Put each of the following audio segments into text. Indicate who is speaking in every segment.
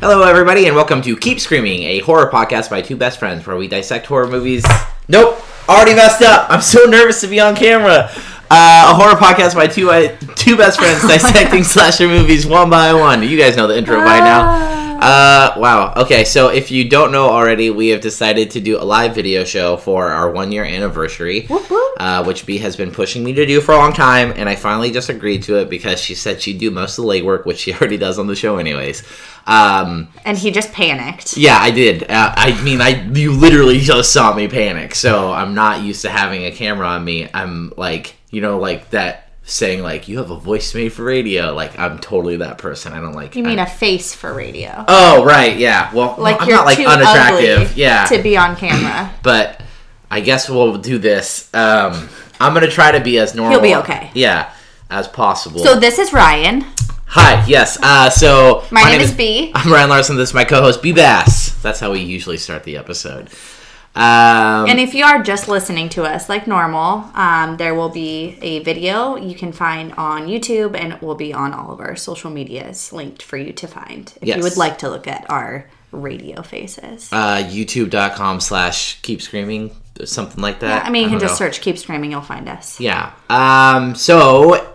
Speaker 1: Hello, everybody, and welcome to Keep Screaming, a horror podcast by two best friends where we dissect horror movies. Nope, already messed up. I'm so nervous to be on camera. Uh, a horror podcast by two uh, two best friends dissecting slasher movies one by one. You guys know the intro by now. Uh, wow. Okay, so if you don't know already, we have decided to do a live video show for our one year anniversary, uh, which B has been pushing me to do for a long time, and I finally just agreed to it because she said she'd do most of the legwork, which she already does on the show, anyways. Um,
Speaker 2: And he just panicked.
Speaker 1: yeah, I did. Uh, I mean, I you literally just saw me panic, so I'm not used to having a camera on me. I'm like, you know, like that saying like you have a voice made for radio. Like I'm totally that person. I don't like.
Speaker 2: You mean a face for radio?
Speaker 1: Oh right, yeah. Well,
Speaker 2: like
Speaker 1: I'm
Speaker 2: you're
Speaker 1: not like
Speaker 2: too
Speaker 1: unattractive, yeah.
Speaker 2: to be on camera.
Speaker 1: but I guess we'll do this. Um, I'm gonna try to be as normal.
Speaker 2: He'll be okay.
Speaker 1: Yeah, as possible.
Speaker 2: So this is Ryan.
Speaker 1: Hi, yes. Uh, so
Speaker 2: My name is B.
Speaker 1: I'm Ryan Larson. This is my co-host B Bass. That's how we usually start the episode. Um,
Speaker 2: And if you are just listening to us like normal, um, there will be a video you can find on YouTube and it will be on all of our social medias linked for you to find if
Speaker 1: Yes.
Speaker 2: you would like to look at our radio faces.
Speaker 1: uh, YouTube.com slash Keep Screaming, something like that.
Speaker 2: I mean, you can just
Speaker 1: know.
Speaker 2: search Keep Screaming, you'll find us.
Speaker 1: Yeah. Um, so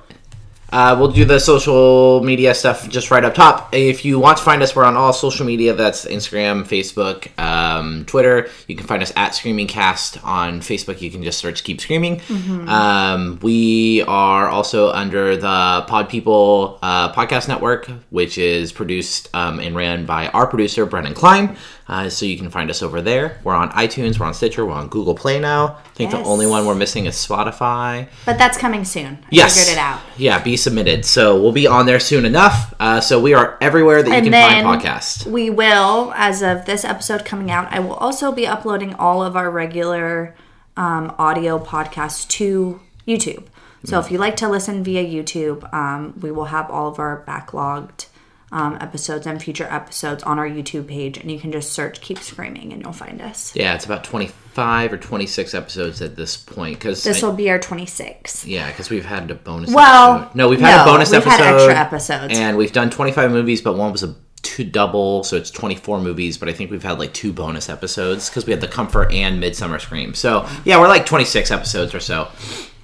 Speaker 1: uh, we'll do the social media stuff just right up top. If you want to find us, we're on all social media. That's Instagram, Facebook, um, Twitter. You can find us at Screaming Cast on Facebook. You can just search Keep Screaming. Um, we are also under the Pod People uh, podcast network, which is produced um, and ran by our producer Brennan Klein. Uh, so you can find us over there. We're on iTunes, we're on Stitcher, we're on Google Play now. I think the only one we're missing is Spotify.
Speaker 2: But that's coming soon. I
Speaker 1: Yes.
Speaker 2: figured it out.
Speaker 1: Yeah, be submitted. So we'll be on there soon enough. Uh, so we are everywhere that you
Speaker 2: And
Speaker 1: can find podcasts.
Speaker 2: we will, as of this episode coming out, I will also be uploading all of our regular um, audio podcasts to YouTube. So if you like to listen via YouTube, um, we will have all of our backlogged um, episodes and future episodes on our YouTube page, and you can just search "Keep Screaming" and you'll find us.
Speaker 1: Yeah, it's about 25 or 26 episodes at this point. Cause
Speaker 2: This will be our twenty-six.
Speaker 1: yeah, because we've had a bonus
Speaker 2: Well,
Speaker 1: episode. No, we've had a bonus
Speaker 2: we've
Speaker 1: episode.
Speaker 2: had extra episodes.
Speaker 1: And we've done 25 movies, but one was a two double, so it's 24 movies. But I think we've had like two bonus episodes because we had the Comfort and Midsummer Scream. So yeah, we're like 26 episodes or so,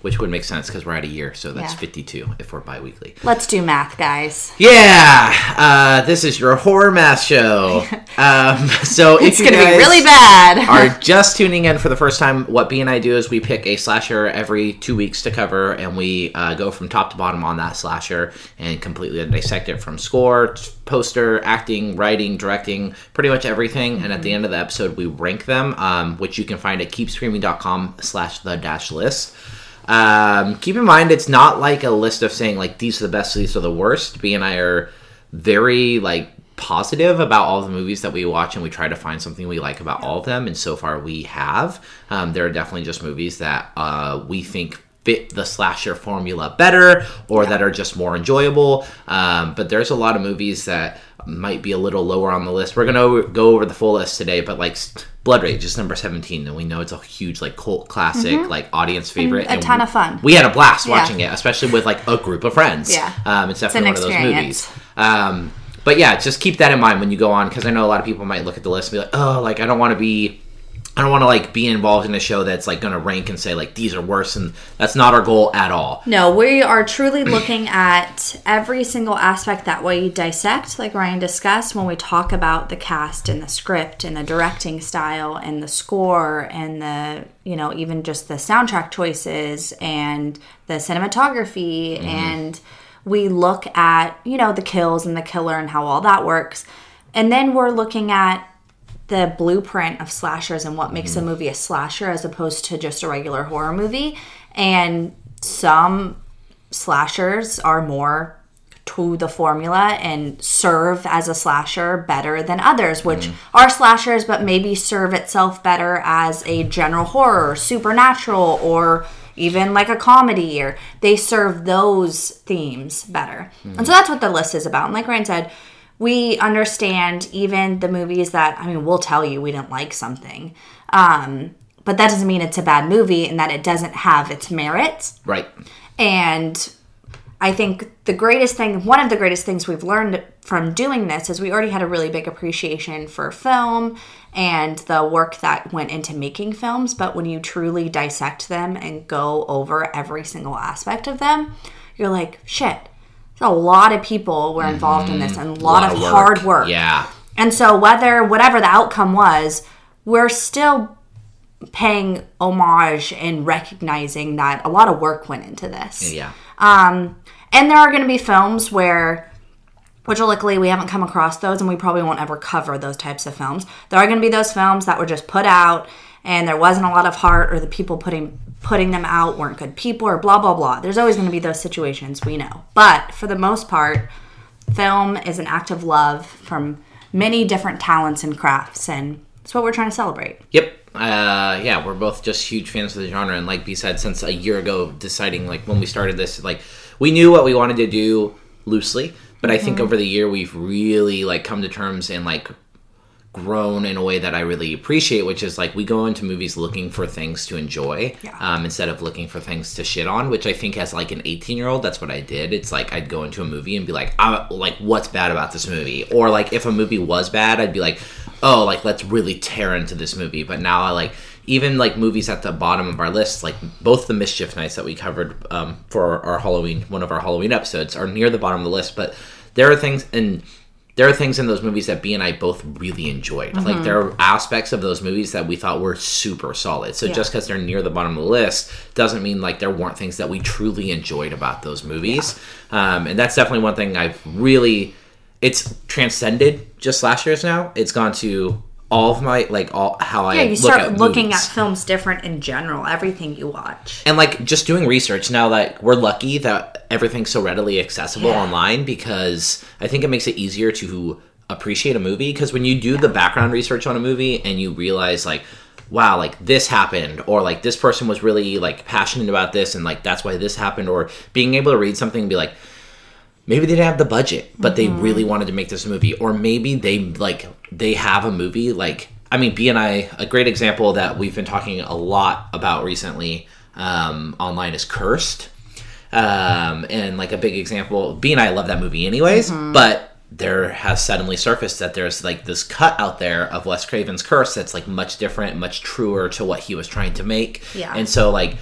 Speaker 1: which would make sense because we're at a year. So that's
Speaker 2: Yeah.
Speaker 1: 52 if we're bi weekly.
Speaker 2: Let's do math, guys.
Speaker 1: Yeah, uh, this is your horror math show. Um, so
Speaker 2: It's gonna be really bad.
Speaker 1: are just tuning in for the first time, what B and I do is we pick a slasher every two weeks to cover, and we uh, go from top to bottom on that slasher and completely dissect it from score, poster, acting, writing, directing, pretty much everything. And at the end of the episode, we rank them, um, which you can find at keepscreaming.com slash the dash list. Um, keep in mind, it's not like a list of saying like these are the best, these are the worst. B and I are very like positive about all the movies that we watch, and we try to find something we like about all of them. And so far, we have. Um, there are definitely just movies that uh, we think fit the slasher formula better, or that are just more enjoyable. Um, but there's a lot of movies that might be a little lower on the list. We're gonna go over the full list today, but like Blood Rage is number 17, and we know it's a huge like cult classic, like audience favorite,
Speaker 2: Mm-hmm. a ton of fun.
Speaker 1: We had a blast
Speaker 2: Yeah.
Speaker 1: watching it, especially with like a group of friends.
Speaker 2: Yeah.
Speaker 1: um, it's definitely
Speaker 2: an
Speaker 1: one of those movies. Um, but yeah, just keep that in mind when you go on, because I know a lot of people might look at the list and be like, "Oh, like I don't want to be." I don't want to like be involved in a show that's like going to rank and say like these are worse and that's not our goal at all.
Speaker 2: No, we are truly looking at every single aspect that we dissect, like Ryan discussed, when we talk about the cast and the script and the directing style and the score and the, you know, even just the soundtrack choices and the cinematography. Mm-hmm. And we look at, you know, the kills and the killer and how all that works. And then we're looking at the blueprint of slashers and what makes a mm-hmm. movie a slasher as opposed to just a regular horror movie. And some slashers are more to the formula and serve as a slasher better than others, which mm-hmm. are slashers but maybe serve itself better as a general horror, supernatural, or even like a comedy, or they serve those themes better. And so mm-hmm. that's what the list is about. And like Ryan said, we understand even the movies that, I mean, we'll tell you we didn't like something. Um, but that doesn't mean it's a bad movie and that it doesn't have its merits.
Speaker 1: Right.
Speaker 2: And I think the greatest thing, one of the greatest things we've learned from doing this is we already had a really big appreciation for film and the work that went into making films. But when you truly dissect them and go over every single aspect of them, you're like, shit, a lot of people were involved in this and a lot,
Speaker 1: Lot
Speaker 2: of,
Speaker 1: of work.
Speaker 2: hard work.
Speaker 1: Yeah.
Speaker 2: And so whether whatever the outcome was, we're still paying homage and recognizing that a lot of work went into this.
Speaker 1: Yeah.
Speaker 2: Um, and there are going to be films where, which luckily we haven't come across those, and we probably won't ever cover those types of films. There are going to be those films that were just put out, and there wasn't a lot of heart, or the people putting putting them out weren't good people, or blah blah blah. There's always going to be those situations we know, but for the most part, film is an act of love from many different talents and crafts, and it's what we're trying to celebrate.
Speaker 1: Yep. Uh, yeah, we're both just huge fans of the genre, and like B said, since a year ago, deciding like when we started this, like we knew what we wanted to do loosely, but I think over the year we've really like come to terms and like grown in a way that I really appreciate, which is like we go into movies looking for things to enjoy
Speaker 2: Yeah.
Speaker 1: um, instead of looking for things to shit on. Which I think as like an 18 year old, that's what I did. It's like I'd go into a movie and be like, "I'm like what's bad about this movie, or like if a movie was bad, I'd be like, oh, like let's really tear into this movie. But now I like even like movies at the bottom of our list, like both the Mischief Nights that we covered um, for our Halloween, one of our Halloween episodes, are near the bottom of the list. But there are things and there are things in those movies that B and I both really enjoyed. Like there are aspects of those movies that we thought were super solid. So just because they're near the bottom of the list doesn't mean like there weren't things that we truly enjoyed about those movies. Um, and that's definitely one thing I've really. It's transcended just last year's now. It's gone to all of my like all how I
Speaker 2: Yeah, you
Speaker 1: look
Speaker 2: start
Speaker 1: at
Speaker 2: looking
Speaker 1: movies.
Speaker 2: at films different in general. Everything you watch.
Speaker 1: and like just doing research now that we're lucky that everything's so readily accessible
Speaker 2: Yeah.
Speaker 1: online because I think it makes it easier to appreciate a movie because when you do the background research on a movie and you realize like wow like this happened or like this person was really like passionate about this and like that's why this happened or being able to read something and be like maybe they didn't have the budget but they really wanted to make this movie or maybe they like they have a movie like i mean b and i a great example that we've been talking a lot about recently um, online is cursed. Um, and like a big example b and i love that movie anyways but there has suddenly surfaced that there's like this cut out there of wes craven's curse that's like much different much truer to what he was trying to make.
Speaker 2: Yeah.
Speaker 1: and so like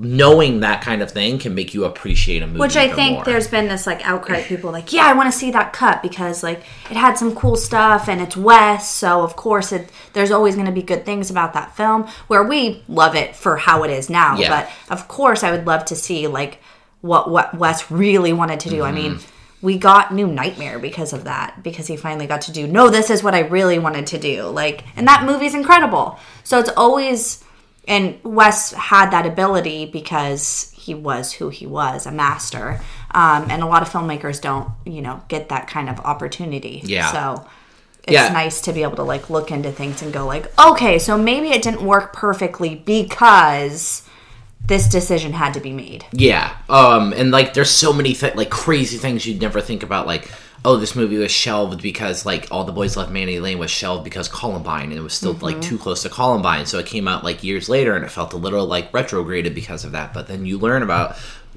Speaker 1: knowing that kind of thing can make you appreciate a movie
Speaker 2: Which I think
Speaker 1: more.
Speaker 2: there's been this like outcry. People like, yeah, I want to see that cut because like it had some cool stuff and it's Wes, so of course it. There's always going to be good things about that film. Where we love it for how it is now,
Speaker 1: Yeah.
Speaker 2: but of course I would love to see like what what Wes really wanted to do. I mean.
Speaker 1: Mm-hmm.
Speaker 2: We got New Nightmare because of that, because he finally got to do, no, this is what I really wanted to do. Like, and that movie's incredible. So it's always, and Wes had that ability because he was who he was, a master. Um, and a lot of filmmakers don't, you know, get that kind of opportunity.
Speaker 1: Yeah.
Speaker 2: So it's
Speaker 1: Yeah.
Speaker 2: nice to be able to like look into things and go like, okay, so maybe it didn't work perfectly because this decision had to be made.
Speaker 1: Yeah. Um, and like, there's so many th- like crazy things you'd never think about. Like, oh, this movie was shelved because like All the Boys Love Mandy Lane was shelved because Columbine, and it was still like too close to Columbine, so it came out like years later, and it felt a little like retrograded because of that. But then you learn about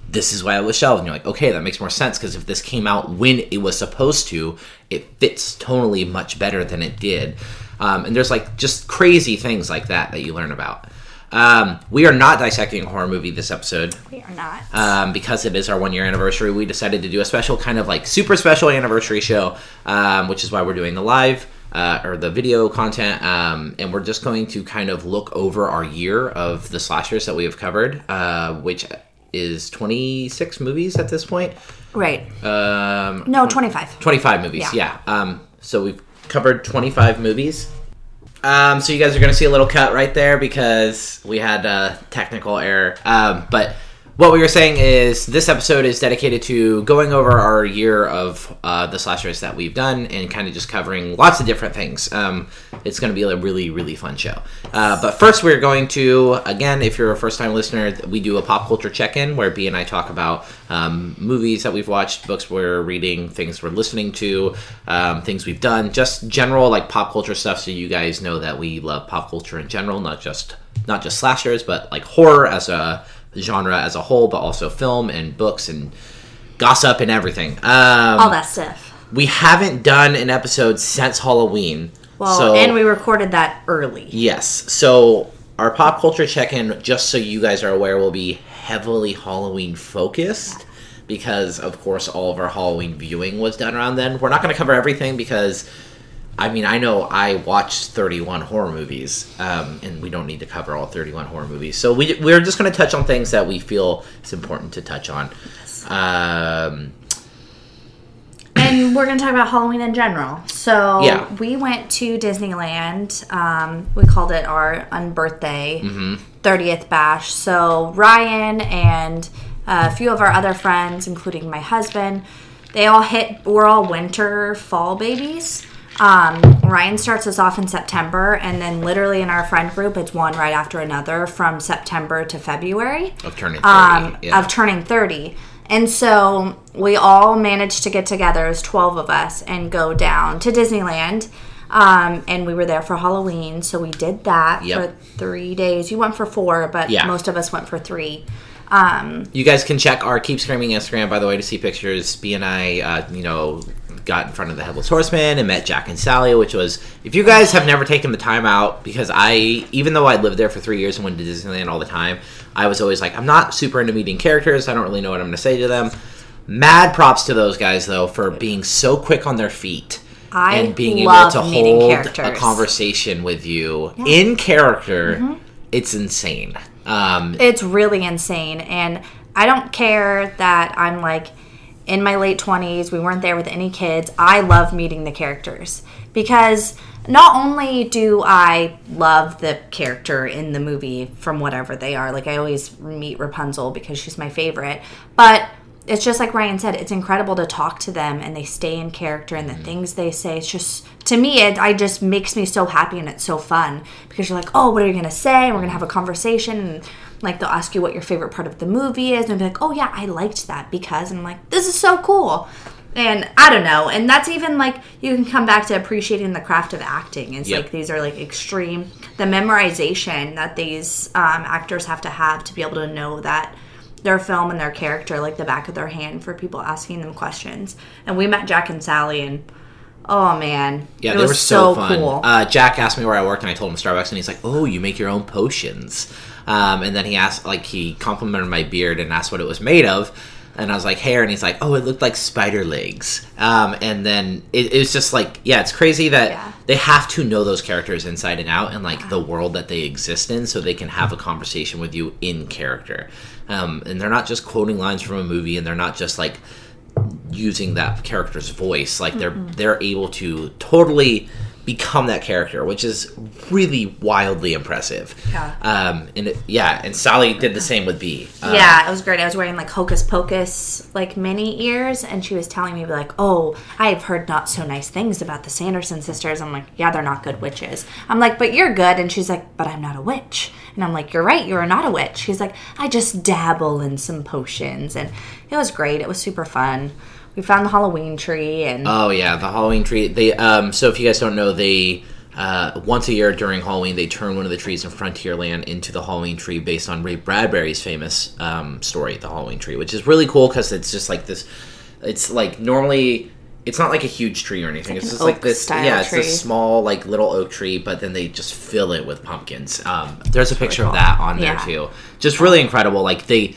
Speaker 1: this is why it was shelved, and you're like, okay, that makes more sense because if this came out when it was supposed to, it fits tonally much better than it did. Um, and there's like just crazy things like that that you learn about. Um, we are not dissecting a horror movie this episode
Speaker 2: We are not.
Speaker 1: um, because it is our one year anniversary, we decided to do a special kind of like super special anniversary show, um, which is why we're doing the live uh, or the video content. Um, and we're just going to kind of look over our year of the slashers that we have covered, uh, which is 26 movies at this point.
Speaker 2: right.
Speaker 1: Um,
Speaker 2: No, 25.
Speaker 1: 25 movies,
Speaker 2: Yeah.
Speaker 1: yeah. Um, so we've covered 25 movies. Um, so you guys are going to see a little cut right there because we had a technical error. Um, but what we were saying is this episode is dedicated to going over our year of uh, the slashers that we've done and kind of just covering lots of different things. Um, it's going to be a really, really fun show. Uh, but first, we're going to, again, if you're a first time listener, we do a pop culture check in where B and I talk about um, movies that we've watched, books we're reading, things we're listening to, um, things we've done, just general like pop culture stuff so you guys know that we love pop culture in general, not just not just slashers, but like horror as a genre as a whole, but also film and books and gossip and everything. Um,
Speaker 2: All that stuff.
Speaker 1: we haven't done an episode since Halloween.
Speaker 2: Well,
Speaker 1: so,
Speaker 2: and we recorded that early.
Speaker 1: yes, so our pop culture check-in, just so you guys are aware, will be heavily Halloween focused because, of course, all of our Halloween viewing was done around then. We're not going to cover everything because. I mean, I know I watched 31 horror movies, um, and we don't need to cover all 31 horror movies. So we, we're just going to touch on things that we feel it's important to touch on. Um,
Speaker 2: and we're going to talk about Halloween in general. So
Speaker 1: Yeah.
Speaker 2: we went to Disneyland. Um, we called it our unbirthday
Speaker 1: Mm-hmm.
Speaker 2: 30th bash. So Ryan and uh, a few of our other friends, including my husband, they all hit. We're all winter fall babies. Um, Ryan starts us off in September, and then literally in our friend group, it's one right after another from September to February
Speaker 1: of turning 30.
Speaker 2: um,
Speaker 1: yeah.
Speaker 2: of turning 30. And so we all managed to get together as 12 of us and go down to Disneyland. Um, and we were there for Halloween. So we did that
Speaker 1: Yep.
Speaker 2: for three days. You went for four, but
Speaker 1: Yeah.
Speaker 2: most of us went for three. Um,
Speaker 1: You guys can check our Keep Screaming Instagram, by the way, to see pictures. B and I, uh, you know, got in front of the Headless Horseman and met Jack and Sally, which was, if you guys have never taken the time out, because I, even though I lived there for three years and went to Disneyland all the time, I was always like, I'm not super into meeting characters. I don't really know what I'm going to say to them. Mad props to those guys, though, for being so quick on their feet.
Speaker 2: I
Speaker 1: and being able to hold a conversation with you in character,
Speaker 2: Mm-hmm.
Speaker 1: it's insane. Um,
Speaker 2: it's really insane. And I don't care that I'm like in my late 20s, we weren't there with any kids. I love meeting the characters because not only do I love the character in the movie from whatever they are, like I always meet Rapunzel because she's my favorite, but it's just like Ryan said, it's incredible to talk to them and they stay in character and the mm-hmm. things they say. It's just, to me, it I just makes me so happy and it's so fun because you're like, oh, what are you going to say? And we're going to have a conversation and like they'll ask you what your favorite part of the movie is and be like, oh, yeah, I liked that because, and I'm like, this is so cool. And I don't know. And that's even like, you can come back to appreciating the craft of acting. It's
Speaker 1: Yep.
Speaker 2: like these are like extreme, the memorization that these um, actors have to have to be able to know that their film and their character like the back of their hand for people asking them questions. And we met Jack and Sally, and oh man,
Speaker 1: Yeah,
Speaker 2: it
Speaker 1: they were so, fun.
Speaker 2: cool.
Speaker 1: Uh, Jack asked me where I worked, and I told him Starbucks, and he's like, "Oh, you make your own potions." Um, and then he asked, like, he complimented my beard and asked what it was made of, and I was like, "Hair," and he's like, "Oh, it looked like spider legs." Um, and then it, it was just like, yeah, it's crazy that
Speaker 2: Yeah.
Speaker 1: they have to know those characters inside and out, and like the world that they exist in, so they can have a conversation with you in character. Um, and they're not just quoting lines from a movie, and they're not just like using that character's voice like they're they're able to totally become that character which is really wildly impressive
Speaker 2: Yeah.
Speaker 1: um and it, yeah and sally did the same with b Um,
Speaker 2: yeah, it was great. I was wearing like Hocus Pocus like mini ears, and she was telling me like, "Oh, I have heard not so nice things about the Sanderson sisters." I'm like, "Yeah, they're not good witches." I'm like, "But you're good," and she's like, "But I'm not a witch." And I'm like, "You're right, you're not a witch." She's like, "I just dabble in some potions," and it was great. It was super fun. We found the Halloween tree, and
Speaker 1: oh yeah the halloween tree they um so if you guys don't know they uh, once a year during Halloween, they turn one of the trees in Frontierland into the Halloween tree based on Ray Bradbury's famous um, story, The Halloween Tree, which is really cool because it's just like this. It's like normally, it's not like a huge tree or anything. It's, just like this. Yeah, it's
Speaker 2: tree.
Speaker 1: this small like little oak tree, but then they just fill it with pumpkins. Um, there's a picture of that on there too. Just really incredible. Like they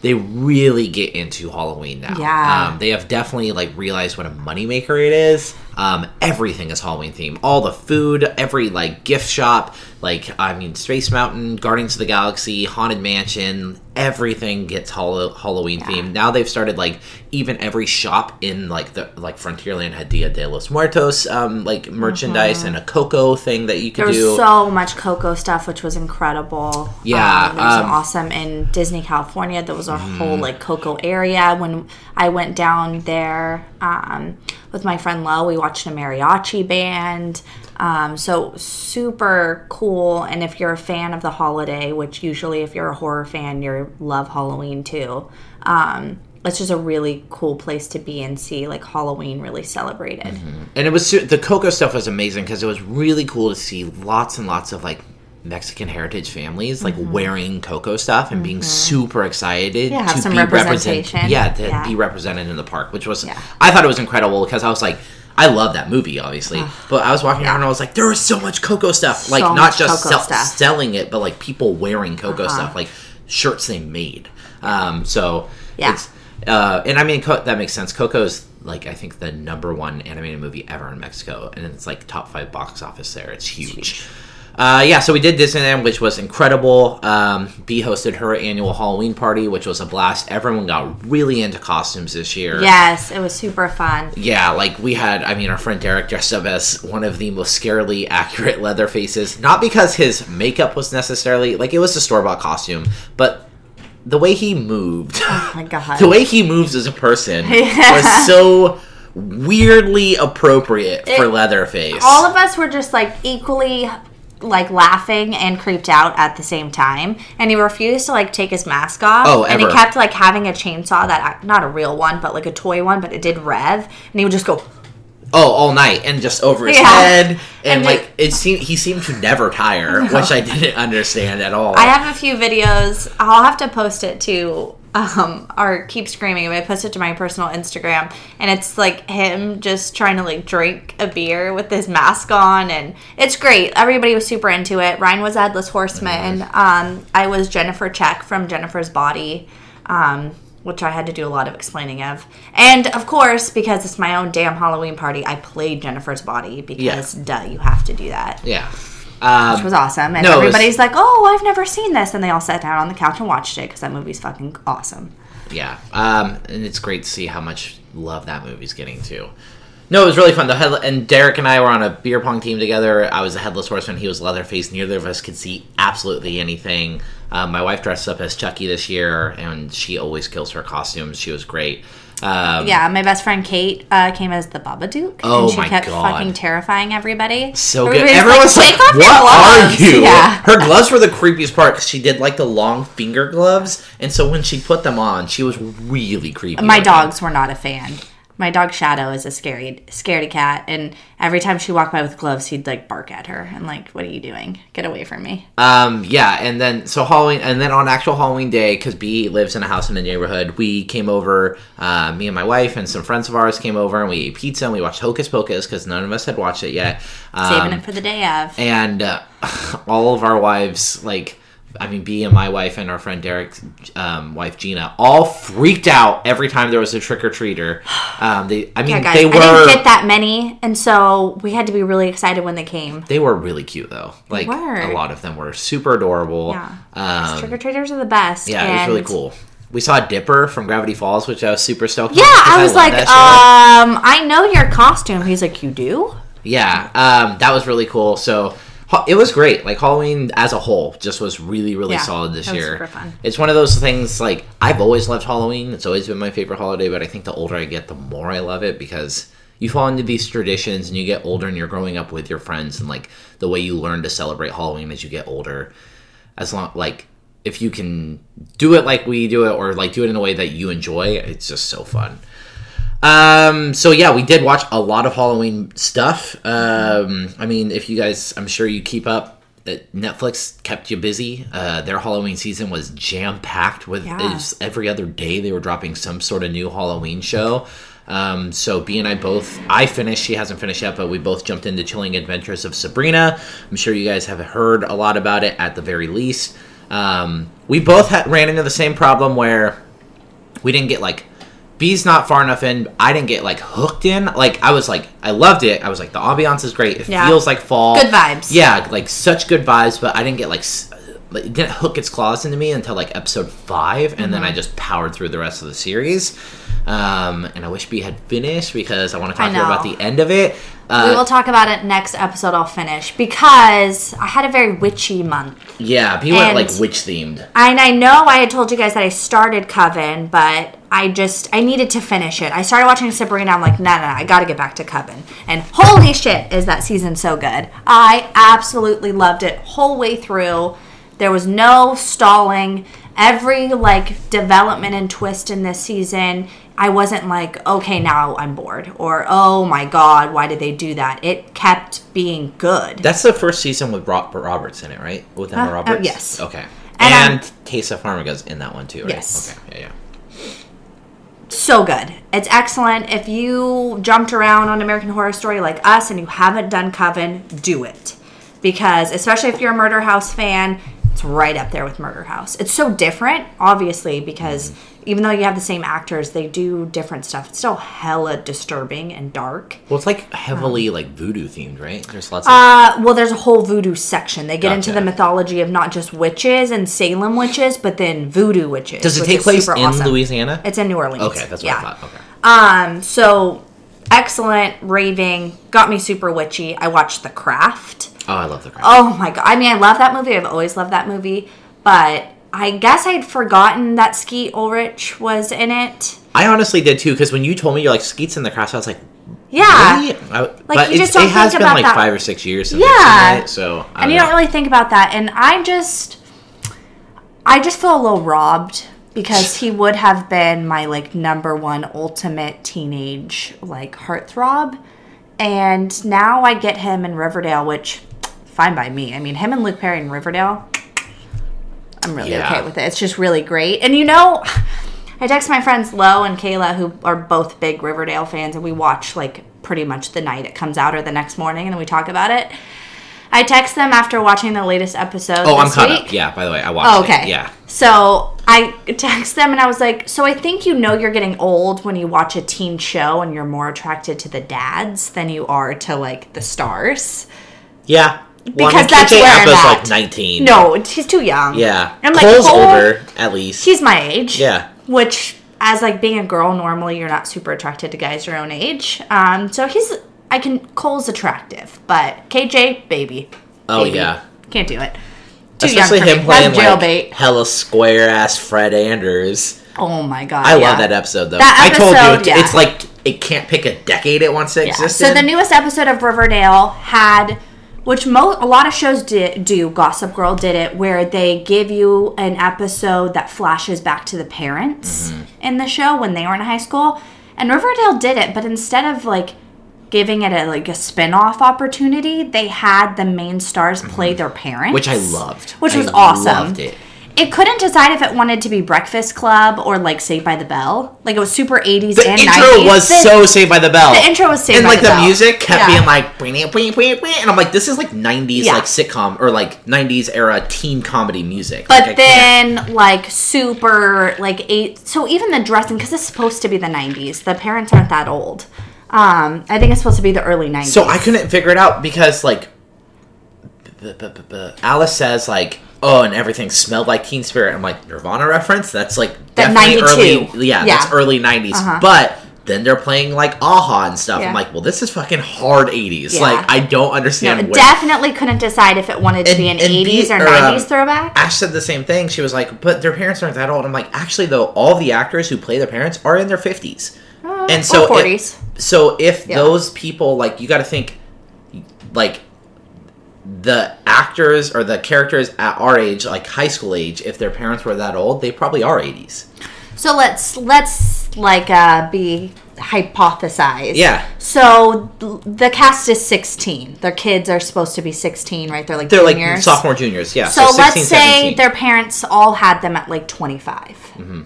Speaker 1: they really get into Halloween now.
Speaker 2: Yeah.
Speaker 1: Um, they have definitely like realized what a moneymaker it is. Um, everything is Halloween themed. All the food, every like gift shop, like I mean Space Mountain, Guardians of the Galaxy, Haunted Mansion, everything gets Hall- Halloween themed. Now they've started like even every shop in like the like Frontierland had Dia de los Muertos um, like merchandise and a Coco thing that you could
Speaker 2: Mm-hmm. There was
Speaker 1: do.
Speaker 2: so much Coco stuff, which was incredible.
Speaker 1: Yeah,
Speaker 2: um, there was
Speaker 1: um, Mm-hmm.
Speaker 2: awesome in Disney California. There was a whole like Coco area. When I went down there um, with my friend Lo, we watched a mariachi band. Um, so super cool. And if you're a fan of the holiday, which usually if you're a horror fan, you love Halloween too. Um, it's just a really cool place to be and see like Halloween really celebrated.
Speaker 1: and it was the Coco stuff was amazing because it was really cool to see lots and lots of like Mexican heritage families like wearing Coco stuff and being super excited
Speaker 2: Mm-hmm. Yeah, have
Speaker 1: to
Speaker 2: some
Speaker 1: be represent-
Speaker 2: representation.
Speaker 1: yeah, to
Speaker 2: Yeah.
Speaker 1: be represented in the park, which was
Speaker 2: Yeah.
Speaker 1: I thought it was incredible because I was like. I love that movie, obviously, but I was walking around and I was like, there was so much Coco stuff, like not just sell- selling it, but like people wearing Coco
Speaker 2: Uh-huh.
Speaker 1: stuff, like shirts they made. Um, so
Speaker 2: Yeah.
Speaker 1: it's uh, and I mean Co- that makes sense. Coco's like I think the number one animated movie ever in Mexico, and it's like top five box office there. It's huge. Uh, yeah, so we did Disneyland, which was incredible. Um, B hosted her annual Halloween party, which was a blast. Everyone got really into costumes this year.
Speaker 2: Yes, it was super fun.
Speaker 1: Yeah, like we had, I mean, our friend Derek dressed up as one of the most scarily accurate leather faces. Not because his makeup was necessarily, like, it was a store bought costume, but the way he moved,
Speaker 2: Oh my god.
Speaker 1: the way he moves as a person was so weirdly appropriate for
Speaker 2: It-
Speaker 1: Leatherface.
Speaker 2: All of us were just like equally like laughing and creeped out at the same time and he refused to like take his mask off
Speaker 1: Oh,
Speaker 2: and he kept like having a chainsaw that uh, not a real one but like a toy one but it did rev and he would just go
Speaker 1: oh, all night and just over his
Speaker 2: Yeah.
Speaker 1: head, and,
Speaker 2: And
Speaker 1: like it seemed he seemed to never tire, which I didn't understand at all.
Speaker 2: I have a few videos. I'll have to post it to um or keep screaming. I post it to my personal Instagram, and it's like him just trying to like drink a beer with his mask on, and it's great. Everybody was super into it. Ryan was Headless Horseman. Um, I was Jennifer Check from Jennifer's Body. Um, which I had to do a lot of explaining of. And of course, because it's my own damn Halloween party, I played Jennifer's Body because duh, you have to do that
Speaker 1: yeah. Um,
Speaker 2: which was awesome. And
Speaker 1: No, it was-
Speaker 2: everybody's like, "Oh, I've never seen this," and they all sat down on the couch and watched it because that movie's fucking awesome.
Speaker 1: Yeah, um, and it's great to see how much love that movie's getting too. No, it was really fun. The head- and Derek and I were on a beer pong team together. I was a headless horseman. He was Leatherface. Neither of us could see absolutely anything. Um, my wife dressed up as Chucky this year, and she always kills her costumes. She was great. Um,
Speaker 2: Yeah, my best friend Kate uh, came as the Babadook,
Speaker 1: Oh
Speaker 2: and she kept
Speaker 1: God.
Speaker 2: fucking terrifying everybody.
Speaker 1: So good.
Speaker 2: Everybody's
Speaker 1: Everyone's like,
Speaker 2: "Take off your
Speaker 1: "What are
Speaker 2: gloves."
Speaker 1: you?"
Speaker 2: Yeah.
Speaker 1: Her gloves were the creepiest part because she did like the long finger gloves, and so when she put them on, she was really creepy.
Speaker 2: My dogs were not a fan. My dog Shadow is a scary, scaredy cat, and every time she walked by with gloves, he'd like bark at her and like, "What are you doing? Get away from me!"
Speaker 1: Um, yeah, and then so Halloween, and then on actual Halloween day, because B lives in a house in the neighborhood, we came over. Uh, me and my wife and some friends of ours came over, and we ate pizza and we watched Hocus Pocus because none of us had watched it yet. Um,
Speaker 2: Saving it for the day of.
Speaker 1: and uh, all of our wives, like, I mean, B and my wife and our friend Derek's um, wife Gina, all freaked out every time there was a trick or treater. Um, they, I mean,
Speaker 2: Yeah, guys,
Speaker 1: they were
Speaker 2: I didn't get that many, and so we had to be really excited when they came.
Speaker 1: they were really cute though. Like a lot of them were super adorable.
Speaker 2: Yeah.
Speaker 1: Um,
Speaker 2: Trick or treaters are the best.
Speaker 1: Yeah, it was really cool. We saw Dipper from Gravity Falls, which I was super stoked.
Speaker 2: Yeah, I was
Speaker 1: love
Speaker 2: like, um, I know your costume. He's like, you do?
Speaker 1: yeah, um, that was really cool. So it was great. Like Halloween as a whole just was really, really
Speaker 2: Yeah,
Speaker 1: solid this year. It's one of those things. Like I've always loved Halloween. It's always been my favorite holiday. But I think the older I get, the more I love it because you fall into these traditions and you get older and you're growing up with your friends and like the way you learn to celebrate Halloween as you get older. As long like if you can do it like we do it or like do it in a way that you enjoy, it's just so fun. Um, so yeah, we did watch a lot of Halloween stuff. Um, I mean, if you guys, I'm sure you keep up. Netflix kept you busy. Uh, their Halloween season was jam packed with
Speaker 2: Yeah.
Speaker 1: every other day they were dropping some sort of new Halloween show. Um, so B and I both, I finished. She hasn't finished yet, but we both jumped into Chilling Adventures of Sabrina. I'm sure you guys have heard a lot about it at the very least. Um, we both had, ran into the same problem where we didn't get like B's not far enough in. I didn't get like hooked in. Like I was like I loved it. I was like the ambiance is great. It
Speaker 2: Yeah.
Speaker 1: feels like fall.
Speaker 2: Good vibes.
Speaker 1: Yeah, like such good vibes. But I didn't get like like, it didn't hook its claws into me until like episode 5 and
Speaker 2: Mm-hmm.
Speaker 1: then I just powered through the rest of the series. Um, and I wish we had finished because I want to talk
Speaker 2: I
Speaker 1: to you about the end of it.
Speaker 2: We
Speaker 1: Uh,
Speaker 2: will talk about it next episode. I'll finish because I had a very witchy month.
Speaker 1: yeah, people
Speaker 2: and-
Speaker 1: like witch themed.
Speaker 2: And I know I had told you guys that I started Coven, but I just I needed to finish it. I started watching Sabrina. I'm like, no, no, no I got to get back to Coven. And holy shit, is that season so good? I absolutely loved it whole way through. There was no stalling. Every like development and twist in this season, I wasn't like, okay, now I'm bored, or oh my god, why did they do that? It kept being good.
Speaker 1: That's the first season with Rob- Roberts in it, right? With Emma
Speaker 2: Uh, uh,
Speaker 1: Roberts?
Speaker 2: yes.
Speaker 1: Okay.
Speaker 2: And,
Speaker 1: And, Taissa Farmiga's in that one too, right?
Speaker 2: Yes.
Speaker 1: Okay, yeah, yeah.
Speaker 2: so good. It's excellent. If you jumped around on American Horror Story like us and you haven't done Coven, do it. Because especially if you're a Murder House fan, it's right up there with Murder House. It's so different, obviously, because even though you have the same actors, they do different stuff. It's still hella disturbing and dark.
Speaker 1: Well, it's like heavily like voodoo themed, right? There's lots of.
Speaker 2: Uh, well, there's a whole voodoo section. They get into the mythology of not just witches and Salem witches, but then voodoo witches.
Speaker 1: Does it take place in
Speaker 2: awesome.
Speaker 1: Louisiana?
Speaker 2: It's in New Orleans.
Speaker 1: okay, that's what
Speaker 2: yeah.
Speaker 1: I thought. Okay.
Speaker 2: Um, so excellent raving, got me super witchy. I watched The Craft.
Speaker 1: Oh, I love the Craft.
Speaker 2: Oh my god. I mean, I love that movie. I've always loved that movie, but I guess I'd forgotten that Skeet Ulrich was in it.
Speaker 1: I honestly did too, because when you told me you're like Skeets in the Craft, I was like,
Speaker 2: Yeah.
Speaker 1: really? I, but
Speaker 2: you
Speaker 1: it's,
Speaker 2: just don't
Speaker 1: it has been like
Speaker 2: that.
Speaker 1: five or six years since
Speaker 2: Yeah.
Speaker 1: It, so I
Speaker 2: And you
Speaker 1: know.
Speaker 2: don't really think about that. And I just I just feel a little robbed because he would have been my like number one ultimate teenage like heartthrob. And now I get him in Riverdale, which fine by me. I mean him and Luke Perry in Riverdale, I'm really
Speaker 1: Yeah.
Speaker 2: okay with it. It's just really great. And you know, I text my friends Lo and Kayla, who are both big Riverdale fans, and we watch like pretty much the night it comes out or the next morning, and then we talk about it. I text them after watching the latest episode.
Speaker 1: Oh, I'm caught
Speaker 2: week.
Speaker 1: up. Yeah, by the way, I watched
Speaker 2: Oh, okay.
Speaker 1: it. Yeah.
Speaker 2: So I text them and I was like, so I think you know you're getting old when you watch a teen show and you're more attracted to the dads than you are to like the stars.
Speaker 1: Yeah. Well,
Speaker 2: Because
Speaker 1: mean,
Speaker 2: that's
Speaker 1: KJ
Speaker 2: where I'm at.
Speaker 1: like 19.
Speaker 2: No, he's too young.
Speaker 1: Yeah.
Speaker 2: I'm like,
Speaker 1: Cole's
Speaker 2: Cole-
Speaker 1: older, at least.
Speaker 2: He's my age.
Speaker 1: Yeah.
Speaker 2: Which, as like being a girl, normally you're not super attracted to guys your own age. Um, so he's, I can, Cole's attractive, but KJ, baby.
Speaker 1: Oh,
Speaker 2: Baby.
Speaker 1: yeah.
Speaker 2: Can't do it. Too
Speaker 1: Especially him
Speaker 2: me.
Speaker 1: playing
Speaker 2: That's
Speaker 1: like
Speaker 2: jailbait.
Speaker 1: hella square ass Fred Andrews.
Speaker 2: Oh my god.
Speaker 1: I
Speaker 2: yeah.
Speaker 1: love that episode though.
Speaker 2: That
Speaker 1: I told
Speaker 2: episode,
Speaker 1: you
Speaker 2: yeah.
Speaker 1: it's like it can't pick a decade it wants to
Speaker 2: Yeah.
Speaker 1: exist.
Speaker 2: So the newest episode of Riverdale had, which mo- a lot of shows di- do. Gossip Girl did it, where they give you an episode that flashes back to the parents
Speaker 1: Mm-hmm.
Speaker 2: in the show when they were in high school, and Riverdale did it, but instead of like giving it a like a spin-off opportunity they had the main stars play their parents
Speaker 1: Mm-hmm. which I loved.
Speaker 2: which
Speaker 1: I
Speaker 2: was awesome
Speaker 1: Loved it.
Speaker 2: It couldn't decide if it wanted to be Breakfast Club or like Saved by the Bell. Like it was super 80s
Speaker 1: The
Speaker 2: and
Speaker 1: intro was
Speaker 2: The-
Speaker 1: so Saved by the Bell.
Speaker 2: the intro was Saved
Speaker 1: and
Speaker 2: by
Speaker 1: like
Speaker 2: the
Speaker 1: the,
Speaker 2: Bell.
Speaker 1: And like the music kept
Speaker 2: Yeah.
Speaker 1: being like, "Bwee, bwee, bwee, bwee," and I'm like, this is like '90s
Speaker 2: Yeah.
Speaker 1: like sitcom or like '90s era teen comedy music.
Speaker 2: But
Speaker 1: Like,
Speaker 2: then, like, super, like, eight. So even the dressing, because it's supposed to be the 90s, the parents aren't that old. Um, I think it's supposed to be the early 90s.
Speaker 1: So I couldn't figure it out because like Alice says like oh and everything smelled like Teen Spirit. I'm like Nirvana reference. That's like
Speaker 2: That
Speaker 1: definitely
Speaker 2: 92.
Speaker 1: early. Yeah,
Speaker 2: Yeah.
Speaker 1: that's early '90s.
Speaker 2: Uh-huh.
Speaker 1: But then they're playing like Aha and stuff.
Speaker 2: Yeah.
Speaker 1: I'm like, well, this is fucking hard '80s.
Speaker 2: Yeah.
Speaker 1: Like I don't
Speaker 2: No,
Speaker 1: understand.
Speaker 2: it definitely couldn't decide if it wanted to
Speaker 1: And-
Speaker 2: be an 80s
Speaker 1: the-
Speaker 2: or
Speaker 1: or, um,
Speaker 2: 90s throwback.
Speaker 1: Ash said the same thing. She was like, but their parents aren't that old. I'm like, actually, though, all the actors who play their parents are in their 50s. and so,
Speaker 2: or
Speaker 1: if- so if
Speaker 2: Yeah.
Speaker 1: those people, like, you got to think, like, the actors or the characters at our age, like high school age, if their parents were that old, they probably are 80s.
Speaker 2: So let's, let's, like, uh, be hypothesized.
Speaker 1: Yeah.
Speaker 2: So the cast is 16. Their kids are supposed to be 16, right? They're like
Speaker 1: They're
Speaker 2: juniors.
Speaker 1: like sophomore, juniors. Yeah.
Speaker 2: So,
Speaker 1: 16,
Speaker 2: let's say
Speaker 1: 17.
Speaker 2: their parents all had them at like 25.
Speaker 1: Mm-hmm.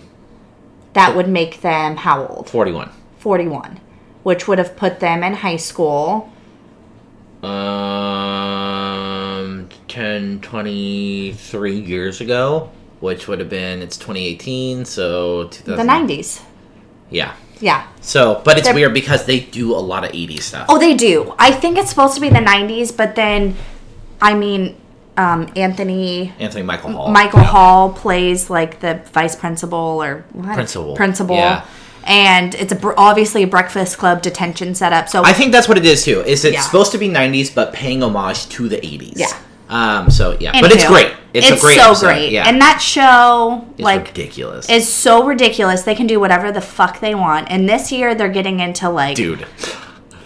Speaker 2: That would make them how old?
Speaker 1: 41.
Speaker 2: 41, which would have put them in high school.
Speaker 1: Um, 10, 23 years ago, which would have been, it's 2018, so 2000.
Speaker 2: The 90s.
Speaker 1: Yeah.
Speaker 2: Yeah.
Speaker 1: So, but it's
Speaker 2: They're-
Speaker 1: weird because they do a lot of 80s stuff.
Speaker 2: Oh, they do. I think it's supposed to be the 90s, but then, I mean, um, Anthony
Speaker 1: Anthony Michael Hall.
Speaker 2: Michael
Speaker 1: Yeah.
Speaker 2: Hall plays like the vice principal or what?
Speaker 1: Principal.
Speaker 2: Principal.
Speaker 1: Yeah.
Speaker 2: And it's a, br- obviously a Breakfast Club detention setup. So
Speaker 1: I think that's what it is too. Is it's
Speaker 2: Yeah.
Speaker 1: supposed to be '90s, but paying homage to the '80s.
Speaker 2: Yeah.
Speaker 1: Um. So yeah, but it's great. It's, a great
Speaker 2: so
Speaker 1: episode.
Speaker 2: great.
Speaker 1: Yeah.
Speaker 2: And that show,
Speaker 1: it's
Speaker 2: like,
Speaker 1: ridiculous.
Speaker 2: is so ridiculous. They can do whatever the fuck they want. And this year they're getting into like
Speaker 1: dude.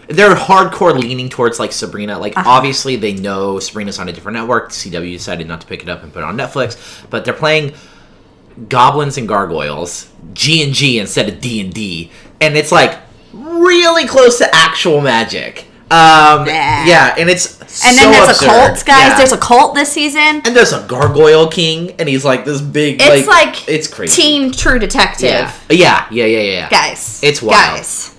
Speaker 1: They're hardcore leaning towards like Sabrina. Like
Speaker 2: Uh-huh.
Speaker 1: obviously they know Sabrina's on a different network. CW decided not to pick it up and put it on Netflix, but they're playing goblins and gargoyles, G and G instead of D and D, and it's like really close to actual magic. Um, yeah, and it's
Speaker 2: And
Speaker 1: so
Speaker 2: then there's
Speaker 1: absurd.
Speaker 2: a cult, guys.
Speaker 1: Yeah.
Speaker 2: There's a cult this season.
Speaker 1: and there's a gargoyle king, and he's like this big.
Speaker 2: It's like,
Speaker 1: it's crazy.
Speaker 2: Team True Detective.
Speaker 1: yeah, yeah, yeah, yeah, yeah.
Speaker 2: Guys.
Speaker 1: It's wild.
Speaker 2: Guys.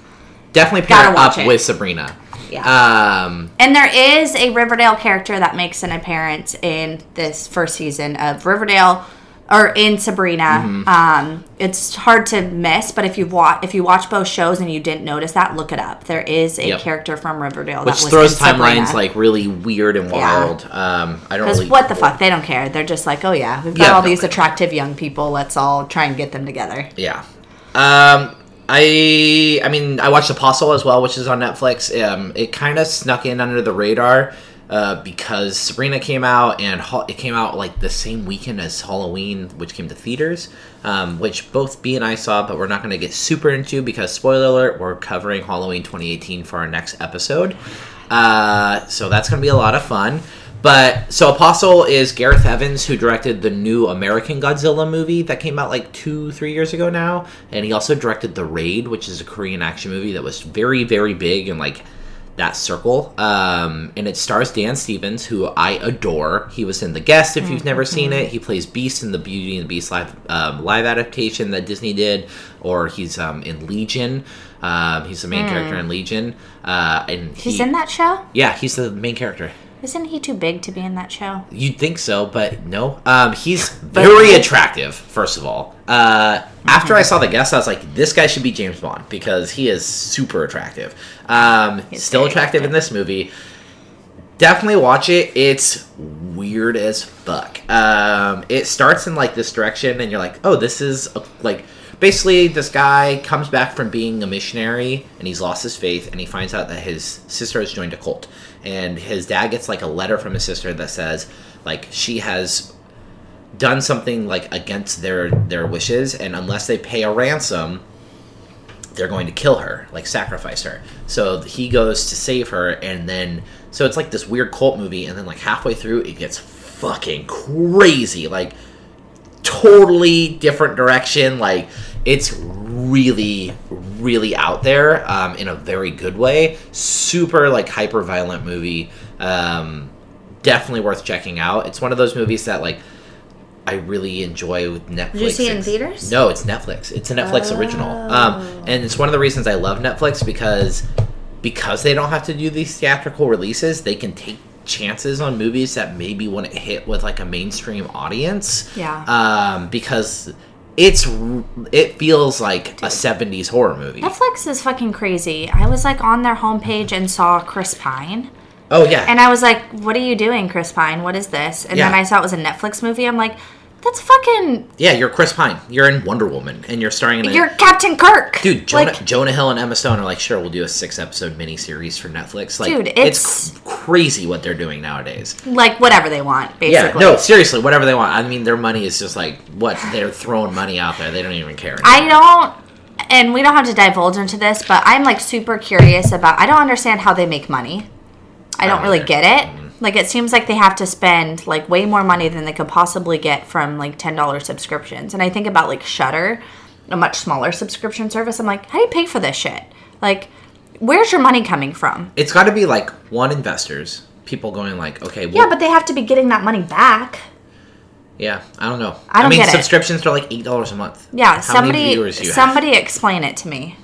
Speaker 1: Definitely pair up
Speaker 2: it.
Speaker 1: with Sabrina.
Speaker 2: Yeah.
Speaker 1: Um,
Speaker 2: And there is a Riverdale character that makes an appearance in this first season of Riverdale or in Sabrina.
Speaker 1: Mm-hmm.
Speaker 2: Um, it's hard to miss, but if you watch if you watch both shows and you didn't notice that, look it up. There is a
Speaker 1: Yep.
Speaker 2: character from Riverdale
Speaker 1: which
Speaker 2: that was
Speaker 1: throws timelines like really weird and
Speaker 2: Yeah.
Speaker 1: wild. Um, I don't
Speaker 2: Because
Speaker 1: really.
Speaker 2: what the fuck? They don't care. They're just like, oh yeah, we've got
Speaker 1: Yeah,
Speaker 2: all these attractive young people. Let's all try and get them together.
Speaker 1: Yeah. Um, I I mean I watched Apostle as well, which is on Netflix. Um, it kind of snuck in under the radar uh, because Sabrina came out and it came out like the same weekend as Halloween, which came to theaters. Um, which both B and I saw, but we're not going to get super into because spoiler alert, we're covering Halloween 2018 for our next episode. Uh, so that's going to be a lot of fun. But so Apostle is Gareth Evans, who directed the new American Godzilla movie that came out like two, three years ago now, and he also directed The Raid, which is a Korean action movie that was very, very big and like that circle. Um, and it stars Dan Stevens, who I adore. He was in The Guest. If you've never seen it, he plays Beast in the Beauty and the Beast live um, live adaptation that Disney did, or he's um, in Legion. Um, he's the main character in Legion, uh, and
Speaker 2: He's
Speaker 1: he-
Speaker 2: in that show.
Speaker 1: Yeah, he's the main character.
Speaker 2: Isn't he too big to be in that show?
Speaker 1: You'd think so, but no. Um, he's very attractive. First of all, uh, after I saw the guest, I was like, this guy should be James Bond because he is super attractive. Um, still
Speaker 2: very
Speaker 1: attractive in this movie. Definitely watch it. It's weird as fuck. Um, it starts in like this direction, and you're like, oh, this is a, like basically this guy comes back from being a missionary, and he's lost his faith, and he finds out that his sister has joined a cult, and his dad gets like a letter from his sister that says like she has done something like against their their wishes, and unless they pay a ransom, they're going to kill her, like sacrifice her. So he goes to save her, and then so it's like this weird cult movie, and then like halfway through, it gets fucking crazy, like totally different direction. Like it's really, really out there um, in a very good way. Super like hyper violent movie. Um, definitely worth checking out. It's one of those movies that like. I really enjoy with Netflix.
Speaker 2: Did you see it in theaters?
Speaker 1: No, it's Netflix. It's a Netflix original. Um, and it's one of the reasons I love Netflix because because they don't have to do these theatrical releases, they can take chances on movies that maybe wouldn't hit with like a mainstream audience.
Speaker 2: Yeah.
Speaker 1: Um, because it's it feels like a 70s horror movie.
Speaker 2: Netflix is fucking crazy. I was like on their homepage and saw Chris Pine.
Speaker 1: Oh yeah.
Speaker 2: And I was like, what are you doing, Chris Pine? What is this? And then I saw it was a Netflix movie. I'm like, that's fucking.
Speaker 1: yeah, you're Chris Pine. You're in Wonder Woman and you're starring in a
Speaker 2: You're Captain Kirk.
Speaker 1: Dude, Jonah,
Speaker 2: Like,
Speaker 1: Jonah Hill and Emma Stone are like, sure, we'll do a six episode miniseries for Netflix. Like,
Speaker 2: Dude,
Speaker 1: it's,
Speaker 2: it's-
Speaker 1: crazy what they're doing nowadays.
Speaker 2: like whatever they want, basically.
Speaker 1: Yeah, no, seriously, whatever they want. I mean, their money is just like what they're throwing money out there. They don't even care.
Speaker 2: I don't, and we don't have to divulge into this, but I'm like super curious about. I don't understand how they make money. I don't
Speaker 1: don't
Speaker 2: really
Speaker 1: either.
Speaker 2: get it. Like it seems like they have to spend like way more money than they could possibly get from like ten dollars subscriptions. And I think about like Shutter, a much smaller subscription service. I'm like, how do you pay for this shit? Like, where's your money coming from?
Speaker 1: It's got to be like one investors, people going like, okay, well,
Speaker 2: Yeah, but they have to be getting that money back.
Speaker 1: yeah, I don't know.
Speaker 2: I don't
Speaker 1: mean,
Speaker 2: get it.
Speaker 1: subscriptions are like eight dollars a month.
Speaker 2: Yeah,
Speaker 1: How
Speaker 2: somebody,
Speaker 1: many viewers do you
Speaker 2: somebody explain it to me.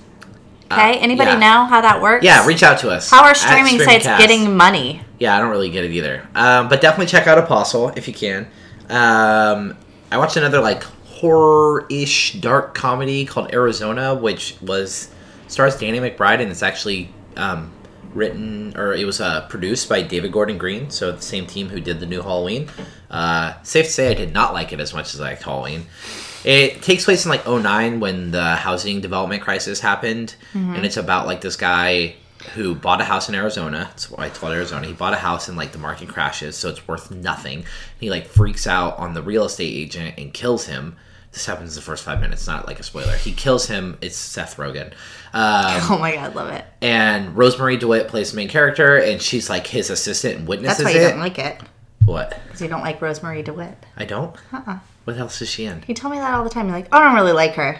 Speaker 2: Okay, anybody
Speaker 1: yeah.
Speaker 2: know how that works?
Speaker 1: Yeah, reach out to us.
Speaker 2: How are streaming sites getting money?
Speaker 1: Yeah, I don't really get it either. Um, but definitely check out Apostle if you can. Um, I watched another like horror-ish dark comedy called Arizona, which was stars Danny McBride and it's actually um, written or it was uh, produced by David Gordon Green, so the same team who did the new Halloween. Uh, safe to say, I did not like it as much as I liked Halloween. It takes place in like 09 when the housing development crisis happened, and it's about like this guy who bought a house in Arizona. That's why it's called Arizona. He bought a house and like the market crashes, so it's worth nothing. He like freaks out on the real estate agent and kills him. This happens in the first five minutes, not like a spoiler. He kills him. It's Seth Rogen. Um,
Speaker 2: Oh my god, love it.
Speaker 1: and Rosemarie DeWitt plays the main character, and she's like his assistant and witnesses
Speaker 2: That's why you
Speaker 1: it.
Speaker 2: don't like it.
Speaker 1: what?
Speaker 2: Because you don't like Rosemarie DeWitt.
Speaker 1: I don't.
Speaker 2: Uh-uh.
Speaker 1: What else is she in?
Speaker 2: You tell me that all the time. You're like, oh, I don't really like her.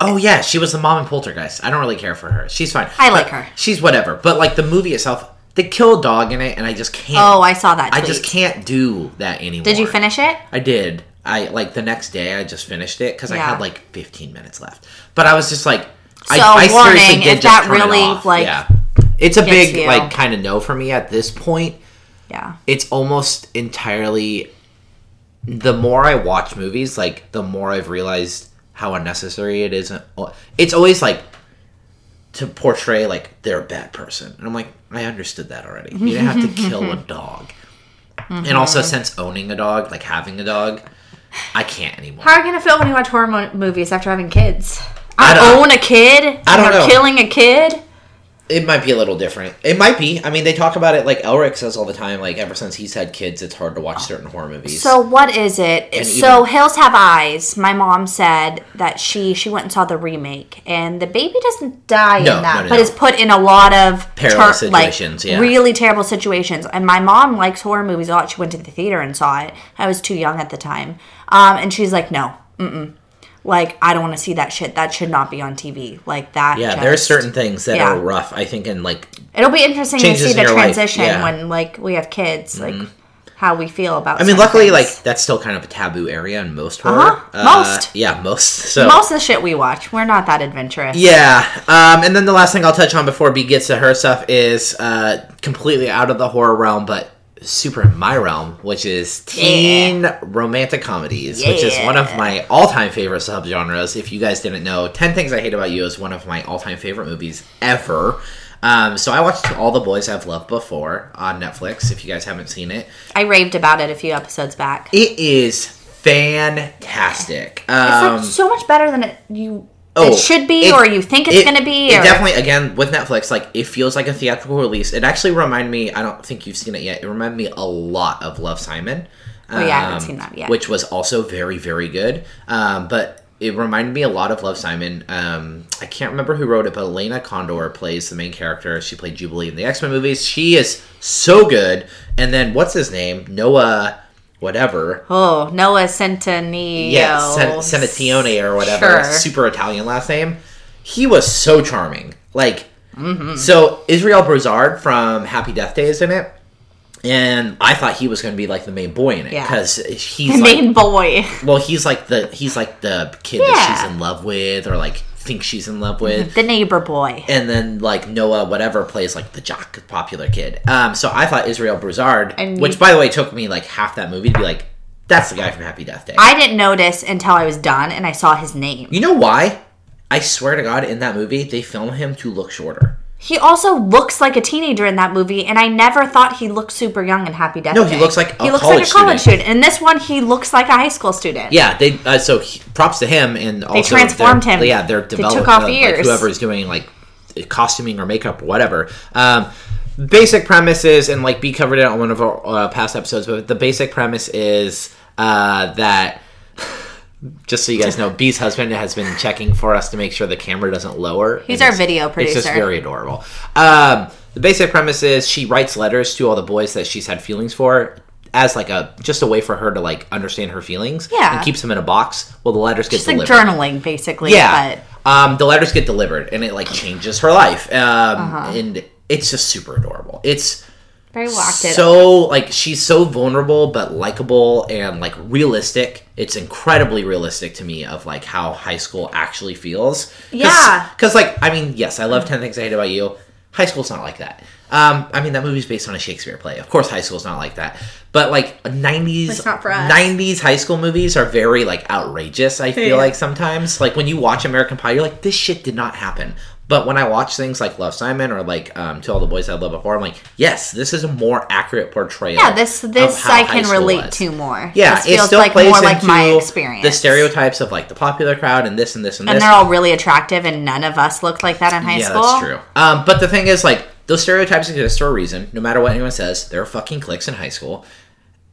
Speaker 1: Oh yeah, she was the mom in Poltergeist. I don't really care for her. She's fine.
Speaker 2: I like her.
Speaker 1: She's whatever. But like the movie itself, they kill a dog in it, and I just can't.
Speaker 2: Oh, I saw that.
Speaker 1: I
Speaker 2: Tweet.
Speaker 1: just can't do that anymore.
Speaker 2: Did you finish it?
Speaker 1: I did. I like the next day. I just finished it because I
Speaker 2: Yeah.
Speaker 1: had like 15 minutes left. But I was just like, I,
Speaker 2: So,
Speaker 1: I seriously
Speaker 2: warning,
Speaker 1: did
Speaker 2: if
Speaker 1: just
Speaker 2: that
Speaker 1: turn it
Speaker 2: really,
Speaker 1: off.
Speaker 2: like,
Speaker 1: yeah, it's a
Speaker 2: gets
Speaker 1: big
Speaker 2: you.
Speaker 1: like kind of no for me at this point.
Speaker 2: Yeah.
Speaker 1: It's almost entirely. The more I watch movies, like the more I've realized how unnecessary it is. It's always like to portray like they're a bad person, and I'm like, I understood that already. You didn't have to kill a dog. And also,
Speaker 2: Mm-hmm.
Speaker 1: since owning a dog, like having a dog, I can't anymore.
Speaker 2: How are you gonna feel when you watch horror mo- movies after having kids?
Speaker 1: I
Speaker 2: I,
Speaker 1: don't-
Speaker 2: own a kid.
Speaker 1: I don't know.
Speaker 2: Killing a kid.
Speaker 1: It might be a little different. It might be. I mean, they talk about it like Elric says all the time. Like ever since he's had kids, it's hard to watch certain horror movies.
Speaker 2: So what is it?
Speaker 1: And
Speaker 2: so
Speaker 1: even-
Speaker 2: Hills Have Eyes. My mom said that she she went and saw the remake, and the baby doesn't die
Speaker 1: No,
Speaker 2: in that,
Speaker 1: no, no,
Speaker 2: but is put in a lot of
Speaker 1: Perilous
Speaker 2: like,
Speaker 1: situations, yeah.
Speaker 2: really terrible situations. And my mom likes horror movies a lot. She went to the theater and saw it. I was too young at the time, um, and she's like, no, mm-mm. Like I don't want to see that shit. That should not be on TV. Like that.
Speaker 1: yeah,
Speaker 2: just-
Speaker 1: there are certain things that
Speaker 2: yeah.
Speaker 1: are rough. I think, and like
Speaker 2: It'll be interesting to see
Speaker 1: in
Speaker 2: the transition
Speaker 1: yeah. Mm-hmm.
Speaker 2: when like we have kids, like how we feel about. It.
Speaker 1: I mean, luckily,
Speaker 2: things.
Speaker 1: like that's still kind of a taboo area in most horror.
Speaker 2: Uh-huh. Most.
Speaker 1: yeah, most. So
Speaker 2: most of the shit we watch, we're not that adventurous.
Speaker 1: Yeah, um, and then the last thing I'll touch on before B gets to her stuff is uh, completely out of the horror realm, but super in my realm, which is teen romantic comedies, which is one of my all-time favorite subgenres. If you guys didn't know, Ten Things I Hate About You is one of my all-time favorite movies ever. Um, so I watched All the Boys I've Loved Before on Netflix. If you guys haven't seen it,
Speaker 2: I raved about it a few episodes back.
Speaker 1: it is fantastic.
Speaker 2: It's
Speaker 1: Um,
Speaker 2: like so much better than it you
Speaker 1: Oh,
Speaker 2: it should be,
Speaker 1: it-
Speaker 2: or you think it's
Speaker 1: it-
Speaker 2: gonna be.
Speaker 1: It
Speaker 2: or,
Speaker 1: definitely, again, with Netflix, like it feels like a theatrical release. It actually reminded me. I don't think you've seen it yet. It reminded me a lot of Love Simon.
Speaker 2: Oh, yeah, I haven't
Speaker 1: um,
Speaker 2: seen that yet.
Speaker 1: Which was also very, very good. Um, but it reminded me a lot of Love Simon. Um, I can't remember who wrote it, but Elena Condor plays the main character. She played Jubilee in the X Men movies. She is so good. And then what's his name? Noah, whatever.
Speaker 2: Oh, Noah Centineo.
Speaker 1: Yeah, Senatione or whatever.
Speaker 2: Sure.
Speaker 1: Super Italian last name. He was so charming. Like,
Speaker 2: Mm-hmm.
Speaker 1: so Israel Broussard from Happy Death Day is in it. And I thought he was going to be like the main boy in it
Speaker 2: Yeah.
Speaker 1: because he's
Speaker 2: The
Speaker 1: like,
Speaker 2: main boy.
Speaker 1: well, he's like the he's like the kid that she's in love with or like thinks she's in love with.
Speaker 2: The neighbor boy.
Speaker 1: And then like Noah, whatever, plays like the jock, popular kid. Um, so I thought Israel Broussard,
Speaker 2: And
Speaker 1: which by the way took me like half that movie to be like, that's the guy from Happy Death Day.
Speaker 2: I didn't notice until I was done and I saw his name.
Speaker 1: You know why? I swear to God, in that movie, they film him to look shorter.
Speaker 2: He also looks like a teenager in that movie, and I never thought he looked super young in Happy Death
Speaker 1: No,
Speaker 2: Day.
Speaker 1: he looks like a
Speaker 2: he looks
Speaker 1: college
Speaker 2: like a college
Speaker 1: student.
Speaker 2: student. In this one, he looks like a high school student.
Speaker 1: Yeah, they. Uh, so he, props to him, and also
Speaker 2: they
Speaker 1: transformed
Speaker 2: him.
Speaker 1: Yeah, they're
Speaker 2: They took off
Speaker 1: like, whoever is doing like costuming or makeup or whatever. Um, basic premise is, and like B covered it on one of our uh, past episodes, but the basic premise is uh, that. Just so you guys know, B's husband has been checking for us to make sure the camera doesn't lower.
Speaker 2: He's our video producer.
Speaker 1: It's just very adorable. Um, the basic premise is she writes letters to all the boys that she's had feelings for as like a just a way for her to like understand her feelings
Speaker 2: Yeah.
Speaker 1: and keeps them in a box well the letters get
Speaker 2: It's like
Speaker 1: delivered
Speaker 2: journaling, basically.
Speaker 1: yeah
Speaker 2: But
Speaker 1: um the letters get delivered and it like changes her life um
Speaker 2: Uh-huh.
Speaker 1: and it's just super adorable it's
Speaker 2: very acted.
Speaker 1: so like she's so vulnerable but likable and like realistic. It's incredibly realistic to me of like how high school actually feels.
Speaker 2: Yeah.
Speaker 1: because like i mean yes i love 10 things i hate about you. High school's not like that. Um i mean that movie's based on a shakespeare play. Of course high school's not like that. But like 90s
Speaker 2: not
Speaker 1: 90s high school movies are very like outrageous i feel
Speaker 2: Yeah.
Speaker 1: like sometimes. Like when you watch american pie you're like this shit did not happen But when I watch things like Love Simon or like um, To All the Boys I Loved Before, I'm like, yes, this is a more accurate portrayal.
Speaker 2: Yeah, this
Speaker 1: of
Speaker 2: this I can relate
Speaker 1: was.
Speaker 2: to more.
Speaker 1: Yeah,
Speaker 2: this
Speaker 1: it
Speaker 2: feels
Speaker 1: still
Speaker 2: like
Speaker 1: plays
Speaker 2: more like my experience.
Speaker 1: the stereotypes of like the popular crowd and this and this and,
Speaker 2: and
Speaker 1: this.
Speaker 2: they're all really attractive, and none of us looked like that in high
Speaker 1: yeah,
Speaker 2: school.
Speaker 1: Yeah, that's true. Um, but the thing is, like, those stereotypes exist for a reason. No matter what anyone says, there are fucking cliques in high school,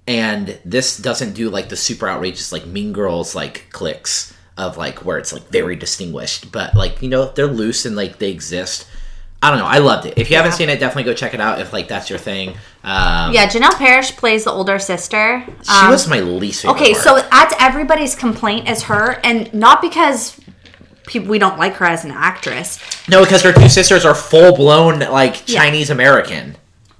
Speaker 1: and this doesn't do like the super outrageous like Mean Girls like cliques of like where it's like very distinguished. But like you know, they're loose and like they exist. I don't know. I loved it. If you haven't seen it, definitely go check it out. If like that's your thing. Um,
Speaker 2: Yeah, Janel Parrish plays the older sister.
Speaker 1: she
Speaker 2: Um,
Speaker 1: was my least favorite.
Speaker 2: Okay,
Speaker 1: part.
Speaker 2: so that's everybody's complaint is her, and not because we don't like her as an actress.
Speaker 1: no, because her two sisters are full blown like Chinese American,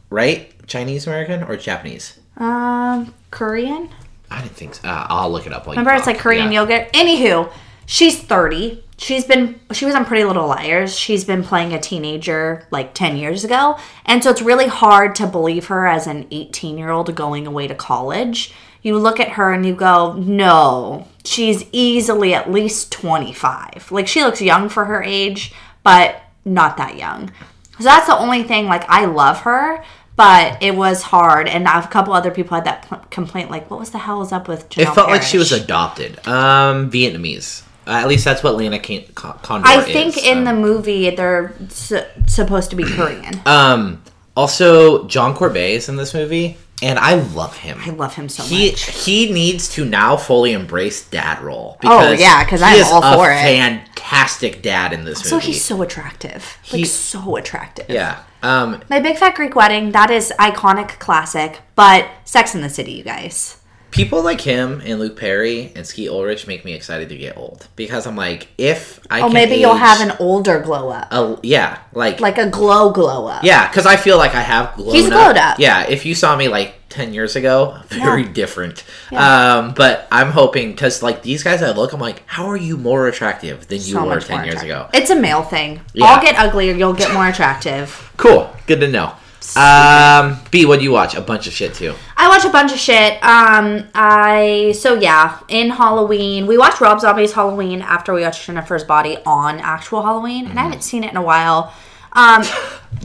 Speaker 1: right? Chinese American or Japanese?
Speaker 2: Um, Korean.
Speaker 1: I didn't think so. Uh, I'll look it up. While you
Speaker 2: Remember, it's
Speaker 1: talk.
Speaker 2: like Korean
Speaker 1: Yeah.
Speaker 2: yogurt. Anywho, she's thirty. She's been she was on Pretty Little Liars. She's been playing a teenager like ten years ago, and so it's really hard to believe her as an eighteen year old going away to college. You look at her and you go, no, she's easily at least twenty five. Like she looks young for her age, but not that young. So that's the only thing. Like I love her. But it was hard, and a couple other people had that pl- complaint. Like, what was the hell is up with? Janel
Speaker 1: It felt like she was adopted. Um, Vietnamese. Uh, at least that's what Lena Can- Con- Condor
Speaker 2: I
Speaker 1: is.
Speaker 2: think in
Speaker 1: Um,
Speaker 2: the movie they're su- supposed to be Korean.
Speaker 1: Um, also, John Corbett is in this movie, and I love him.
Speaker 2: I love him so
Speaker 1: He
Speaker 2: much.
Speaker 1: he needs to now fully embrace dad role.
Speaker 2: Oh, yeah,
Speaker 1: because
Speaker 2: I'm
Speaker 1: is
Speaker 2: all
Speaker 1: a
Speaker 2: for it.
Speaker 1: Fantastic dad in this movie.
Speaker 2: So he's so attractive, like
Speaker 1: He-
Speaker 2: so attractive.
Speaker 1: yeah. Um,
Speaker 2: My Big Fat Greek Wedding, that is iconic, classic. But Sex in the City, you guys.
Speaker 1: people like him and Luke Perry and Skeet Ulrich make me excited to get old because I'm like, if I
Speaker 2: Oh,
Speaker 1: can
Speaker 2: maybe you'll have an older glow up,
Speaker 1: a, yeah, like
Speaker 2: like a glow glow up.
Speaker 1: Yeah, because I feel like I have glowed
Speaker 2: He's
Speaker 1: up.
Speaker 2: glowed up.
Speaker 1: Yeah, if you saw me like 10 years ago, very different.
Speaker 2: Yeah.
Speaker 1: Um, but I'm hoping, because like these guys I look, I'm like, how are you more attractive than you
Speaker 2: So
Speaker 1: were 10 years ago?
Speaker 2: It's a male thing.
Speaker 1: Yeah.
Speaker 2: I'll get uglier, you'll get more attractive.
Speaker 1: Cool. Good to know. Um, B, what do you watch? A bunch of shit too.
Speaker 2: I watch a bunch of shit. Um, I so yeah, in Halloween, we watched Rob Zombie's Halloween after we watched Jennifer's Body on actual Halloween, and I haven't seen it in a while. Um,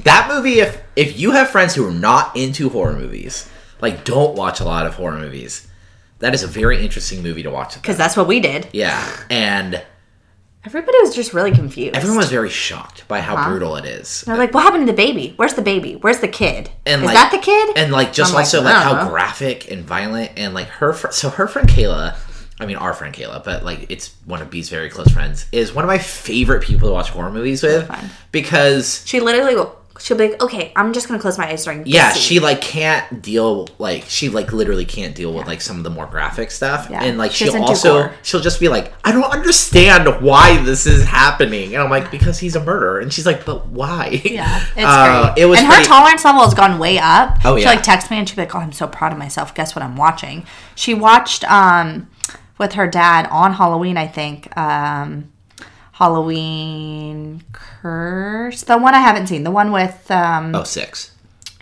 Speaker 1: That movie, if if you have friends who are not into horror movies, like don't watch a lot of horror movies, that is a very interesting movie to watch.
Speaker 2: because that's what we did.
Speaker 1: Yeah, and
Speaker 2: Everybody was just really confused.
Speaker 1: everyone was very shocked by how
Speaker 2: Uh-huh.
Speaker 1: brutal it is.
Speaker 2: They're like, "What happened to the baby? Where's the baby? Where's the kid?
Speaker 1: and
Speaker 2: Is
Speaker 1: like,
Speaker 2: that the kid?"
Speaker 1: And like just
Speaker 2: I'm like,
Speaker 1: also
Speaker 2: I
Speaker 1: like, how
Speaker 2: know.
Speaker 1: graphic and violent and like her. Fr- so her friend Kayla, I mean our friend Kayla, but like it's one of B's very close friends, is one of my favorite people to watch horror movies with
Speaker 2: fun.
Speaker 1: because
Speaker 2: she literally will. She'll be like, "Okay, I'm just gonna close my eyes during."
Speaker 1: yeah,
Speaker 2: scene."
Speaker 1: she like can't deal like she like literally can't deal with like some of the more graphic stuff,
Speaker 2: Yeah,
Speaker 1: and like
Speaker 2: she
Speaker 1: she'll also she'll just be like, I don't understand why this is happening, and I'm like because he's a murderer, and she's like, but why?
Speaker 2: Yeah, it's
Speaker 1: Uh,
Speaker 2: great.
Speaker 1: It was
Speaker 2: and her tolerance level has gone way up.
Speaker 1: Oh,
Speaker 2: She
Speaker 1: yeah.
Speaker 2: like texts me and she'd be like, "Oh, I'm so proud of myself. Guess what I'm watching?" She watched um with her dad on Halloween, I think. Um Halloween Curse, the one I haven't seen, the one with um
Speaker 1: oh six,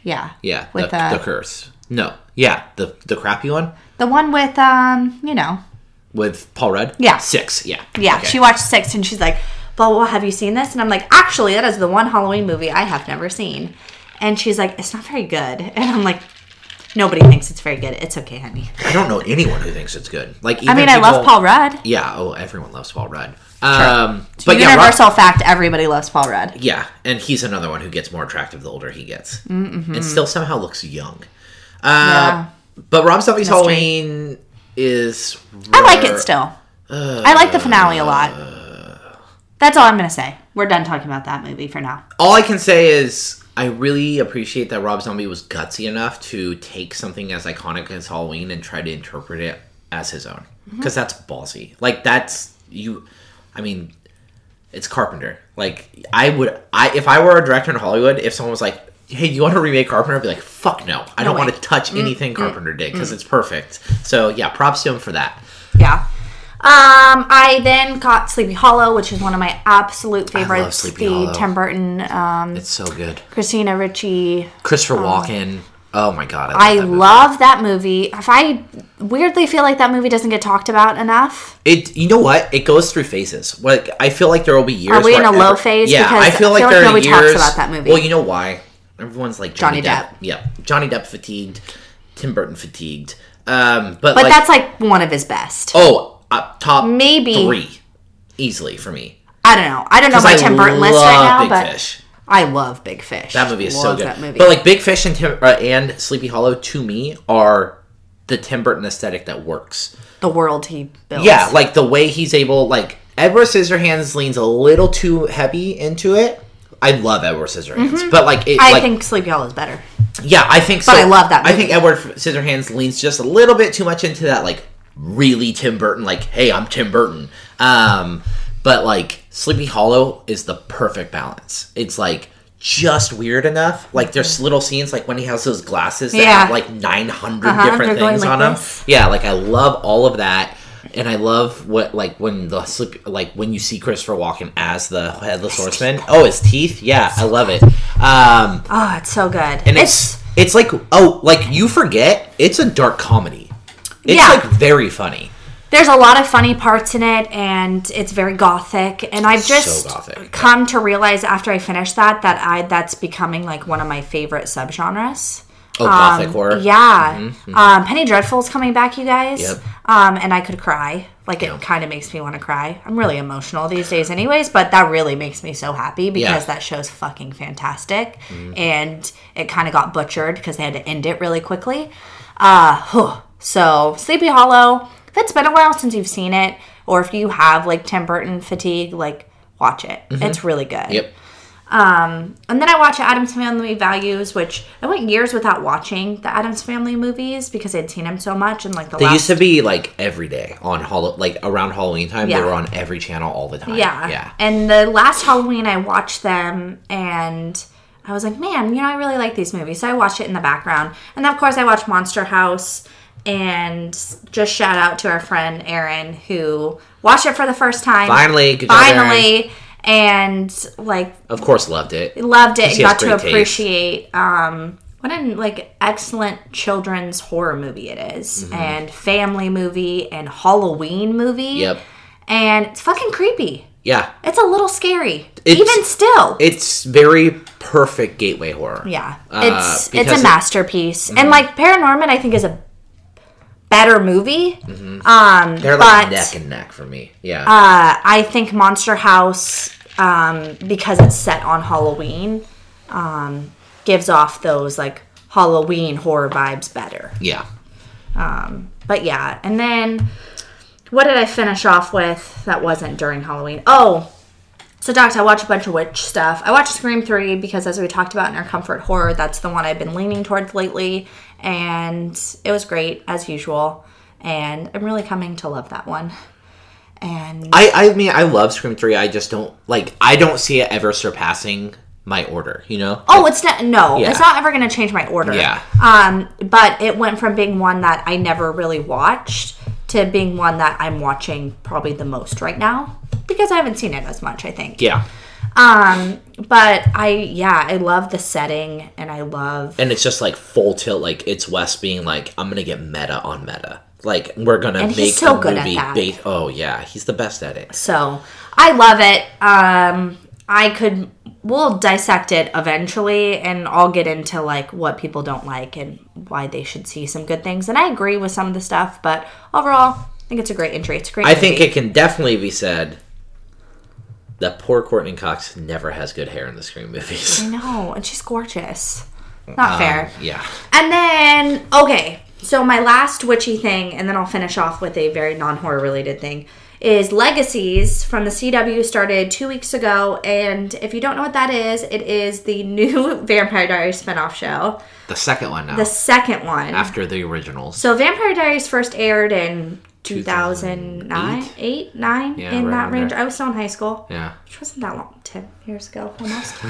Speaker 2: yeah
Speaker 1: yeah,
Speaker 2: with
Speaker 1: the,
Speaker 2: uh,
Speaker 1: the curse. No, yeah, the the crappy one.
Speaker 2: the one with um you know
Speaker 1: with Paul Rudd?
Speaker 2: Yeah.
Speaker 1: Six, yeah.
Speaker 2: yeah
Speaker 1: Okay.
Speaker 2: she watched six and she's like, "Blah blah, have you seen this?" And I'm like, "Actually, that is the one Halloween movie I have never seen." And she's like, "It's not very good," and I'm like. Nobody thinks it's very good. It's okay, honey.
Speaker 1: I don't know anyone who thinks it's good. Like, even
Speaker 2: I mean, I love Paul Rudd.
Speaker 1: Yeah, oh, everyone loves Paul Rudd. Um,
Speaker 2: But
Speaker 1: but yeah, Rob-
Speaker 2: universal fact: everybody loves Paul Rudd.
Speaker 1: yeah, and he's another one who gets more attractive the older he gets, and still somehow looks young. Uh, But Rob Zombie's Halloween is.
Speaker 2: I like it still. I like the finale a lot. That's all I'm gonna say. We're done talking about that movie for now.
Speaker 1: All I can say is I really appreciate that Rob Zombie was gutsy enough to take something as iconic as Halloween and try to interpret it as his own.
Speaker 2: Mm-hmm.
Speaker 1: Because that's ballsy. Like that's you. I mean, it's Carpenter. Like I would, I if I were a director in Hollywood, if someone was like, "Hey, do you want to remake Carpenter?" I'd be like, "Fuck no! I don't
Speaker 2: way.
Speaker 1: want to touch anything Carpenter did because it's perfect." So yeah, props to him for that.
Speaker 2: Yeah. Um, I then got Sleepy Hollow, which is one of my absolute favorites.
Speaker 1: Sleepy
Speaker 2: the
Speaker 1: Hollow.
Speaker 2: Tim Burton, um,
Speaker 1: It's so good.
Speaker 2: Christina Ricci.
Speaker 1: Christopher Walken. Oh my god,
Speaker 2: I
Speaker 1: love that movie.
Speaker 2: love that movie. If I weirdly feel like that movie doesn't get talked about enough.
Speaker 1: it. You know what? It goes through phases. Like I feel like there will be years.
Speaker 2: Are we in a low phase?
Speaker 1: Yeah,
Speaker 2: Because
Speaker 1: I feel
Speaker 2: I
Speaker 1: like
Speaker 2: feel
Speaker 1: there
Speaker 2: like
Speaker 1: are
Speaker 2: nobody talks
Speaker 1: years.
Speaker 2: about that movie.
Speaker 1: Well, you know why? Everyone's like Johnny,
Speaker 2: Johnny
Speaker 1: Depp. Yeah, Johnny Depp fatigued. Tim Burton fatigued. Um, but,
Speaker 2: But
Speaker 1: like,
Speaker 2: that's like one of his best.
Speaker 1: oh, uh, top
Speaker 2: Maybe.
Speaker 1: three, easily for me.
Speaker 2: I don't know. I don't know my
Speaker 1: I
Speaker 2: Tim Burton list right now,
Speaker 1: Big
Speaker 2: but
Speaker 1: Fish.
Speaker 2: I love Big Fish.
Speaker 1: That movie is so good.
Speaker 2: That movie.
Speaker 1: But like Big Fish and Tim, uh, and Sleepy Hollow to me are the Tim Burton aesthetic that works.
Speaker 2: the world he built.
Speaker 1: Yeah, like the way he's able, like Edward Scissorhands leans a little too heavy into it. I love Edward Scissorhands, but like it,
Speaker 2: Mm-hmm. I
Speaker 1: like,
Speaker 2: think Sleepy Hollow is better.
Speaker 1: yeah, I think so.
Speaker 2: But I love that
Speaker 1: I think
Speaker 2: movie.
Speaker 1: Edward Scissorhands leans just a little bit too much into that, like really Tim Burton. Like, hey, I'm Tim Burton. Um, but like Sleepy Hollow is the perfect balance. It's like just weird enough. Like there's little scenes like when he has those glasses that.
Speaker 2: Yeah.
Speaker 1: have like 900
Speaker 2: Uh-huh,
Speaker 1: different things
Speaker 2: like
Speaker 1: on them. Yeah, like I love all of that. And I love what like when the sleep like when you see Christopher Walken as the headless horseman. Oh, his teeth. Yeah, I love it. Um,
Speaker 2: Oh, it's so good.
Speaker 1: and it's it's like oh like you forget it's a dark comedy it's
Speaker 2: Yeah.
Speaker 1: like very funny
Speaker 2: there's a lot of funny parts in it and it's very gothic. And i've just
Speaker 1: gothic.
Speaker 2: come to realize after i finished that that i that's becoming like one of my favorite subgenres.
Speaker 1: Oh gothic horror?
Speaker 2: yeah. Um, penny dreadful's coming back you guys.
Speaker 1: Yep.
Speaker 2: um, and i could cry. Like it kind of makes me want to cry. I'm really emotional these days anyways but that really makes me so happy because
Speaker 1: Yeah. Mm-hmm.
Speaker 2: that show's fucking fantastic. And it kind of got butchered because they had to end it really quickly. Uh, so sleepy hollow if it's been a while since you've seen it or if you have like tim burton fatigue like watch it it's really good
Speaker 1: Mm-hmm. yep
Speaker 2: um, and then I watch Addams Family Values, which I went years without watching the Addams Family movies because I'd seen them so much. And like the
Speaker 1: they
Speaker 2: last,
Speaker 1: used to be like every day on Hall- like around halloween time
Speaker 2: Yeah.
Speaker 1: they were on every channel all the time
Speaker 2: yeah,
Speaker 1: yeah
Speaker 2: And the last Halloween, I watched them, and I was like, man, you know, I really like these movies. So I watched it in the background, and of course, I watched Monster House. And just shout out to our friend Aaron who watched it for the first time.
Speaker 1: Finally, good job,
Speaker 2: finally, and like
Speaker 1: of course loved it.
Speaker 2: loved it and
Speaker 1: She has
Speaker 2: got to
Speaker 1: taste.
Speaker 2: appreciate um what an like excellent children's horror movie it is, and family movie and halloween movie.
Speaker 1: Mm-hmm. yep.
Speaker 2: And it's fucking creepy.
Speaker 1: Yeah.
Speaker 2: It's a little scary.
Speaker 1: It's-
Speaker 2: even still.
Speaker 1: it's very perfect gateway horror.
Speaker 2: Yeah.
Speaker 1: Uh,
Speaker 2: it's it's
Speaker 1: because
Speaker 2: a
Speaker 1: it- Mm-hmm.
Speaker 2: masterpiece. And like paranorman i think is a better movie um
Speaker 1: they're
Speaker 2: but
Speaker 1: like neck and neck for me yeah
Speaker 2: uh, I think Monster House, um, because it's set on Halloween, um, gives off those like Halloween horror vibes better.
Speaker 1: yeah Um,
Speaker 2: But yeah, and then what did I finish off with that wasn't during Halloween? Oh, so Docs, I watched a bunch of witch stuff. I watched Scream 3 because as we talked about in our comfort horror, that's the one I've been leaning towards lately. And it was great as usual. And I'm really coming to love that one. And
Speaker 1: I, I mean, I love Scream Three. I just don't like. I don't see it ever surpassing my order. You know?
Speaker 2: Oh, it's not. No,
Speaker 1: Yeah.
Speaker 2: it's not ever going to change my order.
Speaker 1: Yeah.
Speaker 2: Um, but it went from being one that I never really watched to being one that I'm watching probably the most right now because I haven't seen it as much. I think.
Speaker 1: yeah.
Speaker 2: Um, but I yeah, I love the setting and I love
Speaker 1: and it's just like full tilt. Like it's Wes being like, "I'm gonna get meta on meta. Like we're gonna
Speaker 2: And
Speaker 1: make
Speaker 2: he's so
Speaker 1: a
Speaker 2: good at
Speaker 1: movie."
Speaker 2: that.
Speaker 1: Based, oh yeah, he's the best at it.
Speaker 2: so I love it. Um, I could we'll dissect it eventually and I'll get into like what people don't like and why they should see some good things. And I agree with some of the stuff, but overall, I think it's a great entry. It's a great.
Speaker 1: I think it can definitely be said that poor Courteney Cox never has good hair in the Scream movies.
Speaker 2: I know, and she's gorgeous. Not um, fair.
Speaker 1: Yeah.
Speaker 2: And then, okay, so my last witchy thing, and then I'll finish off with a very non horror related thing, is Legacies from the CW started two weeks ago. And if you don't know what that is, it is the new Vampire Diaries spinoff show,
Speaker 1: The second one now,
Speaker 2: the second one.
Speaker 1: after the originals.
Speaker 2: So Vampire Diaries first aired in 2009, 8, 9,
Speaker 1: Yeah,
Speaker 2: in
Speaker 1: right
Speaker 2: that range.
Speaker 1: there.
Speaker 2: I was still in high school,
Speaker 1: yeah.
Speaker 2: which wasn't that long, 10 years ago almost.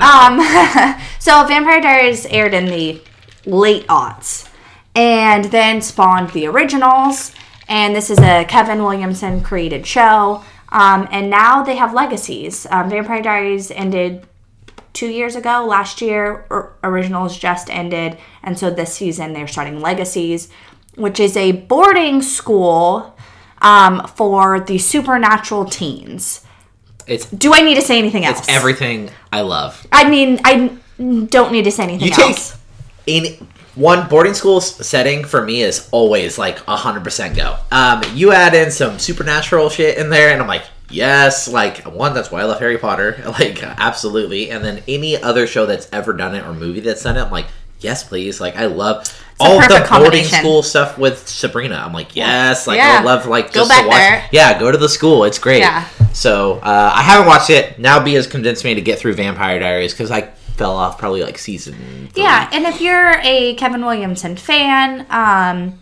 Speaker 2: Um, so Vampire Diaries aired in the late aughts, and then spawned the originals. And this is a Kevin Williamson created show. Um, and now they have legacies. Um, Vampire Diaries ended two years ago. Last year, or, originals just ended, and so this season they're starting Legacies, which is a boarding school um, for the supernatural teens.
Speaker 1: It's
Speaker 2: Do I need to say anything else?
Speaker 1: it's everything I love.
Speaker 2: I mean, I don't need to say anything
Speaker 1: You take
Speaker 2: else.
Speaker 1: in one boarding school setting for me is always like hundred percent go. Um, you add in some supernatural shit in there, and I'm like, yes, like one. That's why I love Harry Potter, like absolutely. And then any other show that's ever done it or movie that's done it, I'm like, yes, please. Like I love all the boarding school stuff with Sabrina. I'm like, yes, like
Speaker 2: Yeah.
Speaker 1: I love like
Speaker 2: Go
Speaker 1: just
Speaker 2: back
Speaker 1: to watch.
Speaker 2: there.
Speaker 1: Yeah, go to the school. It's great.
Speaker 2: Yeah.
Speaker 1: So uh, I haven't watched it. Now B has convinced me to get through Vampire Diaries because I fell off probably like season. three.
Speaker 2: Yeah, and if you're a Kevin Williamson fan, um,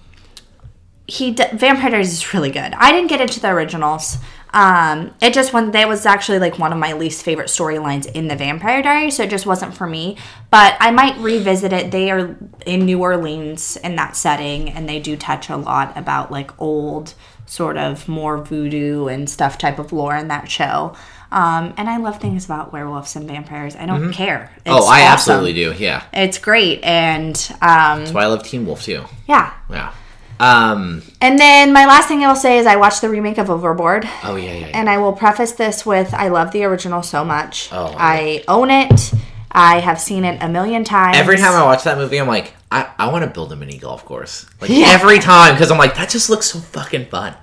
Speaker 2: he d- Vampire Diaries is really good. I didn't get into the originals. Um, it just when that was actually like one of my least favorite storylines in the Vampire Diaries, so it just wasn't for me. But I might revisit it. They are in New Orleans in that setting, and they do touch a lot about like old sort of more voodoo and stuff type of lore in that show. Um, and I love things about werewolves and vampires. I don't care. It's
Speaker 1: Oh, I
Speaker 2: awesome.
Speaker 1: absolutely do. Yeah.
Speaker 2: It's great, and um,
Speaker 1: That's why I love Teen Wolf too.
Speaker 2: yeah.
Speaker 1: Yeah. Um.
Speaker 2: And then my last thing I will say is I watched the remake of Overboard,
Speaker 1: Oh yeah, yeah. yeah.
Speaker 2: and I will preface this with I love the original so much.
Speaker 1: Oh.
Speaker 2: I own it. I have seen it a million times.
Speaker 1: Every time I watch that movie, I'm like, I, I want to build a mini golf course. Like
Speaker 2: Yeah.
Speaker 1: every time, because I'm like, that just looks so fucking fun.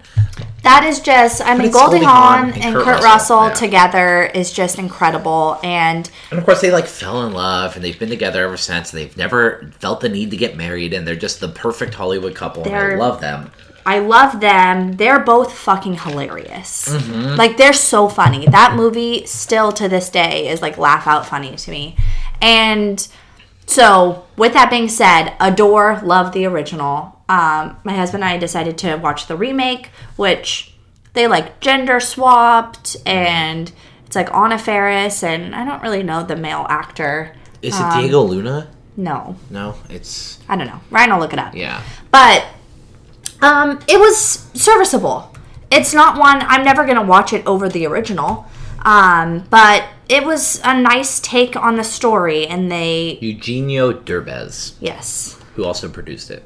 Speaker 2: that is just I mean
Speaker 1: it's
Speaker 2: Goldie Hawn and,
Speaker 1: and
Speaker 2: Kurt,
Speaker 1: Kurt
Speaker 2: Russell,
Speaker 1: Russell, yeah.
Speaker 2: together is just incredible, and
Speaker 1: And of course, they like fell in love, and they've been together ever since. They've never felt the need to get married, and they're just the perfect Hollywood couple. And I love them.
Speaker 2: I love them. They're both fucking hilarious.
Speaker 1: Mm-hmm.
Speaker 2: Like they're so funny. That movie still to this day is like laugh out funny to me. And so, with that being said, adore, love the original. Um, my husband and I decided to watch the remake, which they like gender swapped, and it's like Anna Faris, and I don't really know the male actor.
Speaker 1: Is it
Speaker 2: Um,
Speaker 1: Diego Luna?
Speaker 2: No,
Speaker 1: No, it's
Speaker 2: I don't know. Ryan will look it up.
Speaker 1: yeah.
Speaker 2: But um, it was serviceable. It's not one I'm never gonna watch it over the original. Um, but it was a nice take on the story, and they
Speaker 1: Eugenio Derbez,
Speaker 2: yes,
Speaker 1: who also produced it.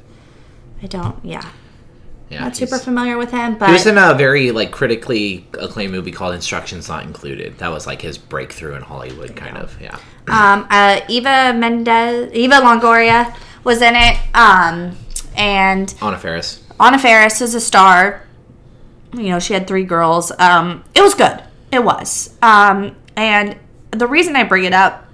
Speaker 2: I don't yeah,
Speaker 1: Yeah,
Speaker 2: not super familiar with him, but
Speaker 1: He was in a very like critically acclaimed movie called Instructions Not Included. That was like his breakthrough in Hollywood, kind of. Yeah.
Speaker 2: um, uh, Eva Mendes, Eva Longoria was in it, um, and
Speaker 1: Anna Faris.
Speaker 2: Anna Faris is a star. You know, she had three girls. Um, it was good. It was. Um, and the reason I bring it up,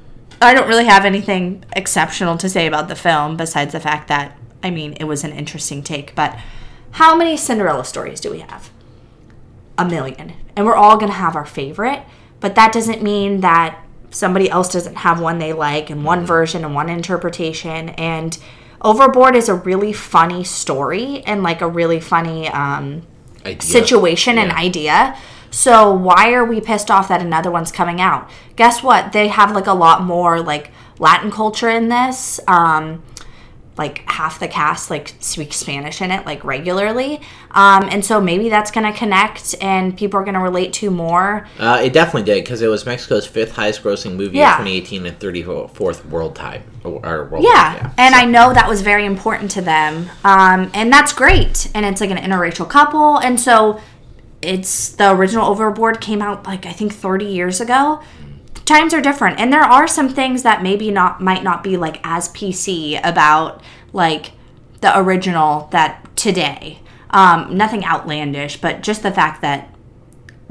Speaker 2: I don't really have anything exceptional to say about the film besides the fact that, I mean, it was an interesting take. But how many Cinderella stories do we have? A million. And we're all going to have our favorite. But that doesn't mean that somebody else doesn't have one they like and one version and one interpretation. And Overboard is a really funny story and like a really funny um, situation and idea. So why are we pissed off that another one's coming out? Guess what? They have like a lot more like Latin culture in this. Um, like half the cast like speak Spanish in it like regularly, um, and so maybe that's gonna connect and people are gonna relate to more.
Speaker 1: Uh, it definitely did because it was Mexico's fifth highest grossing movie
Speaker 2: Yeah.
Speaker 1: of 2018 and 34th world time. Or, or world
Speaker 2: Yeah, and I know that was very important to them, um, and that's great. And it's like an interracial couple, and so it's the original Overboard came out like I think 30 years ago. Times are different, and there are some things that maybe not might not be like as PC about like the original that today. Um, nothing outlandish, but just the fact that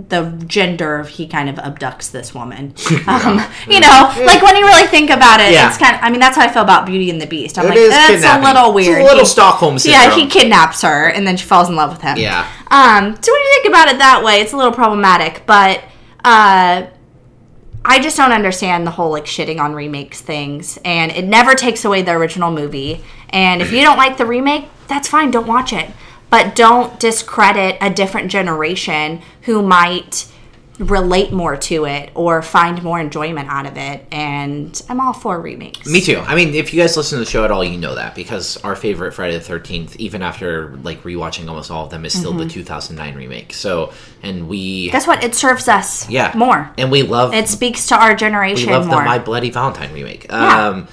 Speaker 2: the gender he kind of abducts this woman. Um, you know, like when you really think about it,
Speaker 1: Yeah.
Speaker 2: it's kind of. I mean, that's how I feel about Beauty and the Beast. I'm
Speaker 1: It
Speaker 2: like,
Speaker 1: is
Speaker 2: that's a
Speaker 1: kidnapping.
Speaker 2: little
Speaker 1: It's a
Speaker 2: weird.
Speaker 1: little
Speaker 2: He-
Speaker 1: Stockholm
Speaker 2: Yeah, he kidnaps her and then she falls in love with him.
Speaker 1: Yeah.
Speaker 2: Um, so when you think about it that way, it's a little problematic, but uh, I just don't understand the whole like shitting on remakes things, and it never takes away the original movie. And if you don't like the remake, that's fine, don't watch it. But don't discredit a different generation who might relate more to it or find more enjoyment out of it. And I'm all for remakes.
Speaker 1: Me too. I mean, if you guys listen to the show at all, you know that because our favorite Friday the Thirteenth, even after like rewatching almost all of them, is still the 2009 remake. So, and we
Speaker 2: Guess what? It serves us
Speaker 1: yeah
Speaker 2: more.
Speaker 1: and we love
Speaker 2: It speaks to our generation we
Speaker 1: love the. My Bloody Valentine remake.
Speaker 2: Yeah.
Speaker 1: Um,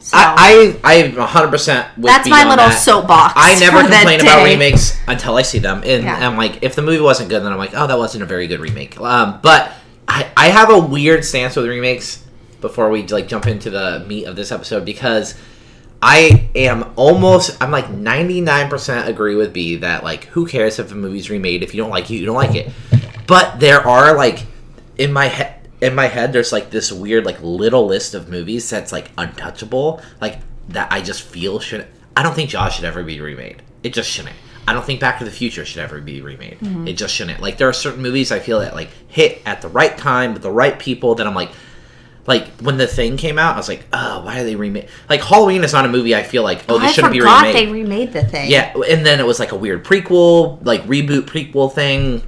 Speaker 2: So-
Speaker 1: I, I I'm 100 percent
Speaker 2: That's my little soapbox
Speaker 1: I never complain about remakes until I see them, and
Speaker 2: Yeah.
Speaker 1: I'm like, if the movie wasn't good, then I'm like, oh, that wasn't a very good remake. Um, but I, I have a weird stance with remakes. Before we like jump into the meat of this episode, because I am almost I'm like 99% agree with B that like who cares if a movie's remade if you don't like it you don't like it. But there are like in my head in my head there's like this weird like little list of movies that's like untouchable like that I just feel should I don't think Jaws should ever be remade. It just shouldn't. I don't think Back to the Future should ever be remade. Mm-hmm. It just shouldn't. Like there are certain movies I feel that like hit at the right time with the right people that I'm like like when the thing came out, I was like, oh, why are they remake? Like Halloween is not a movie I feel like, oh, this
Speaker 2: I
Speaker 1: shouldn't be remade.
Speaker 2: they remade the thing.
Speaker 1: yeah, and then it was like a weird prequel, like reboot prequel thing.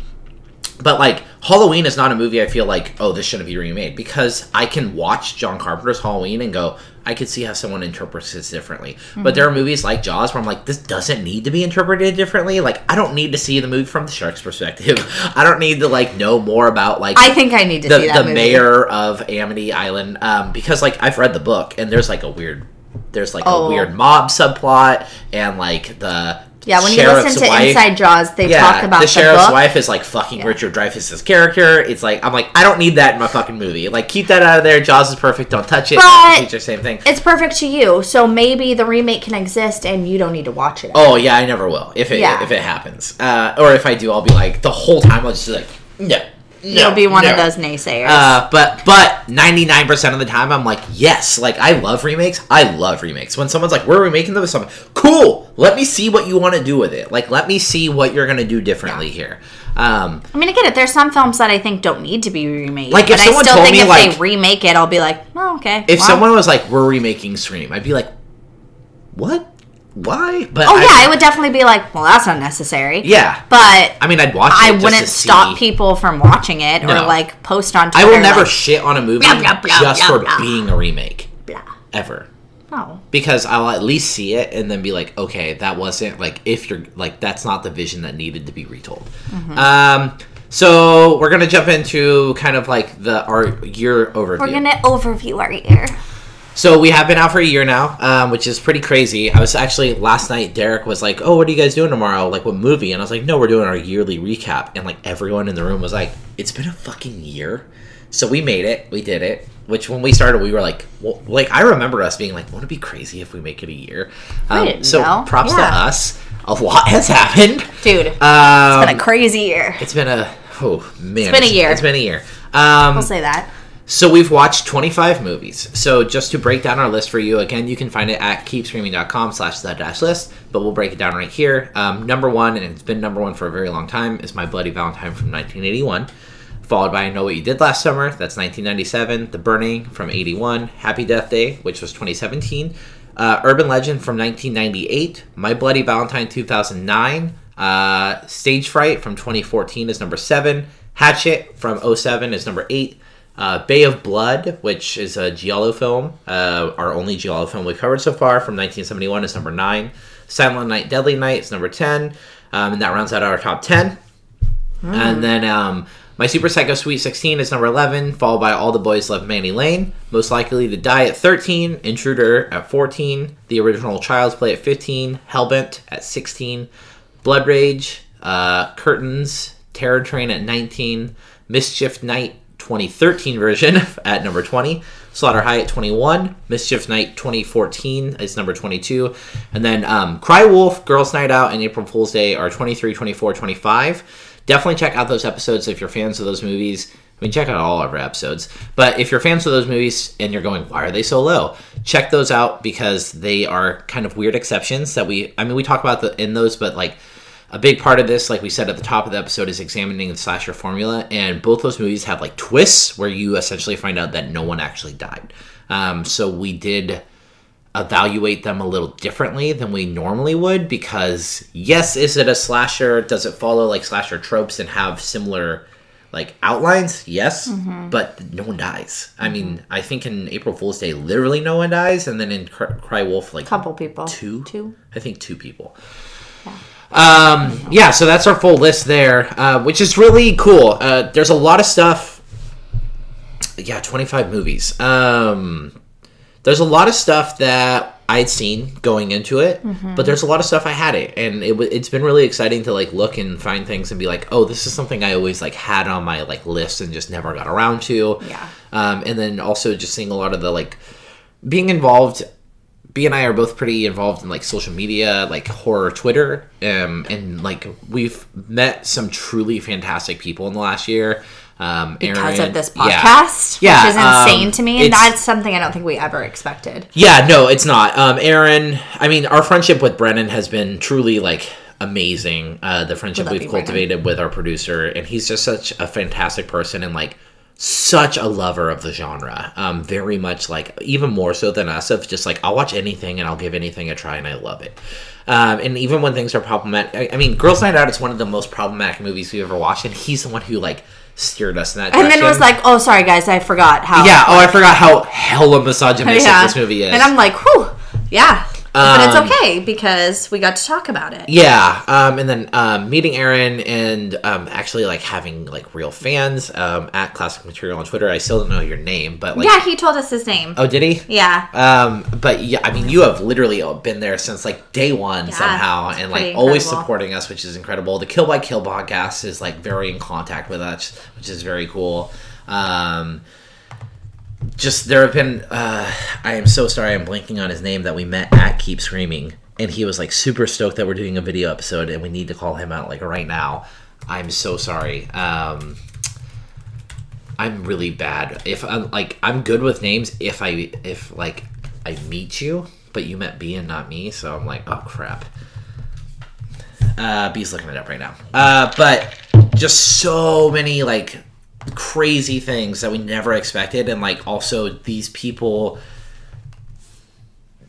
Speaker 1: But like Halloween is not a movie I feel like, oh, this shouldn't be remade because I can watch John Carpenter's Halloween and go, I could see how someone interprets this differently. But there are movies like Jaws where I'm like, this doesn't need to be interpreted differently. Like I don't need to see the movie from the shark's perspective. I don't need to like know more about like
Speaker 2: I think I need to
Speaker 1: the,
Speaker 2: see that
Speaker 1: the
Speaker 2: movie.
Speaker 1: mayor of Amity Island um, because like I've read the book and there's like a weird there's like
Speaker 2: Oh.
Speaker 1: a weird mob subplot and like the
Speaker 2: Yeah, when you listen to
Speaker 1: wife,
Speaker 2: Inside Jaws, they
Speaker 1: yeah,
Speaker 2: talk about
Speaker 1: the
Speaker 2: the,
Speaker 1: sheriff's
Speaker 2: book.
Speaker 1: wife is like fucking
Speaker 2: Yeah.
Speaker 1: Richard Dreyfuss's character. It's like I'm like I don't need that in my fucking movie. Like keep that out of there. Jaws is perfect. Don't touch it.
Speaker 2: But-
Speaker 1: Feature same thing.
Speaker 2: It's perfect to you, so maybe the remake can exist and you don't need to watch it.
Speaker 1: Oh yeah, I never will if it
Speaker 2: Yeah.
Speaker 1: if it happens. Uh, or if I do, I'll be like the whole time I'll just be like no. No
Speaker 2: You'll be one
Speaker 1: no.
Speaker 2: of those naysayers.
Speaker 1: Uh, but but ninety nine percent of the time, I'm like, yes, like I love remakes. I love remakes. When someone's like, we're remaking them, something cool. Let me see what you want to do with it. Like, let me see what you're gonna do differently here. Um,
Speaker 2: I mean, I get it. There's some films that I think don't need to be remade.
Speaker 1: Like, if
Speaker 2: but I
Speaker 1: someone
Speaker 2: still
Speaker 1: told
Speaker 2: think
Speaker 1: me,
Speaker 2: if
Speaker 1: like-
Speaker 2: they remake it, I'll be like, oh, okay.
Speaker 1: if
Speaker 2: well.
Speaker 1: someone was like, we're remaking Scream, I'd be like, what? Why? But
Speaker 2: oh
Speaker 1: I-
Speaker 2: yeah, I would definitely be like, well, that's unnecessary.
Speaker 1: Yeah.
Speaker 2: but
Speaker 1: I mean, I'd watch.
Speaker 2: I
Speaker 1: just
Speaker 2: wouldn't
Speaker 1: to
Speaker 2: stop
Speaker 1: see.
Speaker 2: people from watching it or like post on
Speaker 1: I will never
Speaker 2: like,
Speaker 1: shit on a movie
Speaker 2: Blah, blah, blah,
Speaker 1: just for being a remake
Speaker 2: blah.
Speaker 1: ever.
Speaker 2: No.
Speaker 1: because I'll at least see it and then be like, okay, that wasn't like if you're like that's not the vision that needed to be retold.
Speaker 2: Mm-hmm.
Speaker 1: Um, so we're gonna jump into kind of like the our year overview.
Speaker 2: We're gonna overview our year.
Speaker 1: So we have been out for a year now, um, which is pretty crazy. I was actually last night. Derek was like, "Oh, what are you guys doing tomorrow? Like, what movie?" And I was like, "No, we're doing our yearly recap." And like everyone in the room was like, "It's been a fucking year." So we made it. We did it. Which when we started, we were like, well, like I remember us being like, "Wouldn't it be crazy if we make it a year?" Um, so
Speaker 2: know.
Speaker 1: props to us. A lot has happened.
Speaker 2: Dude, It's been a crazy year.
Speaker 1: it's been a oh man, It's
Speaker 2: been a year.
Speaker 1: It's been a year. Um,
Speaker 2: I'll say that.
Speaker 1: So we've watched 25 movies. So just to break down our list for you, again, you can find it at keepscreaming.com slash the dash list, but we'll break it down right here. Um, number one, and it's been number one for a very long time, is My Bloody Valentine from 1981. Followed by I Know What You Did Last Summer, that's 1997. The Burning from 81. Happy Death Day, which was 2017. Uh, Urban Legend from 1998. My Bloody Valentine 2009. Uh, Stage Fright from 2014 is number seven. Hatchet from 07 is number eight. Uh, Bay of Blood, which is a Giallo film, uh, our only Giallo film we've covered so far from 1971, is number nine. Silent Night, Deadly Night is number 10. Um, and that rounds out our top 10. And then um, My Super Psycho Sweet 16 is number 11, followed by All the Boys Love Mandy Lane. Most Likely to Die at 13. Intruder at 14. The Original Child's Play at 15. Hellbent at 16. Blood Rage, uh, Curtains, Terror Train at 19. Mischief Night 2013 version at number 20. Slaughter High at 21. Mischief Night 2014 is number 22. And then um, Cry Wolf, Girls Night Out, and April Fool's Day are 23, 24, 25. Definitely check out those episodes if you're fans of those movies. I mean, check out all of our episodes. But if you're fans of those movies and you're going, why are they so low? Check those out because they are kind of weird exceptions that we, I mean, we talk about the, in those, but like a big part of this, like we said at the top of the episode, is examining the slasher formula. And both those movies have like twists where you essentially find out that no one actually died. Um, so we did evaluate them a little differently than we normally would because yes is it a slasher does it follow like slasher tropes and have similar Like outlines, yes,
Speaker 2: Mm-hmm.
Speaker 1: but no one dies. I mean, I think in April Fool's Day, literally no one dies, and then in Cry, Wolf, like a
Speaker 2: Couple people.
Speaker 1: two,
Speaker 2: Two.
Speaker 1: I think two people. Um, yeah, so that's our full list there, uh, which is really cool. Uh, there's a lot of stuff. Yeah, 25 movies. Um, there's a lot of stuff that I'd seen going into it, but there's a lot of stuff I had it, and it, it's been really exciting to like look and find things and be like, oh, this is something I always like had on my like list and just never got around to.
Speaker 2: Yeah.
Speaker 1: Um, and then also just seeing a lot of the like being involved B and I are both pretty involved in like social media, like horror Twitter, um, and like we've met some truly fantastic people in the last year. Um,
Speaker 2: Because
Speaker 1: Aaron-
Speaker 2: of this podcast,
Speaker 1: Yeah,
Speaker 2: which is insane
Speaker 1: um,
Speaker 2: to me, and that's something I don't think we ever expected.
Speaker 1: Yeah, no, it's not. Um, Aaron, I mean, our friendship with Brennan has been truly like amazing. Uh, the friendship we've
Speaker 2: you, Brennan.
Speaker 1: cultivated with our producer, and he's just such a fantastic person and like such a lover of the genre. Um, very much like even more so than us of just like I'll watch anything and I'll give anything a try and I love it. Um, and even when things are problematic, I, I mean, Girls Night Out is one of the most problematic movies we've ever watched, and he's the one who like steered us in that.
Speaker 2: And then it was like, oh, sorry guys, I forgot how.
Speaker 1: yeah. Oh, I forgot how hella misogynistic
Speaker 2: Yeah.
Speaker 1: this movie is.
Speaker 2: And I'm like, whew, yeah. But
Speaker 1: Um,
Speaker 2: it's okay because we got to talk about it.
Speaker 1: Yeah, um, and then um, meeting Aaron and um, actually like having like real fans um, at Classic Material on Twitter. I still don't know your name, but like,
Speaker 2: Yeah, he told us his name.
Speaker 1: oh, did he?
Speaker 2: Yeah.
Speaker 1: Um, but yeah, I mean, you have literally been there since like day one somehow, and like
Speaker 2: pretty
Speaker 1: always supporting us, which is incredible. The Kill by Kill podcast is like very in contact with us, which is very cool. Um, just there have been. Uh, I am so sorry, I'm blanking on his name that we met at Keep Screaming, and he was like super stoked that we're doing a video episode, and we need to call him out like right now. I'm so sorry. Um, I'm really bad. If I'm like I'm good with names if I if like I meet you, but you met B and not me, so I'm like, oh crap. Uh B's looking it up right now. Uh but just so many like crazy things that we never expected and like also these people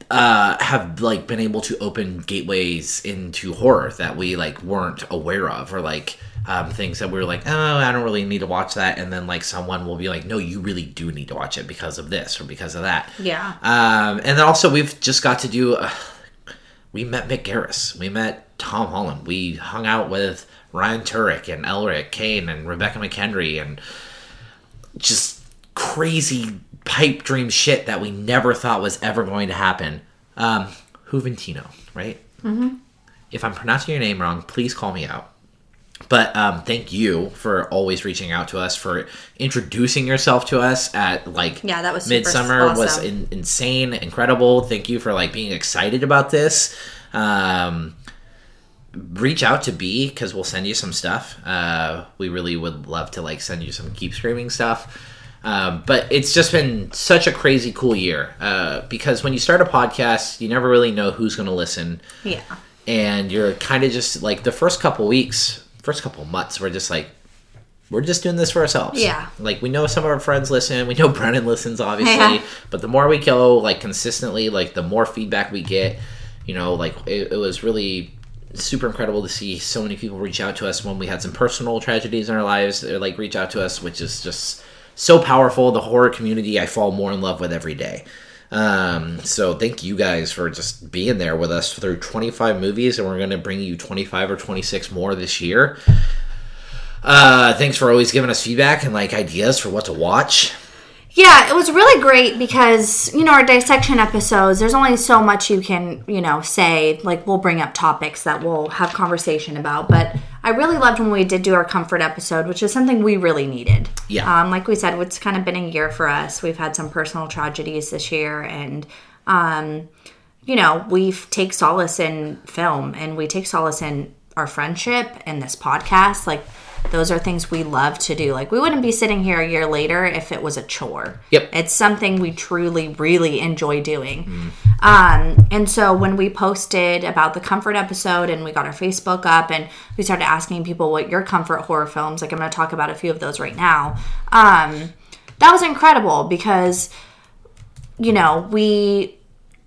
Speaker 1: uh, have like been able to open gateways into horror that we like weren't aware of or like um, things that we were like oh i don't really need to watch that and then like someone will be like no you really do need to watch it because of this or because of that.
Speaker 2: Yeah.
Speaker 1: um, and then also we've just got to do uh, we met mick garris. We met tom holland. We hung out with ryan turek and elric kane and rebekah mckendry and just crazy pipe dream shit that we never thought was ever going to happen. Um, Juventino, right? Mm-hmm. If I'm pronouncing your name wrong, please call me out. But um, thank you for always reaching out to us, for introducing yourself to us at like
Speaker 2: Yeah, that was
Speaker 1: midsummer was in, insane, incredible. Thank you for like being excited about this. Um, reach out to B because we'll send you some stuff. Uh, we really would love to like send you some keep screaming stuff. Um, but it's just been such a crazy cool year uh, because when you start a podcast, you never really know who's going to listen,
Speaker 2: Yeah.
Speaker 1: and you're kind of just like the first couple weeks, first couple months, we're just like. We're just doing this for ourselves.
Speaker 2: Yeah.
Speaker 1: Like we know some of our friends listen. We know Brennan listens, obviously.
Speaker 2: Yeah.
Speaker 1: But the more we go, like consistently, like the more feedback we get. You know, like it, it was really super incredible to see so many people reach out to us when we had some personal tragedies in our lives. Or like reach out to us, which is just so powerful. The horror community I fall more in love with every day. Um, so thank you guys for just being there with us through 25 movies, and we're going to bring you 25 or 26 more this year. Uh, thanks for always giving us feedback and like ideas for what to watch.
Speaker 2: Yeah, it was really great because, you know, our dissection episodes, there's only so much you can, you know, say. Like, we'll bring up topics that we'll have conversation about. But I really loved when we did do our comfort episode, which is something we really needed.
Speaker 1: Yeah.
Speaker 2: Um, like we said, it's kind of been a year for us. We've had some personal tragedies this year. And, um, you know, we take solace in film and we take solace in our friendship and this podcast. Like, those are things we love to do. Like, we wouldn't be sitting here a year later if it was a chore.
Speaker 1: Yep.
Speaker 2: It's something we truly, really enjoy doing. Um, and so when we posted about the comfort episode and we got our Facebook up and we started asking people what your comfort horror films, like I'm going to talk about a few of those right now. Um, that was incredible because, you know, we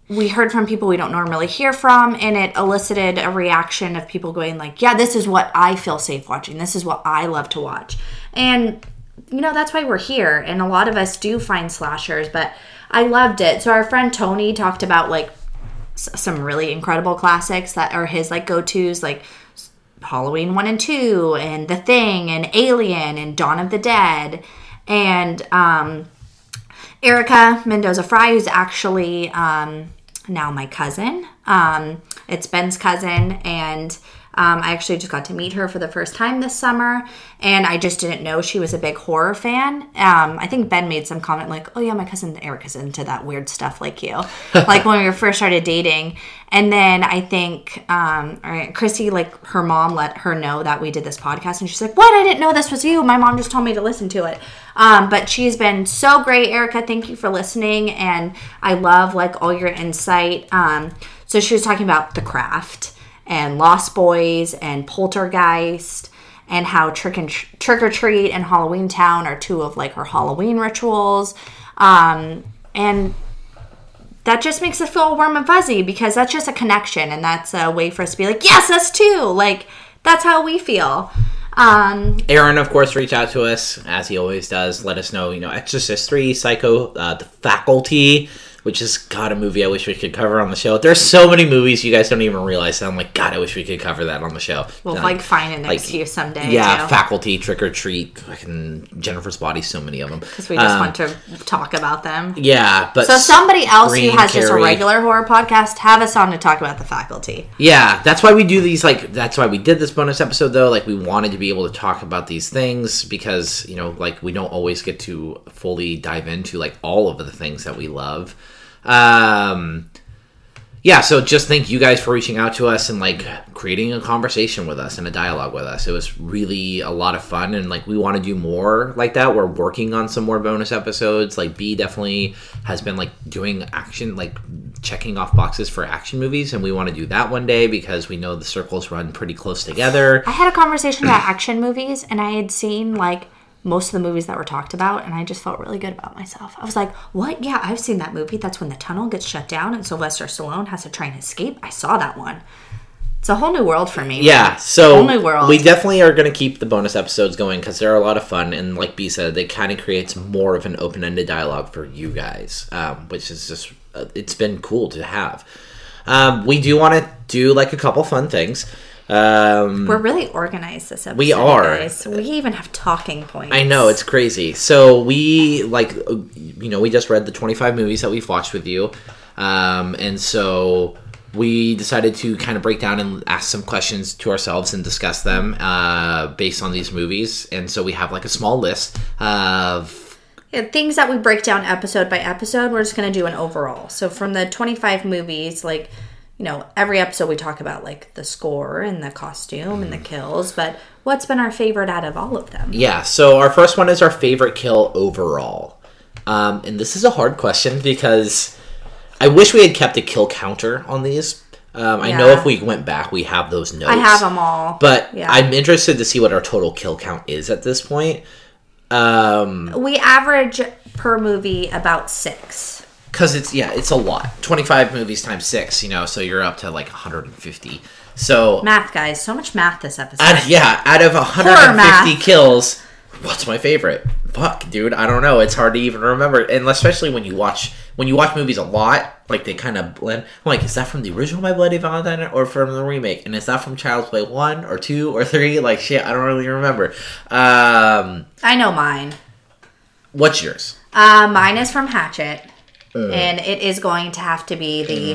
Speaker 2: we heard from people we don't normally hear from and it elicited a reaction of people going like yeah this is what i feel safe watching. This is what i love to watch. And you know that's why we're here. And a lot of us do find slashers but i loved it. So our friend tony talked about like s- some really incredible classics that are his like go-to's like halloween 1 and 2 and the thing and alien and dawn of the dead and um Erica Mendoza Fry, who's actually um, now my cousin. Um, it's Ben's cousin, and um, I actually just got to meet her for the first time this summer, and I just didn't know she was a big horror fan. Um, I think Ben made some comment like, "Oh yeah, my cousin Erica's into that weird stuff like you," like when we first started dating. And then I think um, all right, Chrissy, like her mom, let her know that we did this podcast, and she's like, "What? I didn't know this was you. My mom just told me to listen to it." Um, but she's been so great, Erica. Thank you for listening, and I love like all your insight. Um, so she was talking about the craft and Lost Boys and Poltergeist and how trick and trick or treat and Halloween Town are two of like her Halloween rituals. Um, and that just makes us feel warm and fuzzy because that's just a connection and that's a way for us to be like, yes, us too. Like that's how we feel. Um,
Speaker 1: Aaron, of course, reached out to us as he always does. Let us know, you know, Exorcist Three, Psycho, uh, The Faculty, which is God a movie I wish we could cover on the show. There's so many movies you guys don't even realize. That I'm like, God, I wish we could cover that on the show.
Speaker 2: we'll
Speaker 1: Um,
Speaker 2: like find an
Speaker 1: like,
Speaker 2: excuse someday.
Speaker 1: yeah,
Speaker 2: too.
Speaker 1: Faculty, Trick or Treat, fucking Jennifer's Body, so many of them.
Speaker 2: because we just
Speaker 1: Um,
Speaker 2: want to talk about them.
Speaker 1: Yeah, but
Speaker 2: So somebody else
Speaker 1: Green,
Speaker 2: who has just a regular horror podcast, have us on to talk about the faculty.
Speaker 1: Yeah, that's why we do these. Like, that's why we did this bonus episode, though. Like, we wanted to be able to talk about these things because, you know, like, we don't always get to fully dive into, like, all of the things that we love. Um, yeah, so just thank you guys for reaching out to us and, like, creating a conversation with us and a dialogue with us. It was really a lot of fun, and, like, we want to do more like that. We're working on some more bonus episodes. Like, B definitely has been, like, doing action, like, checking off boxes for action movies, and we want to do that one day because we know the circles run pretty close together.
Speaker 2: I had a conversation about action movies, and I had seen like most of the movies that were talked about, and I just felt really good about myself. I was like, "What? Yeah, I've seen that movie. That's when the tunnel gets shut down and Sylvester Stallone has to try and escape. I saw that one. It's a whole new world for me.
Speaker 1: Yeah, so
Speaker 2: Whole new world.
Speaker 1: we definitely are going to keep the bonus episodes going because they're a lot of fun, and like B said, it kind of creates more of an open-ended dialogue for you guys, um, which is just uh, it's been cool to have. Um, we do want to do like a couple fun things. Um,
Speaker 2: We're really organized this episode.
Speaker 1: We are.
Speaker 2: Guys. We even have talking points.
Speaker 1: I know it's crazy. So we like, uh, you know, we just read the 25 movies that we've watched with you, um, and so we decided to kind of break down and ask some questions to ourselves and discuss them uh, based on these movies. And so we have like a small list of
Speaker 2: Yeah, things that we break down episode by episode, we're just going to do an overall. So from the 25 movies, like, you know, every episode we talk about like the score and the costume and the kills, but what's been our favorite out of all of them?
Speaker 1: yeah. So our first one is our favorite kill overall, um, and this is a hard question because I wish we had kept a kill counter on these. Um, I know if we went back, we have those notes.
Speaker 2: I have them all.
Speaker 1: But
Speaker 2: Yeah.
Speaker 1: I'm interested to see what our total kill count is at this point. Um,
Speaker 2: we average per movie about six.
Speaker 1: Cause it's yeah, it's a lot. 25 movies times six, you know, so you're up to like 150. So
Speaker 2: Math, guys. So much math this episode.
Speaker 1: out, yeah, out of 150 kills, what's my favorite? Fuck, dude, I don't know. It's hard to even remember, and especially when you watch when you watch movies a lot, like they kind of blend. I'm like, is that from the original My Bloody Valentine or from the remake? And is that from Child's Play one or two or three? Like shit, I don't really remember. Um,
Speaker 2: I know mine.
Speaker 1: what's yours?
Speaker 2: Uh, mine is from Hatchet.
Speaker 1: Uh.
Speaker 2: and it is going to have to be the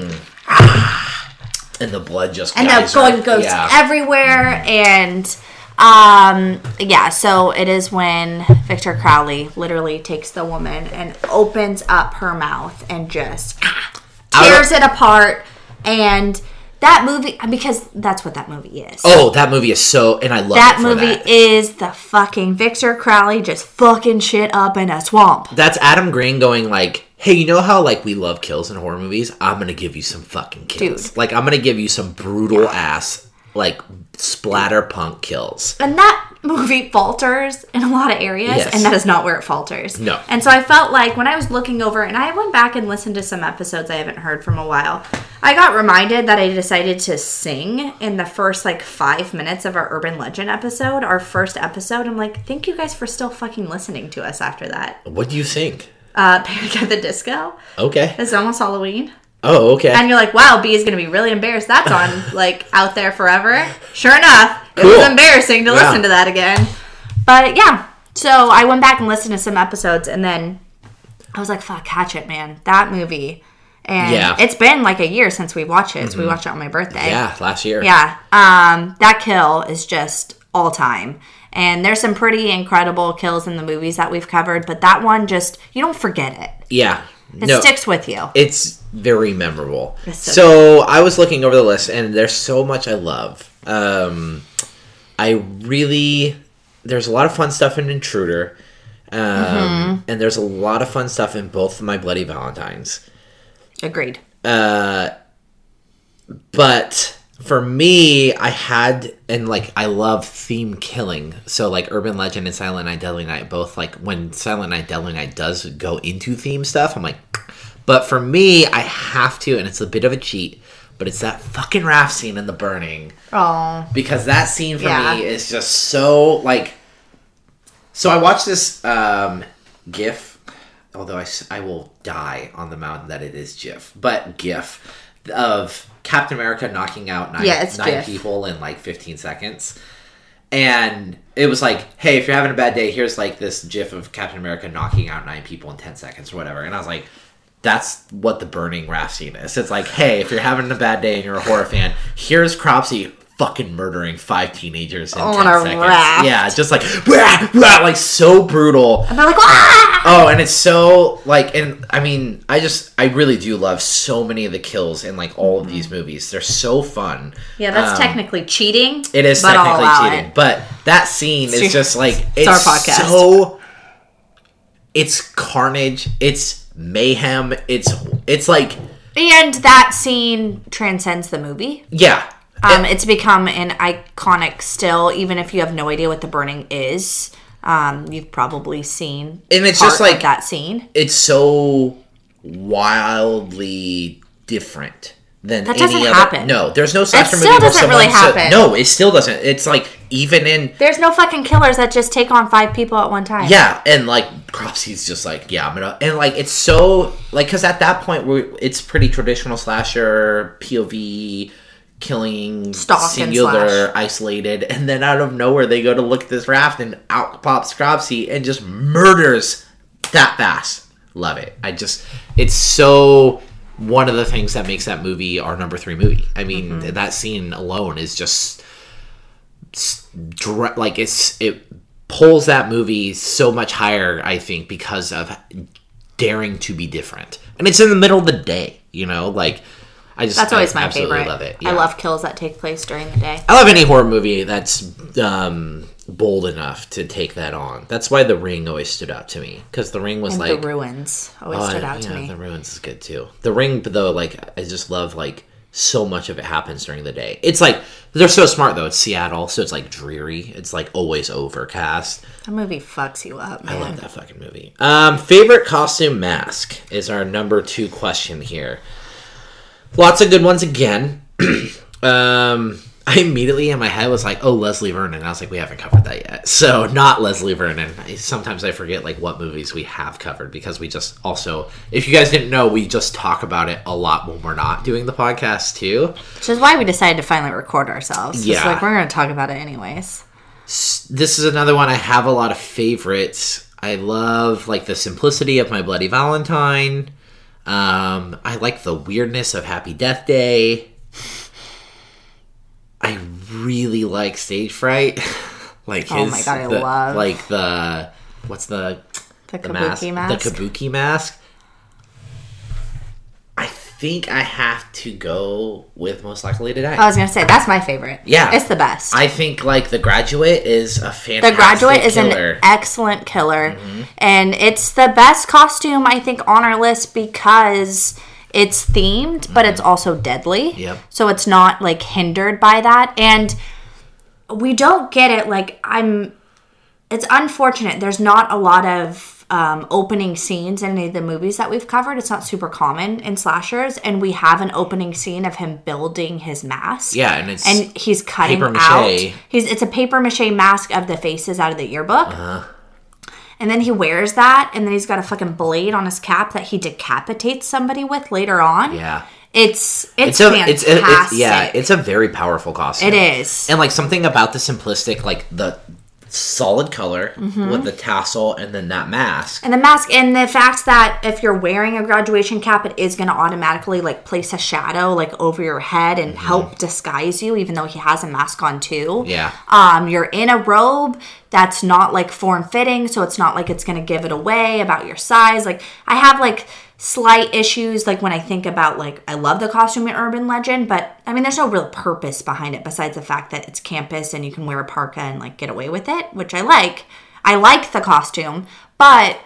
Speaker 1: And the blood just
Speaker 2: and the going goes
Speaker 1: Yeah.
Speaker 2: everywhere and um yeah so it is when victor crowley literally takes the woman and opens up her mouth and just tears it apart and that movie because that's what that movie is
Speaker 1: Oh, that movie is so, and I love
Speaker 2: that movie
Speaker 1: that.
Speaker 2: is the fucking victor crowley just fucking shit up in a swamp
Speaker 1: That's Adam Green going like, "Hey, you know how like we love kills in horror movies? I'm gonna give you some fucking kills.
Speaker 2: Dude.
Speaker 1: Like I'm gonna give you some brutal ass like splatter punk kills."
Speaker 2: and that movie falters in a lot of areas,
Speaker 1: Yes.
Speaker 2: and that is not where it falters.
Speaker 1: No.
Speaker 2: And so I felt like when I was looking over, and I went back and listened to some episodes I haven't heard from a while, I got reminded that I decided to sing in the first like five minutes of our Urban Legend episode, our first episode. I'm like, thank you guys for still fucking listening to us after that.
Speaker 1: What do you think?
Speaker 2: Uh, Panic at the Disco.
Speaker 1: Okay.
Speaker 2: It's almost Halloween.
Speaker 1: Oh, okay.
Speaker 2: And you're like, wow, B is going to be really embarrassed. That's on, like, out there forever. Sure enough, it
Speaker 1: Cool.
Speaker 2: was embarrassing to
Speaker 1: Yeah.
Speaker 2: listen to that again. But yeah, so I went back and listened to some episodes, and then I was like, fuck, Hatchet, man. That movie. And
Speaker 1: Yeah.
Speaker 2: it's been like a year since we watched it. So we watched it on my birthday.
Speaker 1: yeah, last year.
Speaker 2: Yeah. Um, that kill is just all time. And there's some pretty incredible kills in the movies that we've covered, but that one just, you don't forget it.
Speaker 1: Yeah.
Speaker 2: It
Speaker 1: no,
Speaker 2: sticks with you.
Speaker 1: it's very memorable.
Speaker 2: It's so
Speaker 1: So, I was looking over the list, and there's so much I love. Um, I really there's a lot of fun stuff in Intruder, um,
Speaker 2: Mm-hmm.
Speaker 1: and there's a lot of fun stuff in both of my Bloody Valentines.
Speaker 2: Agreed.
Speaker 1: Uh, but for me, I had and like I love theme killing. So like Urban Legend and Silent Night Deadly Night both like when Silent Night Deadly Night does go into theme stuff, I'm like but for me, I have to and it's a bit of a cheat, but it's that fucking raft scene in the burning
Speaker 2: Oh.
Speaker 1: because that scene for
Speaker 2: Yeah.
Speaker 1: me is just so like so i watched this um gif although I, I will die on the mountain that it is gif but gif of captain america knocking out nine,
Speaker 2: Yeah,
Speaker 1: nine people in like 15 seconds. And it was like hey if you're having a bad day here's like this gif of captain america knocking out nine people in 10 seconds or whatever. And i was like that's what the burning raft scene is. It's like, hey, if you're having a bad day and you're a horror fan, here's Cropsy fucking murdering five teenagers in
Speaker 2: On
Speaker 1: 10
Speaker 2: a
Speaker 1: seconds.
Speaker 2: raft.
Speaker 1: Yeah, just like, "Wah, wah," like so brutal.
Speaker 2: And they're like, ah!
Speaker 1: Oh, and it's so like, and I mean, I just, I really do love so many of the kills in like all of these movies. They're so fun.
Speaker 2: Yeah, that's
Speaker 1: Um,
Speaker 2: technically cheating.
Speaker 1: It is technically cheating,
Speaker 2: it.
Speaker 1: but that scene is just like
Speaker 2: it's
Speaker 1: it's, so. It's carnage. It's mayhem. It's it's like
Speaker 2: And that scene transcends the movie.
Speaker 1: yeah.
Speaker 2: Um, it's become an iconic still, even if you have no idea what the burning is. Um, you've probably seen
Speaker 1: And it's just like-
Speaker 2: that scene.
Speaker 1: it's so wildly different than
Speaker 2: That
Speaker 1: any
Speaker 2: doesn't
Speaker 1: other.
Speaker 2: happen.
Speaker 1: No, there's no slasher
Speaker 2: still doesn't really
Speaker 1: someone-
Speaker 2: happen.
Speaker 1: no, it still doesn't. It's like even in
Speaker 2: There's no fucking killers that just take on five people at one time.
Speaker 1: yeah, and like Cropsy's just like yeah, I'm gonna and like it's so like because at that point we it's pretty traditional slasher POV killing
Speaker 2: Stalk and
Speaker 1: singular
Speaker 2: slash.
Speaker 1: isolated and then out of nowhere they go to look at this raft and out pops Cropsy and just murders that fast love it i just it's so one of the things that makes that movie our number three movie i mean
Speaker 2: Mm-hmm.
Speaker 1: that scene alone is just like it's it pulls that movie so much higher i think because of daring to be different and it's in the middle of the day you know like i just
Speaker 2: That's always
Speaker 1: I
Speaker 2: my favorite.
Speaker 1: love it
Speaker 2: I love kills that take place during the day.
Speaker 1: I love any horror movie that's um, bold enough to take that on. That's why The Ring always stood out to me because The Ring was
Speaker 2: And
Speaker 1: like
Speaker 2: the ruins always
Speaker 1: oh,
Speaker 2: stood out to
Speaker 1: yeah,
Speaker 2: me.
Speaker 1: The Ruins is good too. The Ring, though, like I just love like so much of it happens during the day. It's like they're so smart though. It's Seattle, so it's like dreary. It's like always overcast.
Speaker 2: That movie fucks you up,
Speaker 1: I love that fucking movie. Um, favorite costume mask is our number two question here. Lots of good ones again. um, I immediately in my head was like, "Oh, Leslie Vernon." I was like, "We haven't covered that yet." So not Leslie Vernon. I- Sometimes I forget like what movies we have covered because we just also, if you guys didn't know, we just talk about it a lot when we're not doing the podcast too.
Speaker 2: Which is why we decided to finally record ourselves. Yeah. Like, we're going to talk about it anyways.
Speaker 1: this is another one I have a lot of favorites. I love like the simplicity of my Bloody Valentine. Um, I like the weirdness of Happy Death Day. I really like Stage Fright. like his, Oh
Speaker 2: my God, I
Speaker 1: the-
Speaker 2: love-
Speaker 1: like the what's the
Speaker 2: The
Speaker 1: the
Speaker 2: kabuki mask.
Speaker 1: the kabuki mask. I think I have to go with Most Likely to Die.
Speaker 2: I was to say, that's my favorite.
Speaker 1: Yeah.
Speaker 2: It's the best.
Speaker 1: I think like The Graduate is a fantastic
Speaker 2: the Graduate is
Speaker 1: killer.
Speaker 2: an excellent killer.
Speaker 1: Mm-hmm.
Speaker 2: And it's the best costume, I think, on our list because it's themed, but it's also deadly.
Speaker 1: Mm-hmm. Yep.
Speaker 2: So it's not like hindered by that. And we don't get it. Like I'm, it's unfortunate. There's not a lot of um, opening scenes in any of the movies that we've covered. It's not super common in slashers, and we have an opening scene of him building his mask.
Speaker 1: Yeah, and it's
Speaker 2: and he's cutting
Speaker 1: paper
Speaker 2: out. He's it's a paper mache mask of the faces out of the yearbook.
Speaker 1: Uh-huh.
Speaker 2: And then he wears that, and then he's got a fucking blade on his cap that he decapitates somebody with later on.
Speaker 1: yeah.
Speaker 2: It's it's,
Speaker 1: It's a
Speaker 2: fantastic.
Speaker 1: it's, it, it's yeah, it's a very powerful costume.
Speaker 2: It is.
Speaker 1: And like something about the simplistic like the solid color
Speaker 2: Mm-hmm.
Speaker 1: with the tassel and then that mask.
Speaker 2: And the mask, and the fact that if you're wearing a graduation cap, it is going to automatically like place a shadow like over your head and help disguise you, even though he has a mask on too.
Speaker 1: Yeah.
Speaker 2: Um, you're in a robe that's not like form fitting, so it's not like it's going to give it away about your size. Like I have like slight issues like when I think about like I love the costume in Urban Legend, but I mean there's no real purpose behind it besides the fact that it's campus and you can wear a parka and like get away with it, which I like. I like the costume, but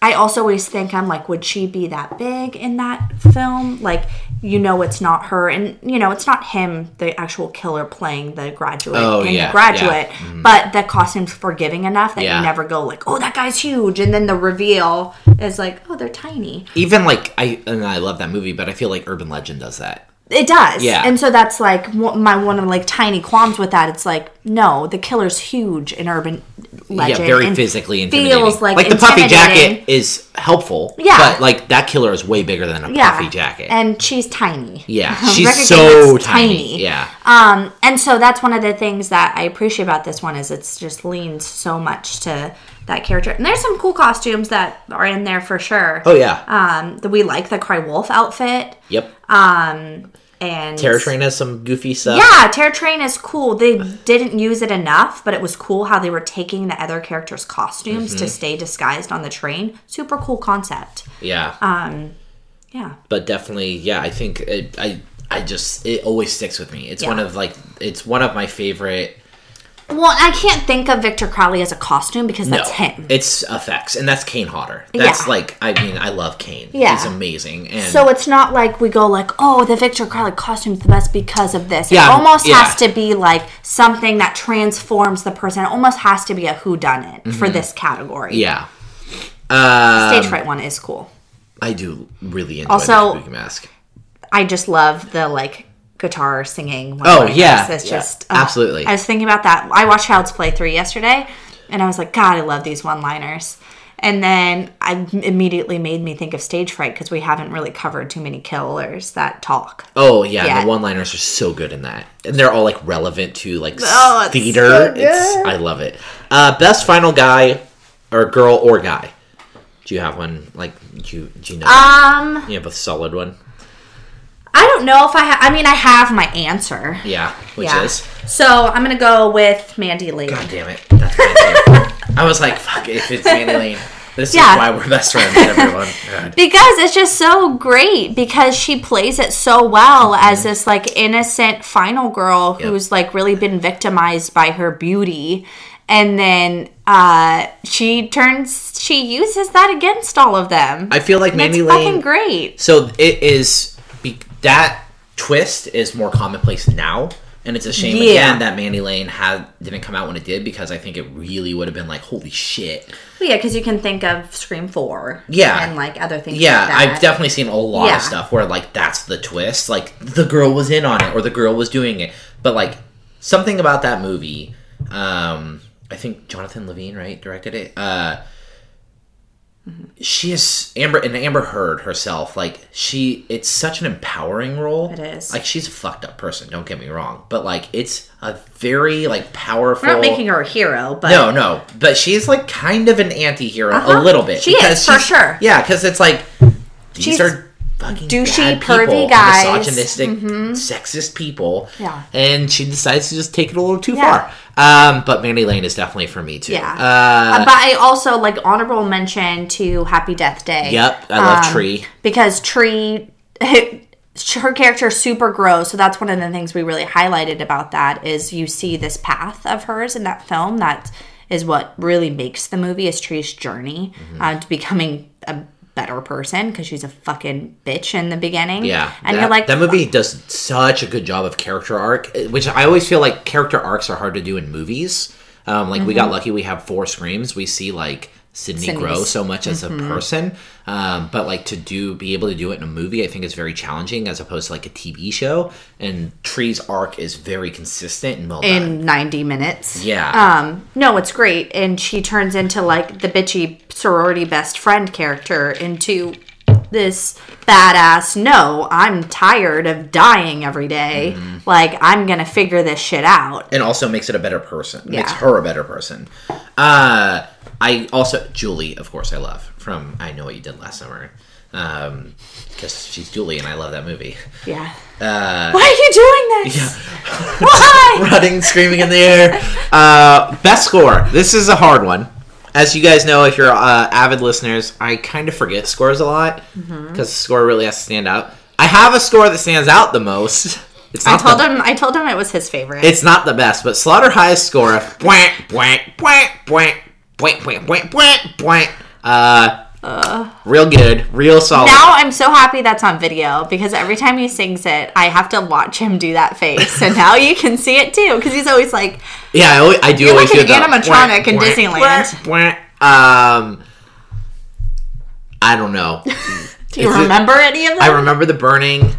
Speaker 2: I also always think I'm like, would she be that big in that film? Like, you know, it's not her, and you know, it's not him, the actual killer playing the graduate
Speaker 1: Oh,
Speaker 2: in
Speaker 1: yeah,
Speaker 2: the graduate,
Speaker 1: yeah. Mm-hmm.
Speaker 2: but the costume's forgiving enough that
Speaker 1: Yeah.
Speaker 2: you never go like, oh, that guy's huge, and then the reveal is like, oh, they're tiny.
Speaker 1: Even like I and I love that movie, but I feel like Urban Legend does that.
Speaker 2: It does,
Speaker 1: Yeah.
Speaker 2: And so that's like my one of like tiny qualms with that. It's like, no, the killer's huge in Urban Legend.
Speaker 1: yeah, very
Speaker 2: and
Speaker 1: physically intimidating.
Speaker 2: Feels like, like
Speaker 1: the puffy jacket is helpful.
Speaker 2: Yeah.
Speaker 1: but like that killer is way bigger than a
Speaker 2: yeah,
Speaker 1: puffy jacket.
Speaker 2: and she's tiny.
Speaker 1: yeah, she's so
Speaker 2: it's
Speaker 1: tiny. Yeah,
Speaker 2: Um, and so that's one of the things that I appreciate about this one is it's just leans so much to that character. And there's some cool costumes that are in there for sure.
Speaker 1: oh yeah,
Speaker 2: Um, that we like the Cry Wolf outfit.
Speaker 1: yep.
Speaker 2: Um, and
Speaker 1: Terror Train has some goofy stuff.
Speaker 2: Yeah, Terror Train is cool. They didn't use it enough, but it was cool how they were taking the other characters' costumes
Speaker 1: Mm-hmm.
Speaker 2: to stay disguised on the train. Super cool concept.
Speaker 1: yeah.
Speaker 2: Um, yeah.
Speaker 1: but definitely yeah i think it, i i just it always sticks with me it's
Speaker 2: Yeah.
Speaker 1: one of like it's one of my favorite
Speaker 2: Well, I can't think of Victor Crowley as a costume because that's
Speaker 1: no
Speaker 2: him.
Speaker 1: it's effects and that's kane hodder that's
Speaker 2: Yeah.
Speaker 1: like i mean i love kane
Speaker 2: Yeah.
Speaker 1: he's amazing and
Speaker 2: So it's not like we go like, oh, the Victor Crowley costume's the best because of this.
Speaker 1: Yeah,
Speaker 2: it almost
Speaker 1: yeah.
Speaker 2: has to be like something that transforms the person. It almost has to be a who done it for this category.
Speaker 1: Mm-hmm. yeah um,
Speaker 2: Stage fright one is cool.
Speaker 1: i do really enjoy
Speaker 2: Also-
Speaker 1: the mask
Speaker 2: I just love the like guitar singing.
Speaker 1: Oh, yeah.
Speaker 2: It's
Speaker 1: yeah,
Speaker 2: just oh,
Speaker 1: absolutely.
Speaker 2: I was thinking about that. I watched Child's Play three yesterday, and I was like, God, I love these one liners. And then I immediately made me think of stage fright because we haven't really covered too many killers that talk.
Speaker 1: oh yeah
Speaker 2: Yeah.
Speaker 1: the one liners are so good in that and they're all like relevant to like
Speaker 2: Oh, it's
Speaker 1: theater
Speaker 2: so
Speaker 1: it's i love it uh best final guy or girl or guy do you have one like do you do you know
Speaker 2: Um,
Speaker 1: you have a solid one
Speaker 2: I don't know if I. have. I mean, I have my answer.
Speaker 1: Yeah, which
Speaker 2: yeah.
Speaker 1: is
Speaker 2: So I'm gonna go with Mandy Lane.
Speaker 1: God damn it. That's. I was like, fuck if it's Mandy Lane. This
Speaker 2: Yeah.
Speaker 1: is why we're best friends, everyone. God.
Speaker 2: because it's just so great because she plays it so well as this like innocent final girl
Speaker 1: Yep.
Speaker 2: who's like really been victimized by her beauty and then uh she turns she uses that against all of them
Speaker 1: I feel like
Speaker 2: And it's
Speaker 1: Mandy
Speaker 2: fucking
Speaker 1: Lane.
Speaker 2: great
Speaker 1: So it is that twist is more commonplace now, and it's a shame
Speaker 2: Yeah.
Speaker 1: again that Mandy Lane had didn't come out when it did because I think it really would have been like, holy shit.
Speaker 2: Well, yeah because you can think of scream 4
Speaker 1: Yeah.
Speaker 2: and like other things
Speaker 1: Yeah,
Speaker 2: like that.
Speaker 1: I've definitely seen a lot
Speaker 2: Yeah.
Speaker 1: of stuff where like that's the twist, like the girl was in on it or the girl was doing it, but like something about that movie. Um, I think Jonathan Levine, right, directed it. Uh, she is Amber and Amber Heard herself. Like she, it's such an empowering role.
Speaker 2: It is.
Speaker 1: Like she's a fucked up person. Don't get me wrong, but like it's a very like powerful.
Speaker 2: we're not making her a hero but
Speaker 1: No, no, but she's like kind of an anti-hero
Speaker 2: Uh-huh.
Speaker 1: a little bit.
Speaker 2: She is, for sure.
Speaker 1: Yeah, because it's like these
Speaker 2: She's
Speaker 1: are fucking
Speaker 2: douchey,
Speaker 1: bad people,
Speaker 2: pervy guys. Mm-hmm.
Speaker 1: misogynistic, sexist people.
Speaker 2: Yeah.
Speaker 1: and she decides to just take it a little too
Speaker 2: Yeah.
Speaker 1: far. Um, but Mandy Lane is definitely for me too.
Speaker 2: Yeah.
Speaker 1: Uh,
Speaker 2: Uh, but I also like honorable mention to Happy Death Day.
Speaker 1: yep, I love
Speaker 2: Um,
Speaker 1: Tree.
Speaker 2: because Tree, her character super gross. So that's one of the things we really highlighted about that is you see this path of hers in that film. That is what really makes the movie is Tree's journey
Speaker 1: Mm-hmm.
Speaker 2: uh, to becoming a better person because she's a fucking bitch in the beginning.
Speaker 1: Yeah,
Speaker 2: and
Speaker 1: that,
Speaker 2: you're like
Speaker 1: that movie does such a good job of character arc, which I always feel like character arcs are hard to do in movies. Um, like we got lucky, we have four screams. We see like Sidney
Speaker 2: Sidney's-
Speaker 1: grow so much as a person, um, but like to do be able to do it in a movie, I think is very challenging as opposed to like a TV show. And Tree's arc is very consistent and well done.
Speaker 2: in 90 minutes.
Speaker 1: Yeah.
Speaker 2: Um, no, it's great. And she turns into like the bitchy sorority best friend character into this badass, no, I'm tired of dying every day.
Speaker 1: Mm-hmm.
Speaker 2: Like, I'm going to figure this shit out.
Speaker 1: and also makes it a better person. Makes her a better person. Uh, I also Julie, of course, I love from I Know What You Did Last Summer, because she's Julie, and I love that movie.
Speaker 2: Yeah.
Speaker 1: Uh,
Speaker 2: Why are you doing this? Yeah. Why?
Speaker 1: running, screaming in the air. Uh, best score. This is a hard one. As you guys know, if you're uh, avid listeners, I kind of forget scores a lot because
Speaker 2: Mm-hmm.
Speaker 1: the score really has to stand out. I have a score that stands out the most. It's
Speaker 2: I told
Speaker 1: the,
Speaker 2: him. I told him it was his favorite.
Speaker 1: It's not the best, but Slaughter High's score of bwank, bwank, bwank, bwank, bwank, bwank, bwank, bwank, bwank. Uh, real good, real solid.
Speaker 2: now I'm so happy that's on video because every time he sings it, I have to watch him do that face, and now you can see it too because he's always like,
Speaker 1: yeah, I, always, I do
Speaker 2: You're
Speaker 1: always
Speaker 2: like an
Speaker 1: the
Speaker 2: animatronic in Disneyland.
Speaker 1: Um, I don't know.
Speaker 2: "Do you
Speaker 1: Is it-
Speaker 2: remember any of them?"
Speaker 1: I remember the burning.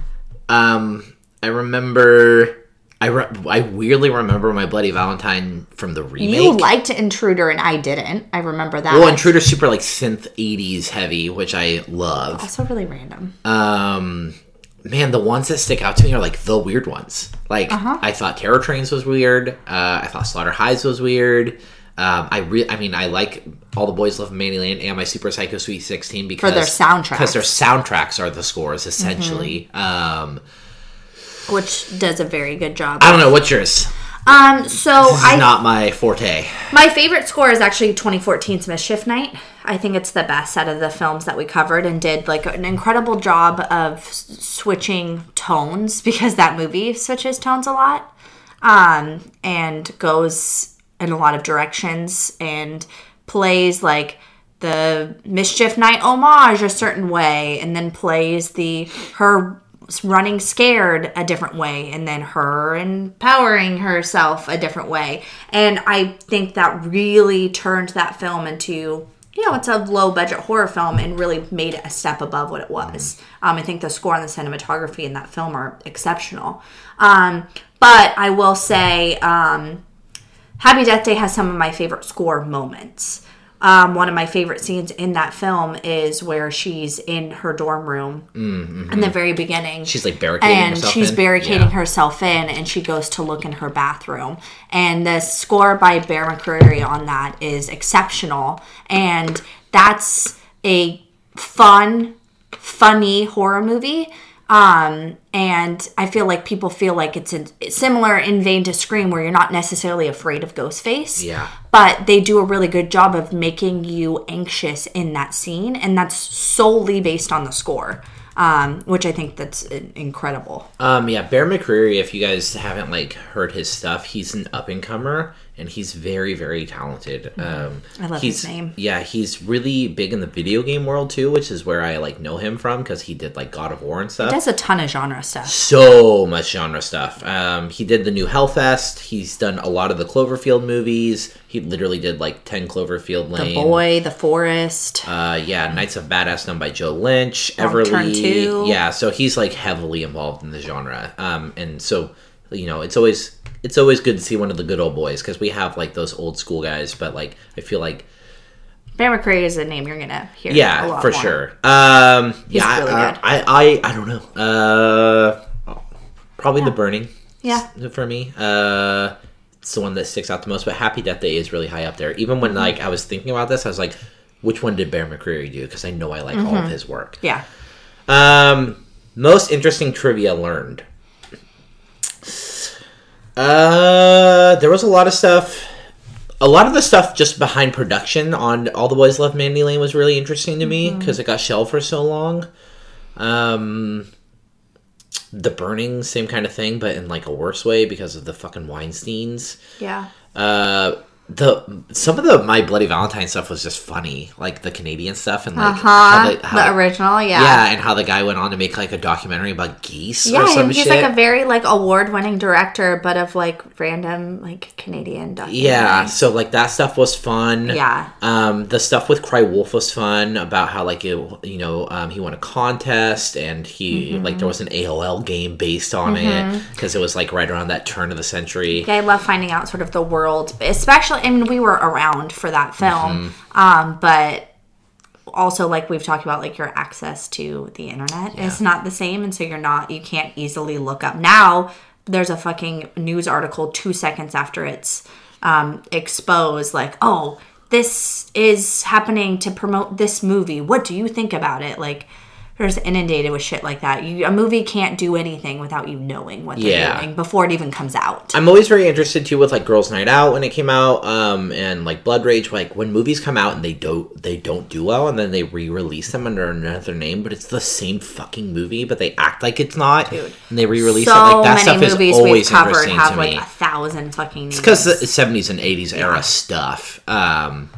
Speaker 1: Um, I remember. I, re- I weirdly remember my Bloody Valentine from the remake.
Speaker 2: You liked Intruder and I didn't. I remember that.
Speaker 1: well, Intruder's super like synth '80s heavy, which I love.
Speaker 2: also really random.
Speaker 1: Um, man, the ones that stick out to me are like the weird ones. Like
Speaker 2: Uh-huh.
Speaker 1: I thought Terror Trains was weird. Uh, I thought Slaughter Highs was weird. Um, I re- I mean, I like All the Boys Love Mandy Lane and My Super Psycho Sweet Sixteen because
Speaker 2: their soundtracks.
Speaker 1: Because their soundtracks are the scores essentially. Um,
Speaker 2: which does a very good job.
Speaker 1: I don't know what's yours.
Speaker 2: Um, so
Speaker 1: This is
Speaker 2: I
Speaker 1: not my forte.
Speaker 2: my favorite score is actually 2014's Mischief Night. I think it's the best out of the films that we covered and did like an incredible job of switching tones because that movie switches tones a lot um, and goes in a lot of directions and plays like the mischief night homage a certain way and then plays the her running scared a different way and then her empowering herself a different way. And i think that really turned that film into you know it's a low budget horror film and really made it a step above what it was. Um, i think the score and the cinematography in that film are exceptional. Um, but i will say um, Happy Death Day has some of my favorite score moments. Um, one of my favorite scenes in that film is where she's in her dorm room in the very beginning.
Speaker 1: She's like barricading
Speaker 2: and
Speaker 1: herself
Speaker 2: she's
Speaker 1: in.
Speaker 2: barricading
Speaker 1: Yeah.
Speaker 2: herself in, and she goes to look in her bathroom. And the score by Bear McCreary on that is exceptional, and that's a fun, funny horror movie. Um, and I feel like people feel like it's a, similar in vein to Scream, where you're not necessarily afraid of Ghostface.
Speaker 1: Yeah.
Speaker 2: But they do a really good job of making you anxious in that scene, and that's solely based on the score, um, which I think that's incredible.
Speaker 1: Um, yeah, Bear McCreary. If you guys haven't like heard his stuff, he's an up and comer, and he's very, very talented. Um,
Speaker 2: Mm-hmm. I love
Speaker 1: he's,
Speaker 2: his name.
Speaker 1: Yeah, he's really big in the video game world too, which is where I like know him from because he did like God of War and stuff.
Speaker 2: He Does a ton of genre stuff.
Speaker 1: so much genre stuff. Um, he did the new Hellfest. He's done a lot of the Cloverfield movies. He literally did like ten Cloverfield Lane, The
Speaker 2: Boy, The Forest.
Speaker 1: Uh, yeah, Knights of Badassdom done by Joe Lynch.
Speaker 2: Turn
Speaker 1: Everly.
Speaker 2: 2.
Speaker 1: Yeah, so he's like heavily involved in the genre. Um, and so you know, it's always it's always good to see one of the good old boys because we have like those old school guys, but like I feel like
Speaker 2: Bear McCreary is a name you're gonna hear. a
Speaker 1: yeah, for
Speaker 2: more.
Speaker 1: sure. Um, yeah,
Speaker 2: really
Speaker 1: I. I, I I don't know. Uh, probably the Burning.
Speaker 2: Yeah.
Speaker 1: for me. Uh, it's the one that sticks out the most. But Happy Death Day is really high up there. Even
Speaker 2: Mm-hmm.
Speaker 1: when like I was thinking about this, I was like, which one did Bear McCreary do? Because I know I like all
Speaker 2: Mm-hmm.
Speaker 1: of his work.
Speaker 2: Yeah.
Speaker 1: Um, most interesting trivia learned. Uh, there was a lot of stuff. A lot of the stuff just behind production on All the Boys Love Mandy Lane was really interesting to me because it got shelved for so long. Um, the burning, same kind of thing, but in like a worse way because of the fucking Weinstein's.
Speaker 2: Yeah.
Speaker 1: Uh, the some of the my bloody valentine stuff was just funny like the canadian stuff and like
Speaker 2: Uh
Speaker 1: how how
Speaker 2: The original, yeah.
Speaker 1: yeah and how the guy went on to make like a documentary about geese or
Speaker 2: Yeah, and he's
Speaker 1: shit
Speaker 2: like a very like award-winning director, but of like random like Canadian documentary.
Speaker 1: yeah so like that stuff was fun
Speaker 2: Yeah.
Speaker 1: um the stuff with cry wolf was fun about how like it, you know um, he won a contest and he
Speaker 2: Mm-hmm.
Speaker 1: like there was an aol game based on it because it was like right around that turn of the century
Speaker 2: Yeah, I love finding out sort of the world, especially. I mean, we were around for that film,
Speaker 1: Mm-hmm.
Speaker 2: um, but also like we've talked about, like your access to the internet is not the same, and so you're not you can't easily look up now. There's a fucking news article two seconds after it's um, exposed, like, oh, this is happening to promote this movie. What do you think about it? Like. There's inundated with shit like that. You, a movie can't do anything without you knowing what they're
Speaker 1: Yeah.
Speaker 2: doing before it even comes out.
Speaker 1: I'm always very interested too with like Girls Night Out when it came out, um, and like Blood Rage. Like when movies come out and they don't they don't do well, and then they re-release them under another name, but it's the same fucking movie, but they act like it's not,
Speaker 2: Dude.
Speaker 1: and they re-release
Speaker 2: so
Speaker 1: it. Like that
Speaker 2: many
Speaker 1: stuff is always
Speaker 2: covered
Speaker 1: interesting
Speaker 2: have
Speaker 1: to
Speaker 2: like
Speaker 1: me.
Speaker 2: a thousand fucking names.
Speaker 1: Because the 70s and 80s era stuff. Um,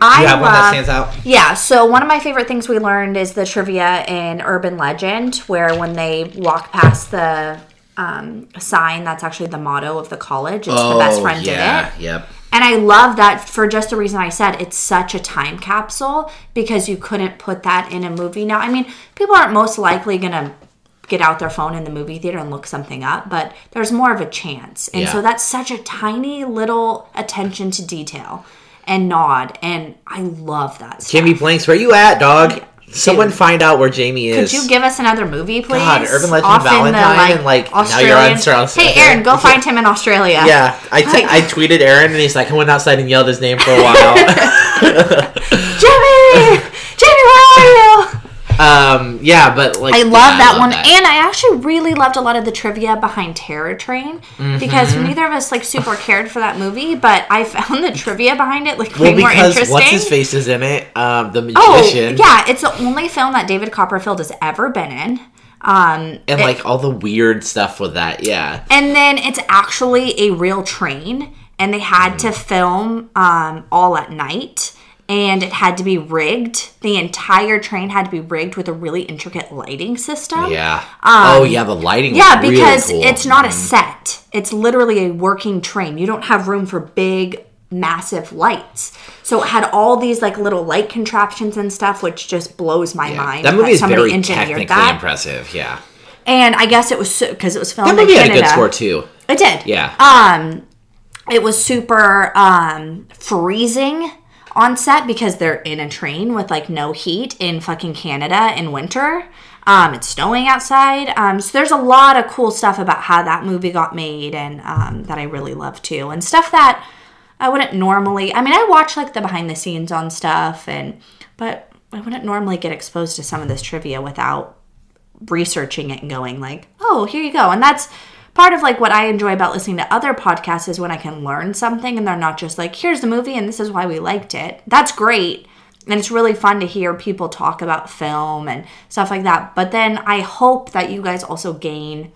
Speaker 2: I
Speaker 1: have one that
Speaker 2: love-
Speaker 1: stands out?
Speaker 2: Yeah, so one of my favorite things we learned is the trivia in Urban Legend, where when they walk past the um, sign, that's actually the motto of the college. It's the best friend
Speaker 1: Oh, yeah,
Speaker 2: did it.
Speaker 1: Yep.
Speaker 2: And I love that for just the reason I said it's such a time capsule because you couldn't put that in a movie now. I mean, people aren't most likely going to get out their phone in the movie theater and look something up, but there's more of a chance. And
Speaker 1: Yeah.
Speaker 2: so that's such a tiny little attention to detail and nod. And I love that stuff.
Speaker 1: Jamie Blanks, where you at, dog? Someone find out where Jamie is.
Speaker 2: Could you give us another movie, please?
Speaker 1: God, Urban Legend
Speaker 2: Off in the,
Speaker 1: Valentine and, like, now you're on
Speaker 2: Australian-
Speaker 1: Australia.
Speaker 2: Hey, Aaron, go find him in Australia.
Speaker 1: yeah, I, t- I tweeted Aaron and he's like, I went outside and yelled his name for a while.
Speaker 2: Jimmy! Jimmy, where are you?
Speaker 1: um, yeah, but like,
Speaker 2: I love
Speaker 1: yeah,
Speaker 2: that
Speaker 1: love
Speaker 2: one,
Speaker 1: that.
Speaker 2: and I actually really loved a lot of the trivia behind Terror Train
Speaker 1: Mm-hmm.
Speaker 2: because neither of us like super cared for that movie, but I found the trivia behind it like
Speaker 1: well,
Speaker 2: way more
Speaker 1: because
Speaker 2: interesting.
Speaker 1: what's his face is in it, um, the
Speaker 2: Oh, yeah, it's the only film that David Copperfield has ever been in. Um,
Speaker 1: and
Speaker 2: it-
Speaker 1: like all the weird stuff with that. Yeah,
Speaker 2: and then it's actually a real train, and they had to film um, all at night, and it had to be rigged. The entire train had to be rigged with a really intricate lighting system.
Speaker 1: yeah. oh yeah, the lighting.
Speaker 2: Um, Yeah,
Speaker 1: was really
Speaker 2: because
Speaker 1: cool.
Speaker 2: it's not a set. It's literally a working train. You don't have room for big, massive lights. So it had all these like little light contraptions and stuff, which just blows my
Speaker 1: Yeah.
Speaker 2: mind.
Speaker 1: That movie is very
Speaker 2: engineered
Speaker 1: technically
Speaker 2: that.
Speaker 1: impressive. Yeah,
Speaker 2: And I guess it was because it was filmed
Speaker 1: that movie
Speaker 2: in
Speaker 1: had a good score too.
Speaker 2: It did.
Speaker 1: Yeah.
Speaker 2: Um, it was super um freezing on set because they're in a train with like no heat in fucking Canada in winter. Um, it's snowing outside. Um, so there's a lot of cool stuff about how that movie got made and um, that I really love too. And stuff that I wouldn't normally. I mean, I watch like the behind the scenes on stuff, and but I wouldn't normally get exposed to some of this trivia without researching it and going like, oh, here you go. And that's part of like what I enjoy about listening to other podcasts is when I can learn something and they're not just like, here's the movie and this is why we liked it. That's great. And it's really fun to hear people talk about film and stuff like that. But then I hope that you guys also gain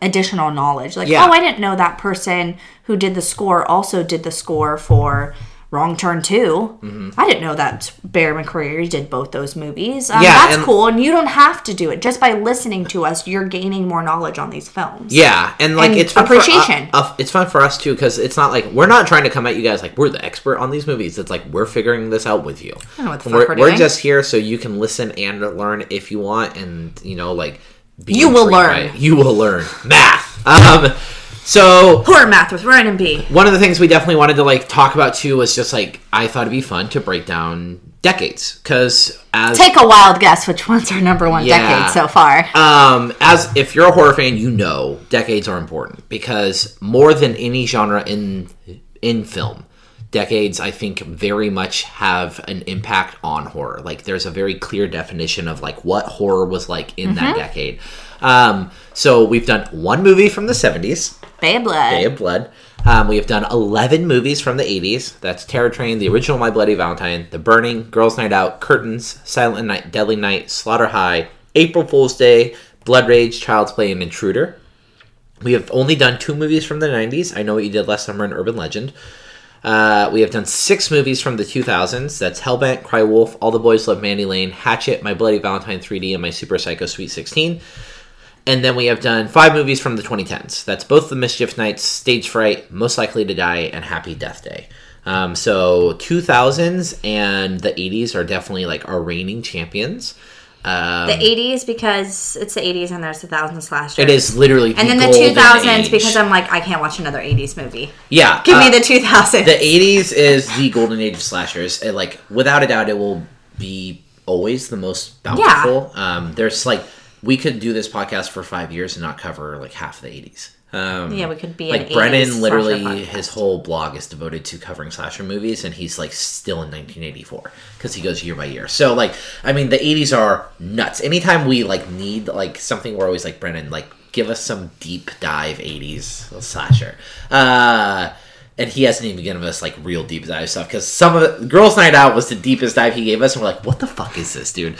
Speaker 2: additional knowledge. Like,
Speaker 1: Yeah.
Speaker 2: oh, I didn't know that person who did the score also did the score for Wrong Turn 2. I didn't know that Bear McCreary did both those movies. Um,
Speaker 1: Yeah,
Speaker 2: that's
Speaker 1: and-
Speaker 2: cool. And you don't have to do it. Just by listening to us, you're gaining more knowledge on these films.
Speaker 1: Yeah, and like
Speaker 2: And
Speaker 1: it's fun
Speaker 2: appreciation.
Speaker 1: For, uh, uh, it's fun for us too because it's not like we're not trying to come at you guys like we're the expert on these movies. It's like we're figuring this out with you.
Speaker 2: I know what the
Speaker 1: we're,
Speaker 2: fuck we're
Speaker 1: we're just here so you can listen and learn if you want, and you know like be
Speaker 2: You will learn.
Speaker 1: You will learn math. Um, so
Speaker 2: Horror math with Ryan and B.
Speaker 1: one of the things we definitely wanted to like talk about too was just like I thought it'd be fun to break down decades because as
Speaker 2: Take a wild guess which one's our number one
Speaker 1: Yeah.
Speaker 2: decade so far.
Speaker 1: um, as if you're a horror fan, you know decades are important because more than any genre in in film, decades I think very much have an impact on horror. Like there's a very clear definition of like what horror was like in that decade. Um, so we've done one movie from the 70s,
Speaker 2: Bay of Blood.
Speaker 1: Bay of Blood. Um, we have done 11 movies from the 80s. That's Terror Train, The Original My Bloody Valentine, The Burning, Girls Night Out, Curtains, Silent Night, Deadly Night, Slaughter High, April Fool's Day, Blood Rage, Child's Play, and Intruder. We have only done two movies from the 90s. I Know What You Did Last Summer and Urban Legend. Uh, we have done six movies from the 2000s. That's Hellbent, Cry Wolf, All the Boys Love Mandy Lane, Hatchet, My Bloody Valentine 3D, and My Super Psycho Sweet 16. And then we have done five movies from the 2010s. That's both The Mischief Nights, Stage Fright, Most Likely to Die, and Happy Death Day. Um, so 2000s and the 80s are definitely like our reigning champions. Um,
Speaker 2: The 80s because it's the 80s and there's a thousand slashers.
Speaker 1: it is literally
Speaker 2: And then the 2000s
Speaker 1: age.
Speaker 2: because I'm like, I can't watch another 80s movie.
Speaker 1: yeah,
Speaker 2: Give
Speaker 1: uh,
Speaker 2: me the 2000s.
Speaker 1: the 80s is the golden age of slashers and like without a doubt it will be always the most bountiful um there's like we could do this podcast for five years and not cover like half the 80s um
Speaker 2: Yeah, we could be
Speaker 1: like
Speaker 2: an
Speaker 1: brennan literally his whole blog is devoted to covering slasher movies and he's like still in 1984 because he goes year by year. So like i mean the 80s are nuts. Anytime we like need like something we're always like brennan like give us some deep dive 80s slasher. Uh and he hasn't even given us like real deep dive stuff because some of the girls night out was the deepest dive he gave us and we're like what the fuck is this dude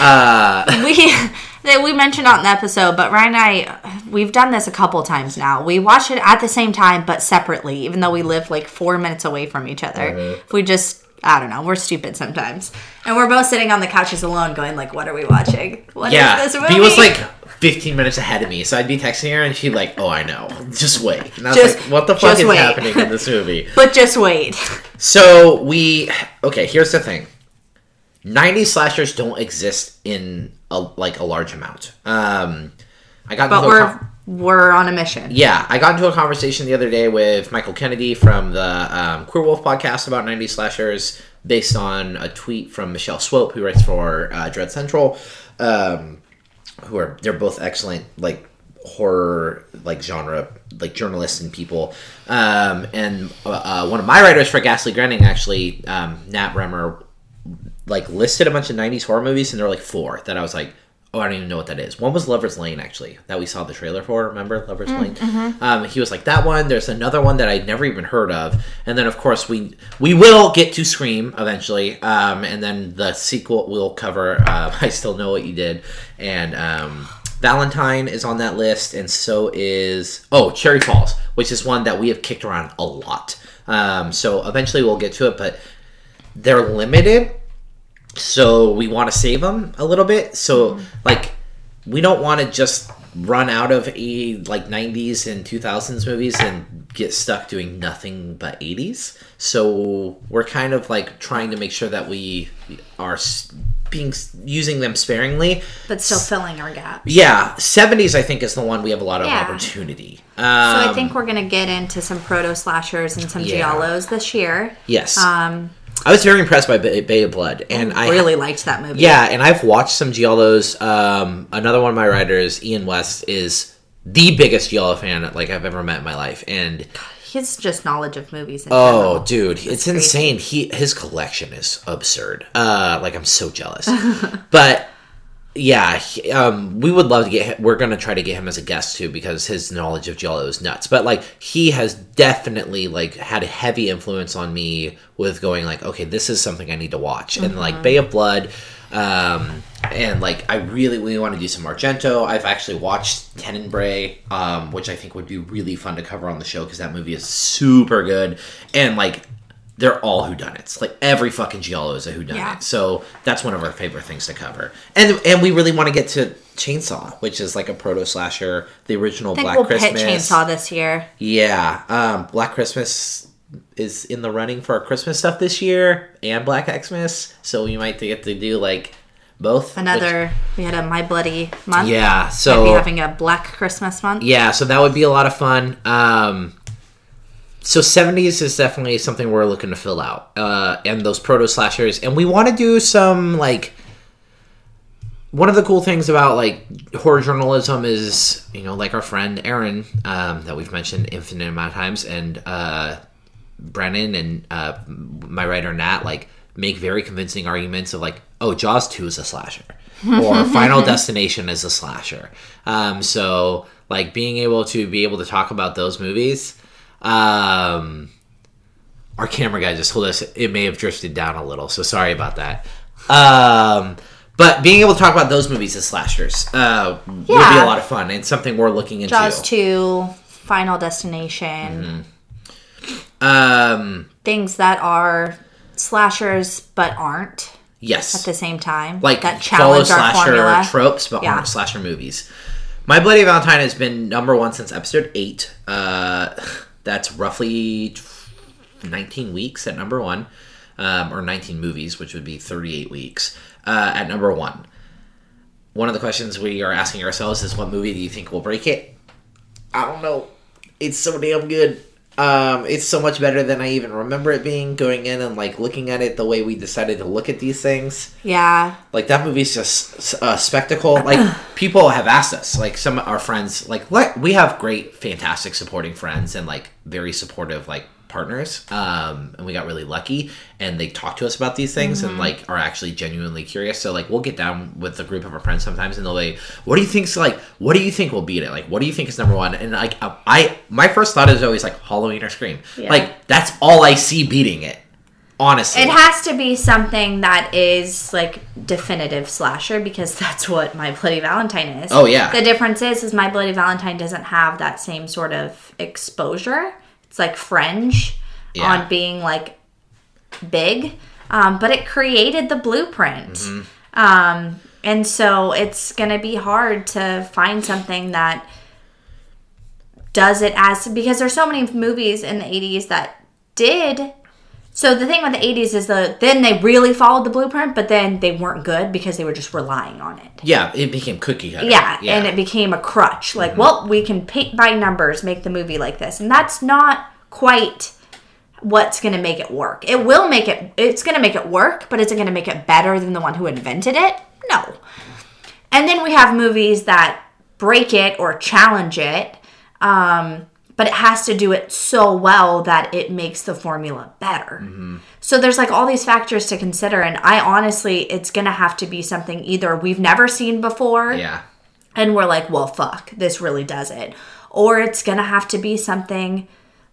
Speaker 1: uh
Speaker 2: we that we mentioned on the episode, but Ryan and I we've done this a couple times now. We watch it at the same time but separately, even though we live like four minutes away from each other.
Speaker 1: Mm-hmm.
Speaker 2: We just I don't know, we're stupid sometimes. And we're both sitting on the couches alone going like, What are we watching? What is
Speaker 1: yeah
Speaker 2: this movie?
Speaker 1: he was like 15 minutes ahead of me so i'd be texting her and she'd be like oh i know just wait and i was
Speaker 2: Just-
Speaker 1: like what the fuck is
Speaker 2: wait.
Speaker 1: happening in this movie
Speaker 2: But just wait.
Speaker 1: So we okay. Here's the thing: '90s slashers don't exist in a like a large amount. Um, I got
Speaker 2: But we're we're on a mission.
Speaker 1: yeah, I got into a conversation the other day with Michael Kennedy from the um, Queer Wolf podcast about '90s slashers, based on a tweet from Michelle Swope, who writes for uh, Dread Central. Um, who are they're both excellent like horror like genre like journalists and people. Um and uh, one of my writers for ghastly grinning actually um nat remmer like listed a bunch of 90s horror movies and there were like four that i was like oh i don't even know what that is. One was lover's lane actually that we saw the trailer for remember? Lover's lane? um he was like that one there's another one that i'd never even heard of. And then of course we we will get to scream eventually um and then the sequel will cover uh, i still know what you did. And um Valentine is on that list, and so is oh Cherry Falls, which is one that we have kicked around a lot. Um, so eventually we'll get to it, but they're limited, so we want to save them a little bit. So like we don't want to just run out of a like 90s and 2000s movies and get stuck doing nothing but 80s so we're kind of like trying to make sure that we are being using them sparingly
Speaker 2: But still filling our gap.
Speaker 1: yeah, seventies I think is the one we have a lot of
Speaker 2: Yeah.
Speaker 1: opportunity.
Speaker 2: So
Speaker 1: Um,
Speaker 2: I think we're gonna get into some proto slashers and some
Speaker 1: Yeah.
Speaker 2: giallos this year.
Speaker 1: yes,
Speaker 2: Um,
Speaker 1: I was very impressed by Bay, Bay of Blood, and I
Speaker 2: really liked that movie.
Speaker 1: yeah, and I've watched some giallos. Um, another one of my writers, Ian West, is the biggest giallo fan like I've ever met in my life, and
Speaker 2: his just knowledge of movies.
Speaker 1: Oh,
Speaker 2: general.
Speaker 1: dude, it's,
Speaker 2: crazy.
Speaker 1: insane. He his collection is absurd. Uh, like I'm so jealous. but yeah, he, um, we would love to get. Him, we're gonna try to get him as a guest too because his knowledge of Giallo is nuts. But like he has definitely like had a heavy influence on me with going like, okay, this is something I need to watch. And like Bay of Blood. Um, and like I really really want to do some Argento. I've actually watched Tenebrae, um, which I think would be really fun to cover on the show because that movie is super good. And like they're all whodunits. Like every fucking giallo is a whodunit.
Speaker 2: Yeah.
Speaker 1: So that's one of our favorite things to cover. And and we really want to get to Chainsaw, which is like a proto slasher, the original Black
Speaker 2: we'll
Speaker 1: Christmas.
Speaker 2: hit Chainsaw this year.
Speaker 1: Yeah, um, Black Christmas is in the running for our Christmas stuff this year, and Black Xmas. So we might get to do like both. which-
Speaker 2: Another, we had a My Bloody month.
Speaker 1: yeah.
Speaker 2: Might be
Speaker 1: So
Speaker 2: having a Black Christmas month.
Speaker 1: yeah, so that would be a lot of fun. Um, so 70s is definitely something we're looking to fill out, uh, and those proto slashers, and we want to do some like. One of the cool things about like horror journalism is, you know, like our friend Aaron um, that we've mentioned infinite amount of times, and uh, Brennan and uh, my writer Nat like make very convincing arguments of like, oh, Jaws two is a slasher, or Final Destination is a slasher. Um, so like being able to be able to talk about those movies. Um, our camera guy just told us it may have drifted down a little, so sorry about that. Um, but being able to talk about those movies as slashers uh, would be a lot of fun and something we're looking into.
Speaker 2: Jaws 2, Final Destination.
Speaker 1: Mm-hmm. Um,
Speaker 2: Things that are slashers but aren't
Speaker 1: yes.
Speaker 2: at the same time.
Speaker 1: like
Speaker 2: that
Speaker 1: follow
Speaker 2: challenge our
Speaker 1: slasher
Speaker 2: formula.
Speaker 1: tropes, but
Speaker 2: Yeah.
Speaker 1: aren't slasher movies. My Bloody Valentine has been number one since episode eight. Uh, that's roughly 19 weeks at number one, um, or 19 movies, which would be 38 weeks uh, at number one. One of the questions we are asking ourselves is, what movie do you think will break it? I don't know. It's so damn good. Um, it's so much better than I even remember it being. Going in and like looking at it the way we decided to look at these things.
Speaker 2: Yeah.
Speaker 1: Like that movie's just a spectacle. Like people have asked us, like some of our friends, like we have great, fantastic supporting friends and like very supportive like partners. Um, and we got really lucky, and they talk to us about these things and like are actually genuinely curious. So like we'll get down with a group of our friends sometimes, and they'll like, "What do you think's like? What do you think will beat it? Like, what do you think is number one?" And like uh, I, my first thought is always like Halloween or Scream.
Speaker 2: Yeah.
Speaker 1: Like that's all I see beating it. Honestly,
Speaker 2: It has to be something that is like definitive slasher because that's what My Bloody Valentine is.
Speaker 1: Oh, yeah.
Speaker 2: The difference is is My Bloody Valentine doesn't have that same sort of exposure. It's like fringe
Speaker 1: Yeah.
Speaker 2: on being like big. Um, but it created the blueprint.
Speaker 1: Mm-hmm.
Speaker 2: Um, and so it's gonna be hard to find something that does it as because there's so many movies in the 80s that did so the thing with the 80s is the then they really followed the blueprint but then they weren't good because they were just relying on it.
Speaker 1: Yeah, it became cookie cutter.
Speaker 2: yeah, and it became a crutch. Like well we can paint by numbers make the movie like this and that's not quite what's going to make it work. It will make it it's going to make it work but is it going to make it better than the one who invented it? No. And then we have movies that break it or challenge it, um, but it has to do it so well that it makes the formula better. So there's like all these factors to consider, and I honestly, it's gonna have to be something either we've never seen before,
Speaker 1: yeah.
Speaker 2: and we're like, well, fuck, this really does it, or it's gonna have to be something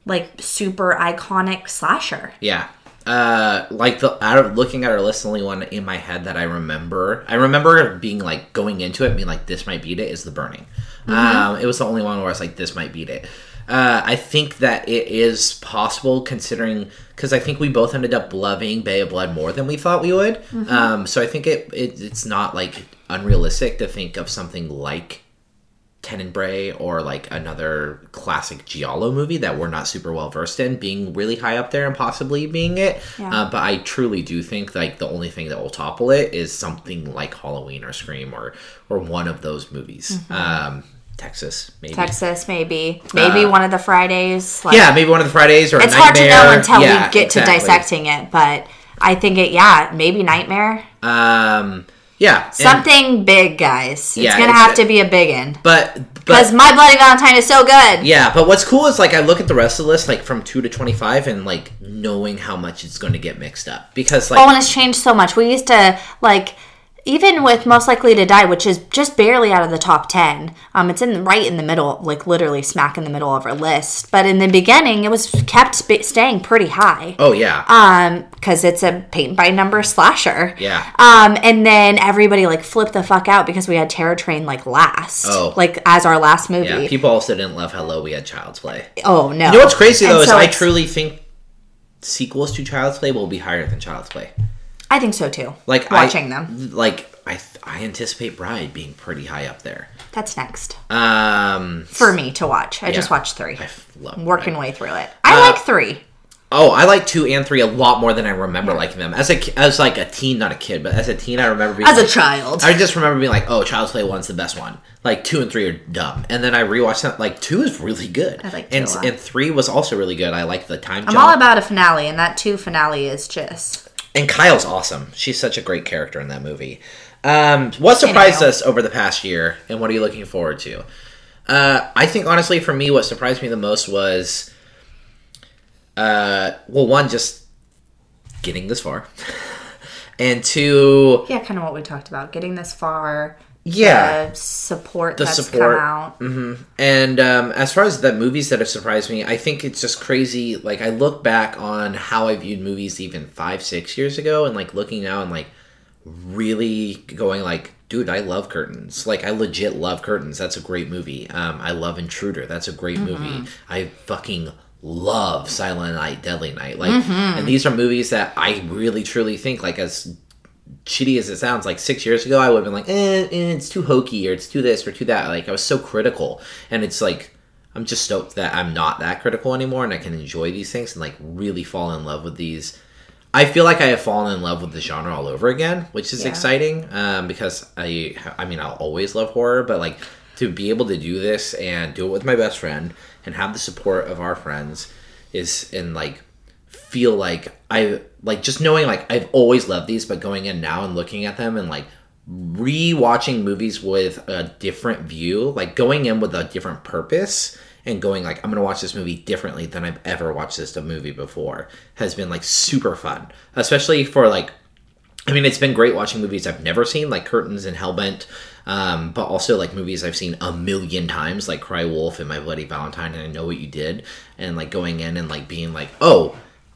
Speaker 2: like super iconic slasher.
Speaker 1: Yeah. Uh, like the out of looking at our list, the only one in my head that I remember, I remember being like going into it, being like, "This might beat it." Is the Burning? Um, it was the only one where I was like, "This might beat it." Uh, I think that it is possible considering because I think we both ended up loving Bay of Blood more than we thought we would. Um, so I think it, it it's not like unrealistic to think of something like Tenebrae or like another classic Giallo movie that we're not super well versed in being really high up there and possibly being it.
Speaker 2: Yeah.
Speaker 1: Uh, but I truly do think like the only thing that will topple it is something like Halloween or Scream or or one of those movies. Um, Texas maybe.
Speaker 2: Texas, maybe, maybe one of the Fridays. Like,
Speaker 1: Uh, Yeah, maybe one of the Fridays or a
Speaker 2: it's hard to know until
Speaker 1: Yeah,
Speaker 2: we get
Speaker 1: exactly.
Speaker 2: to dissecting it but i think it yeah maybe nightmare
Speaker 1: Um, yeah, and-
Speaker 2: something big guys it's
Speaker 1: Yeah,
Speaker 2: gonna have to be a big one
Speaker 1: but
Speaker 2: because my bloody valentine is so good
Speaker 1: Yeah, but what's cool is like I look at the rest of the list, like from two to twenty five, and like knowing how much it's going to get mixed up because like
Speaker 2: oh and it's changed so much we used to like even with most likely to die which is just barely out of the top 10 um it's in right in the middle like literally smack in the middle of our list but in the beginning it was kept sp- staying pretty high
Speaker 1: oh yeah,
Speaker 2: um because it's a paint by number slasher
Speaker 1: Yeah.
Speaker 2: um and then everybody like flipped the fuck out because we had terror train like last
Speaker 1: Oh.
Speaker 2: like as our last movie
Speaker 1: yeah. People also didn't love how low we had Child's Play.
Speaker 2: oh no
Speaker 1: You know what's crazy
Speaker 2: And
Speaker 1: though is
Speaker 2: so
Speaker 1: I truly think sequels to Child's Play will be higher than Child's Play.
Speaker 2: I think so too
Speaker 1: Like
Speaker 2: watching
Speaker 1: I,
Speaker 2: them
Speaker 1: like I I anticipate Bride being pretty high up there.
Speaker 2: that's next
Speaker 1: Um,
Speaker 2: for me to watch i just watched three
Speaker 1: I f- love
Speaker 2: I'm working
Speaker 1: Bride.
Speaker 2: way through it i
Speaker 1: Uh,
Speaker 2: like three
Speaker 1: Oh, I like two and three a lot more than I remember liking them as a as like a teen, not a kid, but as a teen, I remember being
Speaker 2: as a child
Speaker 1: I just remember being like, "Oh, Child's Play one's the best one." Like two and three are dumb, and then I rewatched that. Like two is really good.
Speaker 2: I like two
Speaker 1: and and three was also really good. I like the time
Speaker 2: i'm
Speaker 1: jump.
Speaker 2: all about a finale and that two finale is just
Speaker 1: and Kyle's awesome. She's such a great character in that movie. Um, what surprised us over the past year, and what are you looking forward to? Uh, I think honestly, for me, what surprised me the most was, uh, well, one just getting this far, and two,
Speaker 2: yeah kind of what we talked about getting this far
Speaker 1: Yeah.
Speaker 2: the support
Speaker 1: The
Speaker 2: that's
Speaker 1: support.
Speaker 2: come out
Speaker 1: And um, as far as the movies that have surprised me, I think it's just crazy. Like I look back on how I viewed movies even five, six years ago, and like looking now and like really going like, dude, I love Curtains. Like I legit love Curtains. That's a great movie. Um, I love Intruder. That's a great movie. I fucking love Silent Night, Deadly Night. Like,
Speaker 2: Mm-hmm.
Speaker 1: and these are movies that I really truly think like as shitty as it sounds, like six years ago, I would have been like, eh, eh, it's too hokey or it's too this or too that. Like, I was so critical, and it's like. I'm just stoked that I'm not that critical anymore and I can enjoy these things and like really fall in love with these I feel like I have fallen in love with the genre all over again, which is
Speaker 2: Yeah.
Speaker 1: exciting um, because I, I mean, I'll always love horror, but like to be able to do this and do it with my best friend and have the support of our friends is and like feel like I like just knowing like I've always loved these, but going in now and looking at them and like re-watching movies with a different view, like going in with a different purpose and going like I'm gonna watch this movie differently than I've ever watched this movie before has been like super fun, especially for like. I mean, it's been great watching movies I've never seen, like Curtains and Hellbent, um, but also like movies I've seen a million times, like Cry Wolf and My Bloody Valentine, and I Know What You Did, and like going in and like being like, oh,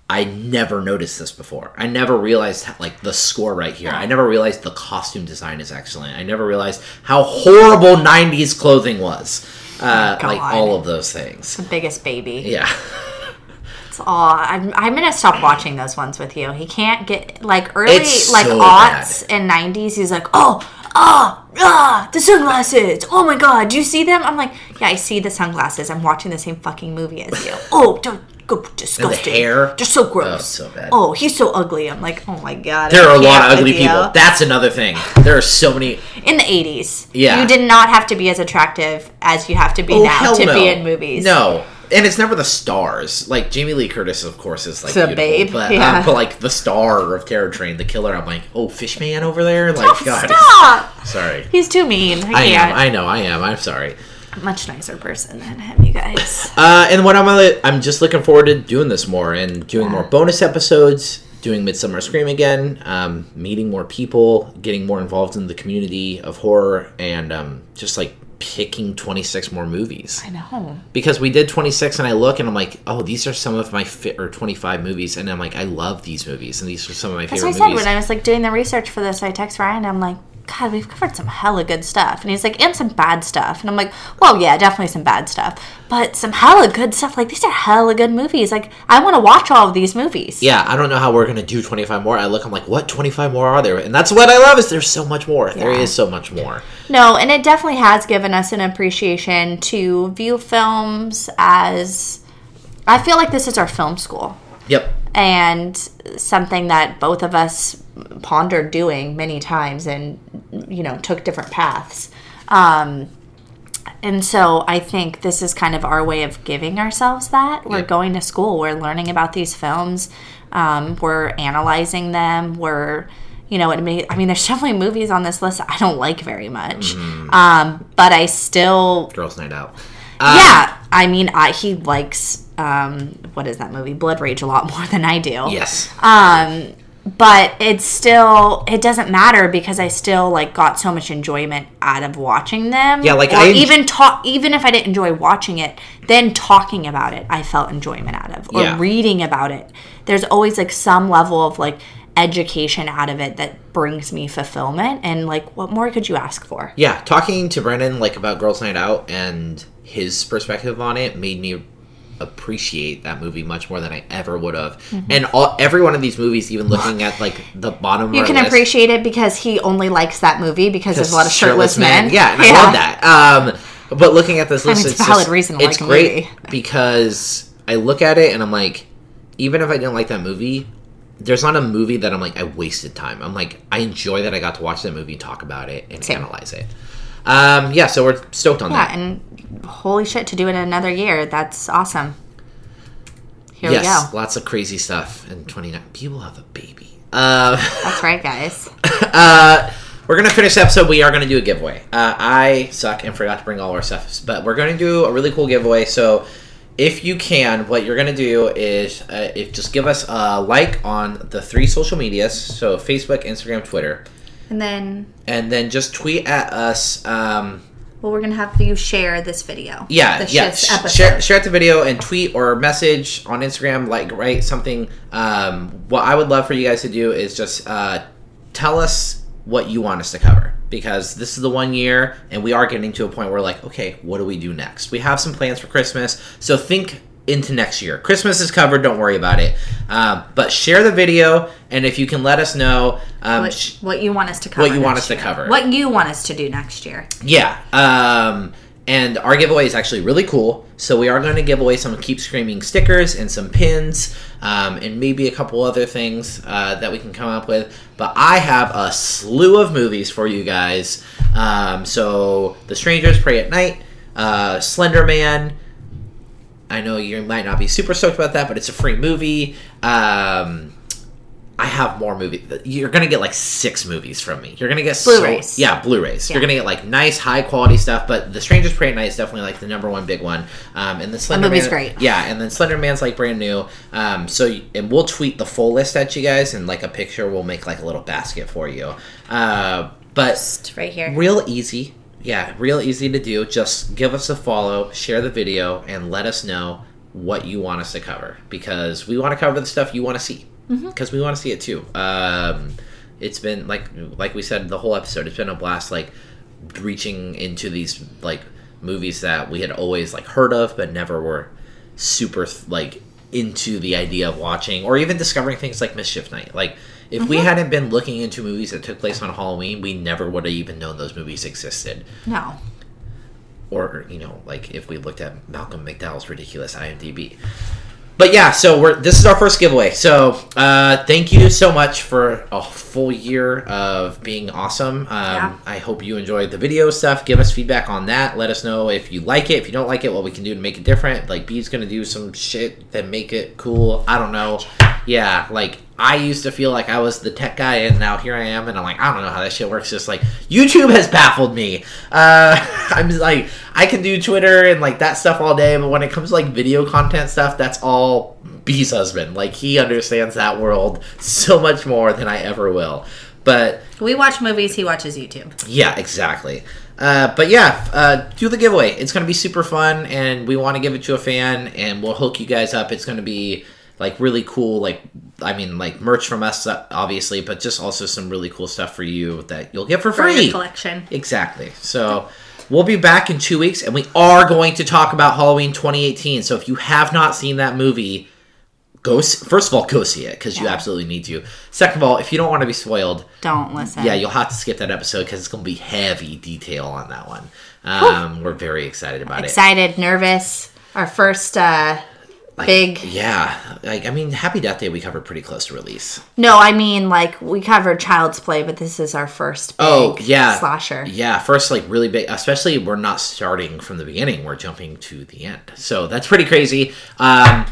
Speaker 1: I never noticed this before. I never realized like the score right here. I never realized the costume design is excellent. I never realized how horrible '90s clothing was. Uh, like all of those things.
Speaker 2: The biggest baby.
Speaker 1: Yeah.
Speaker 2: It's all. I'm, I'm gonna stop watching those ones with you. He can't get like early,
Speaker 1: It's
Speaker 2: like
Speaker 1: so
Speaker 2: aughts and nineties. He's like, oh, ah, ah, the sunglasses. Oh my god, do you see them? I'm like, yeah, I see the sunglasses. I'm watching the same fucking movie as you. Oh, don't go disgusting.
Speaker 1: hair?
Speaker 2: They're so gross.
Speaker 1: Oh, so bad.
Speaker 2: Oh, he's so ugly. I'm like, oh my god.
Speaker 1: There are a lot of ugly people. That's another thing. There are so many.
Speaker 2: in the 80s.
Speaker 1: Yeah.
Speaker 2: you did not have to be as attractive as you have to be
Speaker 1: Oh,
Speaker 2: now to
Speaker 1: no.
Speaker 2: be in movies.
Speaker 1: No. And it's never the stars. Like Jamie Lee Curtis, of course, is like
Speaker 2: The babe,
Speaker 1: but,
Speaker 2: yeah.
Speaker 1: um, but like the star of Terror Train, the killer. I'm like, oh, Fishman over there. Like, God,
Speaker 2: Stop.
Speaker 1: sorry.
Speaker 2: He's too mean. I,
Speaker 1: I am. I know. I am. I'm sorry.
Speaker 2: Much nicer person than him, you guys.
Speaker 1: Uh, and what I'm I'm just looking forward to doing this more and doing more bonus episodes, doing Midsummer Scream again, um, meeting more people, getting more involved in the community of horror, and um, just like picking 26 more movies.
Speaker 2: I know.
Speaker 1: because we did 26 and i look and i'm like oh these are some of my fit or 25 movies and i'm like i love these movies and these are some of my
Speaker 2: That's what I
Speaker 1: favorite
Speaker 2: said
Speaker 1: movies
Speaker 2: when I was like doing the research for this. I text Ryan. I'm like, God, we've covered some hella good stuff, and he's like, and some bad stuff. And I'm like, well, yeah, definitely some bad stuff, but some hella good stuff. Like these are hella good movies. Like I want to watch all of these movies.
Speaker 1: yeah i don't know how we're gonna do 25 more i look i'm like what 25 more are there and that's what i love is there's so much more there
Speaker 2: Yeah.
Speaker 1: is so much more
Speaker 2: No, and it definitely has given us an appreciation to view films as. I feel like this is our film school.
Speaker 1: yep
Speaker 2: and something that both of us pondered doing many times and you know took different paths. Um, and so i think this is kind of our way of giving ourselves that. We're
Speaker 1: Yep.
Speaker 2: going to school. We're learning about these films. Um, we're analyzing them. We're you know, it may, I mean, there's definitely movies on this list I don't like very much, um, but I still
Speaker 1: girls night out.
Speaker 2: Yeah, I mean, I, he likes um, what is that movie, Blood Rage, a lot more than I do.
Speaker 1: yes
Speaker 2: Um, but it's still it doesn't matter because I still like got so much enjoyment out of watching them.
Speaker 1: Yeah, like,
Speaker 2: or
Speaker 1: I-
Speaker 2: even talk even if I didn't enjoy watching it, then talking about it, I felt enjoyment out of, or
Speaker 1: Yeah.
Speaker 2: reading about it. There's always like some level of like education out of it that brings me fulfillment, and like what more could you ask for?
Speaker 1: yeah talking to brennan like about girls night out and his perspective on it made me appreciate that movie much more than i ever would have and all every one of these movies even looking at like the bottom
Speaker 2: Mm-hmm. You can
Speaker 1: list,
Speaker 2: appreciate it because he only likes that movie because there's a lot of shirtless, men.
Speaker 1: Yeah, and I love that. Um, but looking at this
Speaker 2: mean,
Speaker 1: list,
Speaker 2: it's
Speaker 1: it's,
Speaker 2: a valid
Speaker 1: just-
Speaker 2: reason to
Speaker 1: it's
Speaker 2: like
Speaker 1: great
Speaker 2: movie.
Speaker 1: because I look at it and I'm like, even if I didn't like that movie, there's not a movie that I'm like I wasted time. I'm like I enjoy that I got to watch that movie, talk about it, and
Speaker 2: Same.
Speaker 1: analyze it. Um, yeah, so we're stoked on
Speaker 2: Yeah,
Speaker 1: that.
Speaker 2: and holy shit, to do it another year, that's awesome. Here
Speaker 1: yes,
Speaker 2: we go.
Speaker 1: lots of crazy stuff. And 29 people have a baby. Uh,
Speaker 2: That's right, guys.
Speaker 1: uh, we're gonna finish the episode. We are gonna do a giveaway. Uh, I suck and forgot to bring all our stuff, but we're gonna do a really cool giveaway. So, if you can, what you're gonna do is uh, if just give us a like on the three social medias, so Facebook, Instagram, Twitter,
Speaker 2: And then,
Speaker 1: and then just tweet at us. Um,
Speaker 2: well, we're gonna have you share this video.
Speaker 1: yeah,
Speaker 2: the
Speaker 1: yeah.
Speaker 2: shit's
Speaker 1: sh-
Speaker 2: episode.
Speaker 1: Share, share the video and tweet or message on Instagram. Like, write something. Um, what I would love for you guys to do is just uh, tell us what you want us to cover because this is the one year, and we are getting to a point where like, okay, what do we do next? We have some plans for Christmas, so think into next year. Christmas is covered. Don't worry about it. Um, but share the video, and if you can let us know, um,
Speaker 2: What, what you want us to cover.
Speaker 1: What you want us to cover.
Speaker 2: What you want us to do next year.
Speaker 1: yeah. Um, and our giveaway is actually really cool. So we are going to give away some Keep Screaming stickers and some pins, um, and maybe a couple other things uh, that we can come up with. But I have a slew of movies for you guys. Um, so The Strangers Prey at Night, uh, Slender Man. I know you might not be super stoked about that, but it's a free movie. Um, I have more movies. You're gonna get like six movies from me. You're gonna get
Speaker 2: Blu-rays.
Speaker 1: So, yeah, Blu-rays. You're gonna get like nice, high quality stuff. But The Strangers Prey at Night is definitely like the number one big one. Um, and the Slender
Speaker 2: movie's
Speaker 1: Man,
Speaker 2: great.
Speaker 1: Yeah, and then Slender Man's like brand new. Um, so and we'll tweet the full list at you guys, and like a picture, we'll make like a little basket for you. Uh, but
Speaker 2: Just right here.
Speaker 1: real easy yeah real easy to do. Just give us a follow share the video and let us know what you want us to cover. Because we want to cover the stuff you want to see because we want to see it too. Um, it's been like like we said the whole episode it's been a blast like reaching into these like movies that we had always like heard of but never were super like into the idea of watching or even discovering things like mischief night. Like if we hadn't been looking into movies that took place on halloween we never would have even known those movies existed.
Speaker 2: No.
Speaker 1: or you know like if we looked at malcolm mcdowell's ridiculous imdb. But yeah so we're this is our first giveaway. So uh thank you so much for a full year of being awesome. Um
Speaker 2: Yeah.
Speaker 1: i hope you enjoyed the video stuff. Give us feedback on that. Let us know if you like it. If you don't like it what we can do to make it different. Like b's gonna do some shit that make it cool. I don't know. Yeah like i used to feel like i was the tech guy and now here i am and i'm like i don't know how that shit works just like youtube has baffled me uh i'm like i can do twitter and like that stuff all day but when it comes to like video content stuff that's all b's husband like he understands that world so much more than i ever will but
Speaker 2: We watch movies, he watches YouTube.
Speaker 1: yeah, exactly. Uh, but yeah, uh, do the giveaway. It's going to be super fun, and we want to give it to a fan, and we'll hook you guys up. It's going to be like really cool. Like, I mean, like merch from us, obviously, but just also some really cool stuff for you that you'll get for
Speaker 2: For
Speaker 1: free.
Speaker 2: collection.
Speaker 1: Exactly. So we'll be back in two weeks, and we are going to talk about Halloween 2018. So if you have not seen that movie, go. First of all, go see it because you absolutely need to. Second of all, if you don't want to be spoiled,
Speaker 2: Don't listen.
Speaker 1: yeah, you'll have to skip that episode because it's going to be heavy detail on that one. Um, we're very excited about it.
Speaker 2: Excited, nervous. Our first uh
Speaker 1: it.
Speaker 2: big
Speaker 1: Yeah, like I mean, Happy Death Day we covered pretty close to release.
Speaker 2: No, I mean like we covered Child's Play, but this is our first big
Speaker 1: Oh yeah,
Speaker 2: slasher.
Speaker 1: Yeah, first like really big. Especially we're not starting from the beginning; we're jumping to the end. So that's pretty crazy. Um,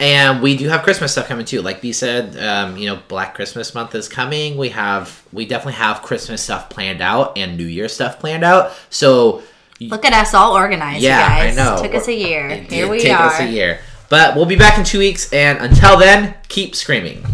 Speaker 1: and we do have Christmas stuff coming too. Like B said, um, you know, Black Christmas month is coming. We have we definitely have Christmas stuff planned out and New Year stuff planned out. So
Speaker 2: Look at us all organized,
Speaker 1: Yeah,
Speaker 2: you guys.
Speaker 1: I know.
Speaker 2: Took us a year. Here we are.
Speaker 1: Took us a year. But we'll be back in two weeks, and until then, keep screaming.